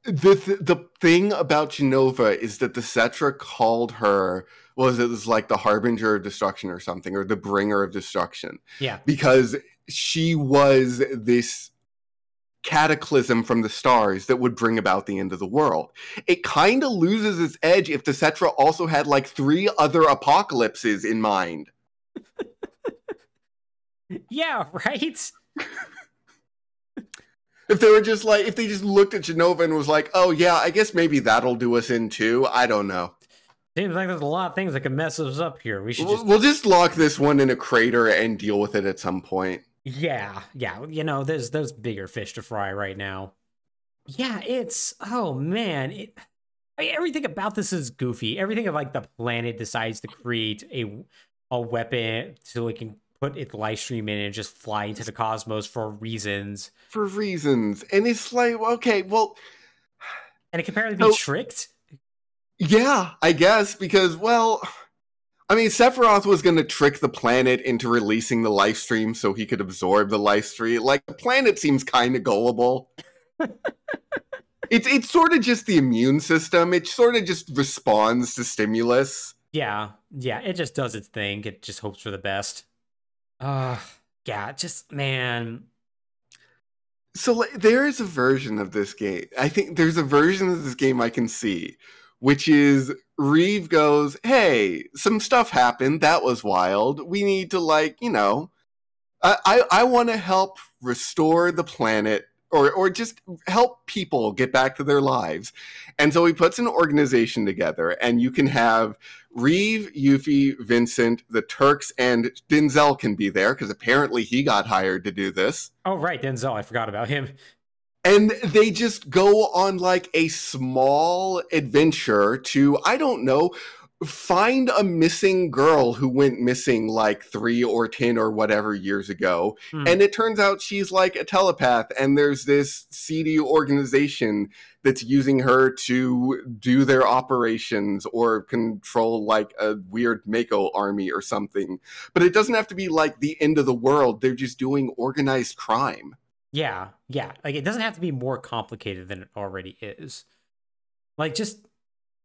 S2: the th- the thing about Jenova is that the Cetra called her was it was like the harbinger of destruction or something or the bringer of destruction
S1: Yeah.
S2: because she was this cataclysm from the stars that would bring about the end of the world. It kind of loses its edge if the Cetra also had like three other apocalypses in mind.
S1: Yeah, right?
S2: If they were just like if they just looked at Jenova and was like, "Oh yeah, I guess maybe that'll do us in too." I don't know.
S1: Seems like there's a lot of things that could mess us up here. We should
S2: We'll,
S1: just
S2: we'll just lock this one in a crater and deal with it at some point.
S1: Yeah, yeah. You know, there's there's bigger fish to fry right now. Yeah, it's oh man, it I mean, everything about this is goofy. Everything of like the planet decides to create a a weapon so it can put its Lifestream in and just fly into the cosmos for reasons.
S2: For reasons. And it's like, okay, well,
S1: And it can apparently be
S2: Oh.
S1: tricked.
S2: yeah, I guess, because, well, I mean, Sephiroth was going to trick the planet into releasing the Lifestream so he could absorb the Lifestream. Like, the planet seems kind of gullible. it's it's sort of just the immune system. It sort of just responds to stimulus.
S1: Yeah, yeah, it just does its thing. It just hopes for the best. Uh yeah, just man.
S2: So there is a version of this game. I think there's a version of this game I can see, which is Reeve goes, "Hey, some stuff happened. That was wild. We need to like, you know, I I, I want to help restore the planet." Or, or just help people get back to their lives. And so he puts an organization together, and you can have Reeve, Yuffie, Vincent, the Turks, and Denzel can be there because apparently he got hired to do this
S1: Oh right, Denzel, I forgot about him.
S2: And they just go on like a small adventure to i don't know find a missing girl who went missing like 3 or 10 or whatever years ago.
S1: Hmm.
S2: and it turns out she's like a telepath and there's this seedy organization that's using her to do their operations or control like a weird mako army or something. But it doesn't have to be like the end of the world. They're just doing organized crime
S1: Yeah, yeah. Like it doesn't have to be more complicated than it already is. Like just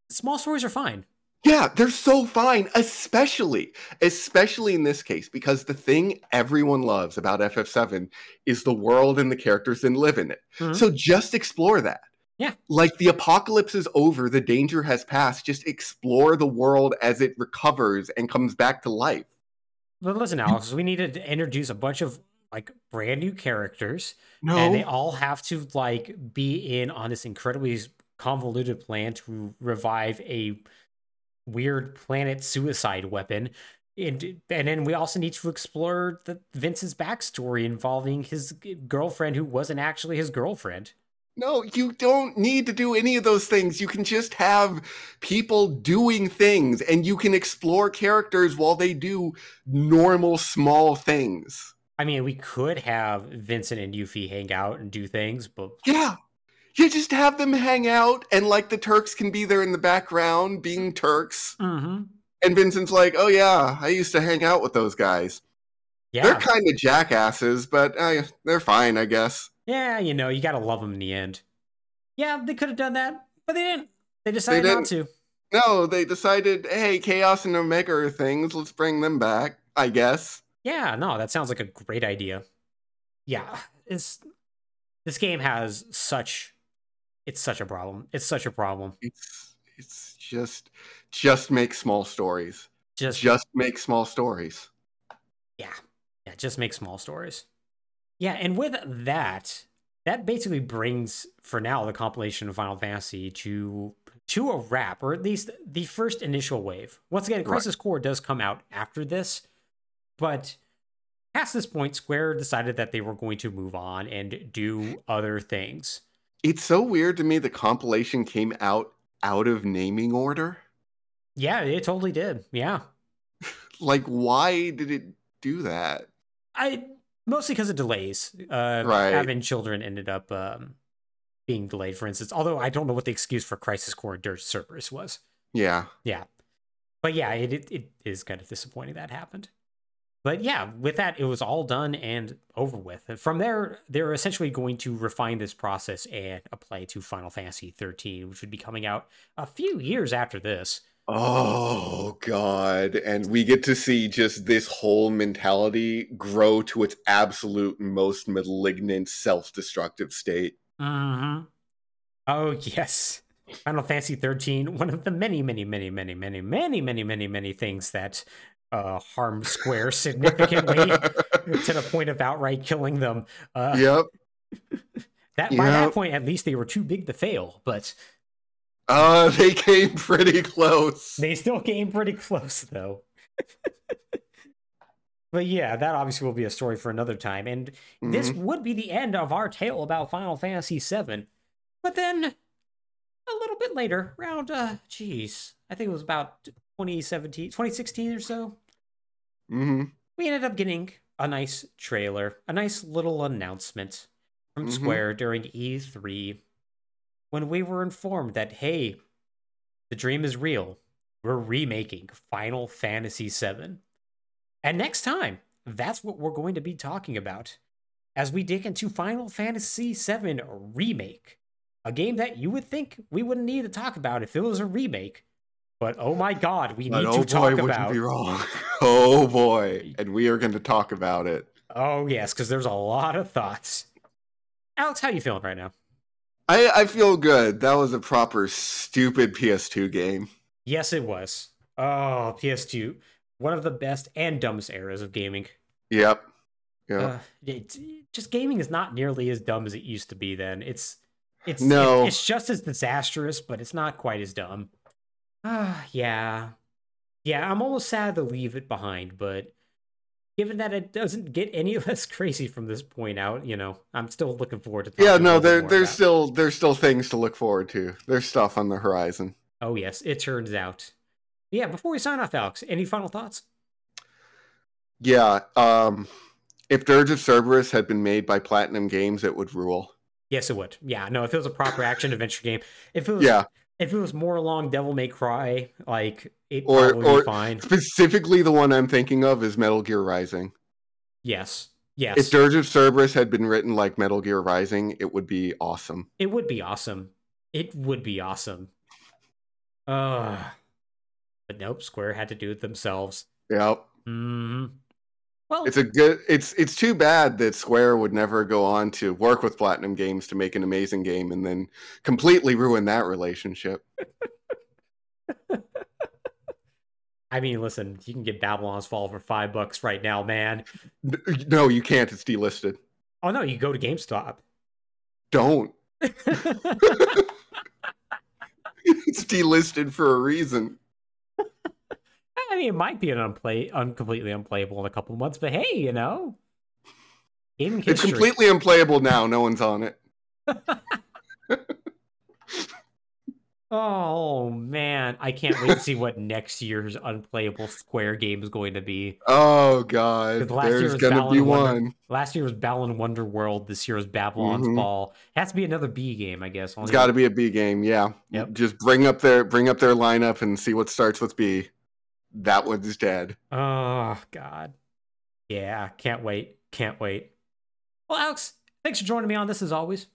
S1: small stories are fine.
S2: Yeah, they're so fine, especially, especially in this case, because the thing everyone loves about FF7 is the world and the characters that live in it.
S1: Mhm.
S2: So just explore that.
S1: Yeah.
S2: Like the apocalypse is over, the danger has passed. Just explore the world as it recovers and comes back to life.
S1: But listen, Alex, we need to introduce a bunch of like brand new characters,
S2: No.
S1: and they all have to like be in on this incredibly convoluted plan to revive a weird planet suicide weapon. And, and then we also need to explore the Vince's backstory involving his girlfriend who wasn't actually his girlfriend.
S2: No, you don't need to do any of those things. You can just have people doing things and you can explore characters while they do normal small things.
S1: I mean, we could have Vincent and Yuffie hang out and do things, but
S2: Yeah. You just have them hang out and like the Turks can be there in the background being Turks.
S1: Mhm.
S2: And Vincent's like, oh yeah, I used to hang out with those guys.
S1: yeah,
S2: They're kind of jackasses, but uh, they're fine, I guess.
S1: yeah, you know, you gotta love them in the end. Yeah, they could have done that, but they didn't. They decided not to.
S2: No, they decided, hey, Chaos and Omega are things. Let's bring them back, I guess.
S1: Yeah, no, that sounds like a great idea. Yeah, it's this game has such it's such a problem. It's such a problem.
S2: It's it's just just make small stories.
S1: Just,
S2: Just make small stories.
S1: yeah, yeah, just make small stories. Yeah, and with that, that basically brings for now the compilation of Final Fantasy to to a wrap, or at least the first initial wave. Once again,
S2: Right.
S1: Crisis Core does come out after this, but past this point, Square decided that they were going to move on and do other things.
S2: It's so weird to me the compilation came out out of naming order.
S1: Yeah, it totally did. Yeah.
S2: Like why did it do that?
S1: I mostly because of delays. Uh,
S2: Right.
S1: Advent Children ended up um, being delayed, for instance. Although I don't know what the excuse for Crisis Core and Dirge Cerberus was.
S2: Yeah.
S1: Yeah. But yeah, it, it, it is kind of disappointing that happened. But yeah, with that, it was all done and over with. And from there, they're essentially going to refine this process and apply to Final Fantasy 13, which would be coming out a few years after this.
S2: Oh god. And we get to see just this whole mentality grow to its absolute most malignant self-destructive state.
S1: Mm-hmm. Oh yes. Final Fantasy 13, one of the many, many, many, many, many, many, many, many, many things that uh, harm Square significantly to the point of outright killing them. Uh,
S2: yep.
S1: That by that point, at least they were too big to fail, but
S2: Uh they came pretty close.
S1: they still came pretty close, though. but yeah, that obviously will be a story for another time, and this
S2: Mhm.
S1: would be the end of our tale about Final Fantasy VII. But then, a little bit later, around uh, geez, I think it was about 2017, 2016 or so,
S2: Mhm.
S1: we ended up getting a nice trailer, a nice little announcement from
S2: Mhm.
S1: Square during E3 when we were informed that, hey, the dream is real. We're remaking Final Fantasy VII. And next time, that's what we're going to be talking about as we dig into Final Fantasy VII Remake, a game that you would think we wouldn't need to talk about if it was a remake. But oh my god, we
S2: But
S1: need
S2: oh
S1: to talk about
S2: be wrong. oh boy. And we are going to talk about it.
S1: Oh yes, because there's a lot of thoughts. Alex, how you feeling right now?
S2: I, I feel good. That was a proper stupid PS2 game.
S1: Yes, it was. Oh, PS2, one of the best and dumbest eras of gaming.
S2: Yep. Yeah.
S1: Uh, it, just gaming is not nearly as dumb as it used to be. Then it's it's
S2: No.
S1: it- it's just as disastrous, but it's not quite as dumb. Ah, yeah, yeah. I'm almost sad to leave it behind, but given that it doesn't get any less crazy from this point out, you know, I'm still looking forward to.
S2: yeah, no, there there's
S1: about
S2: still there's still things to look forward to. There's stuff on the horizon.
S1: Oh yes, it turns out. Yeah, before we sign off, Alex, any final thoughts?
S2: Yeah, um if Dirge of Cerberus had been made by Platinum Games, it would rule.
S1: Yes, it would. Yeah, no, if it was a proper action adventure game, if it was,
S2: Yeah,
S1: if it was more along Devil May Cry, like it
S2: Or-
S1: probably
S2: or-
S1: be fine.
S2: specifically the one I'm thinking of is Metal Gear Rising.
S1: Yes, yes,
S2: If Dirge of Cerberus had been written like Metal Gear Rising, it would be awesome.
S1: it would be awesome. It would be awesome. Uh, but nope, Square had to do it themselves.
S2: Yep.
S1: hmm Well,
S2: It's a good it's it's too bad that Square would never go on to work with Platinum Games to make an amazing game and then completely ruin that relationship.
S1: I mean, listen, you can get Babylon's Fall for five bucks right now, man.
S2: No, you can't. It's delisted.
S1: Oh no, you go to GameStop.
S2: Don't. It's delisted for a reason.
S1: I mean, it might be an unplay, uncompletely unplayable in a couple months, but hey, you know, gaming
S2: It's completely unplayable now. No one's on it.
S1: Oh man, I can't wait to see what next year's unplayable Square game is going to be.
S2: Oh god, there's gonna be
S1: Wonder-
S2: one.
S1: Last year was Balan Wonder World. This year was Babylon's
S2: Mhm.
S1: Fall. It has to be another B game, I guess.
S2: It's got to be a B game. Yeah.
S1: Yep.
S2: Just bring up their bring up their lineup and see what starts with B. That one's dead.
S1: Oh God. Yeah, can't wait. Can't wait. Well, Alex, thanks for joining me on this as always.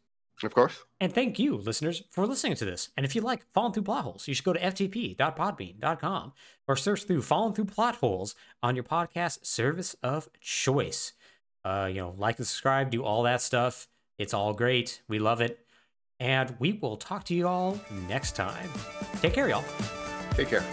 S2: Of course.
S1: And thank you, listeners, for listening to this. And if you like Falling Through Plot Holes, you should go to ftp.podbean.com or search through Falling Through Plot Holes on your podcast service of choice. Uh, you know, like and subscribe, do all that stuff. It's all great. We love it. And we will talk to you all next time. Take care, y'all.
S2: Take care.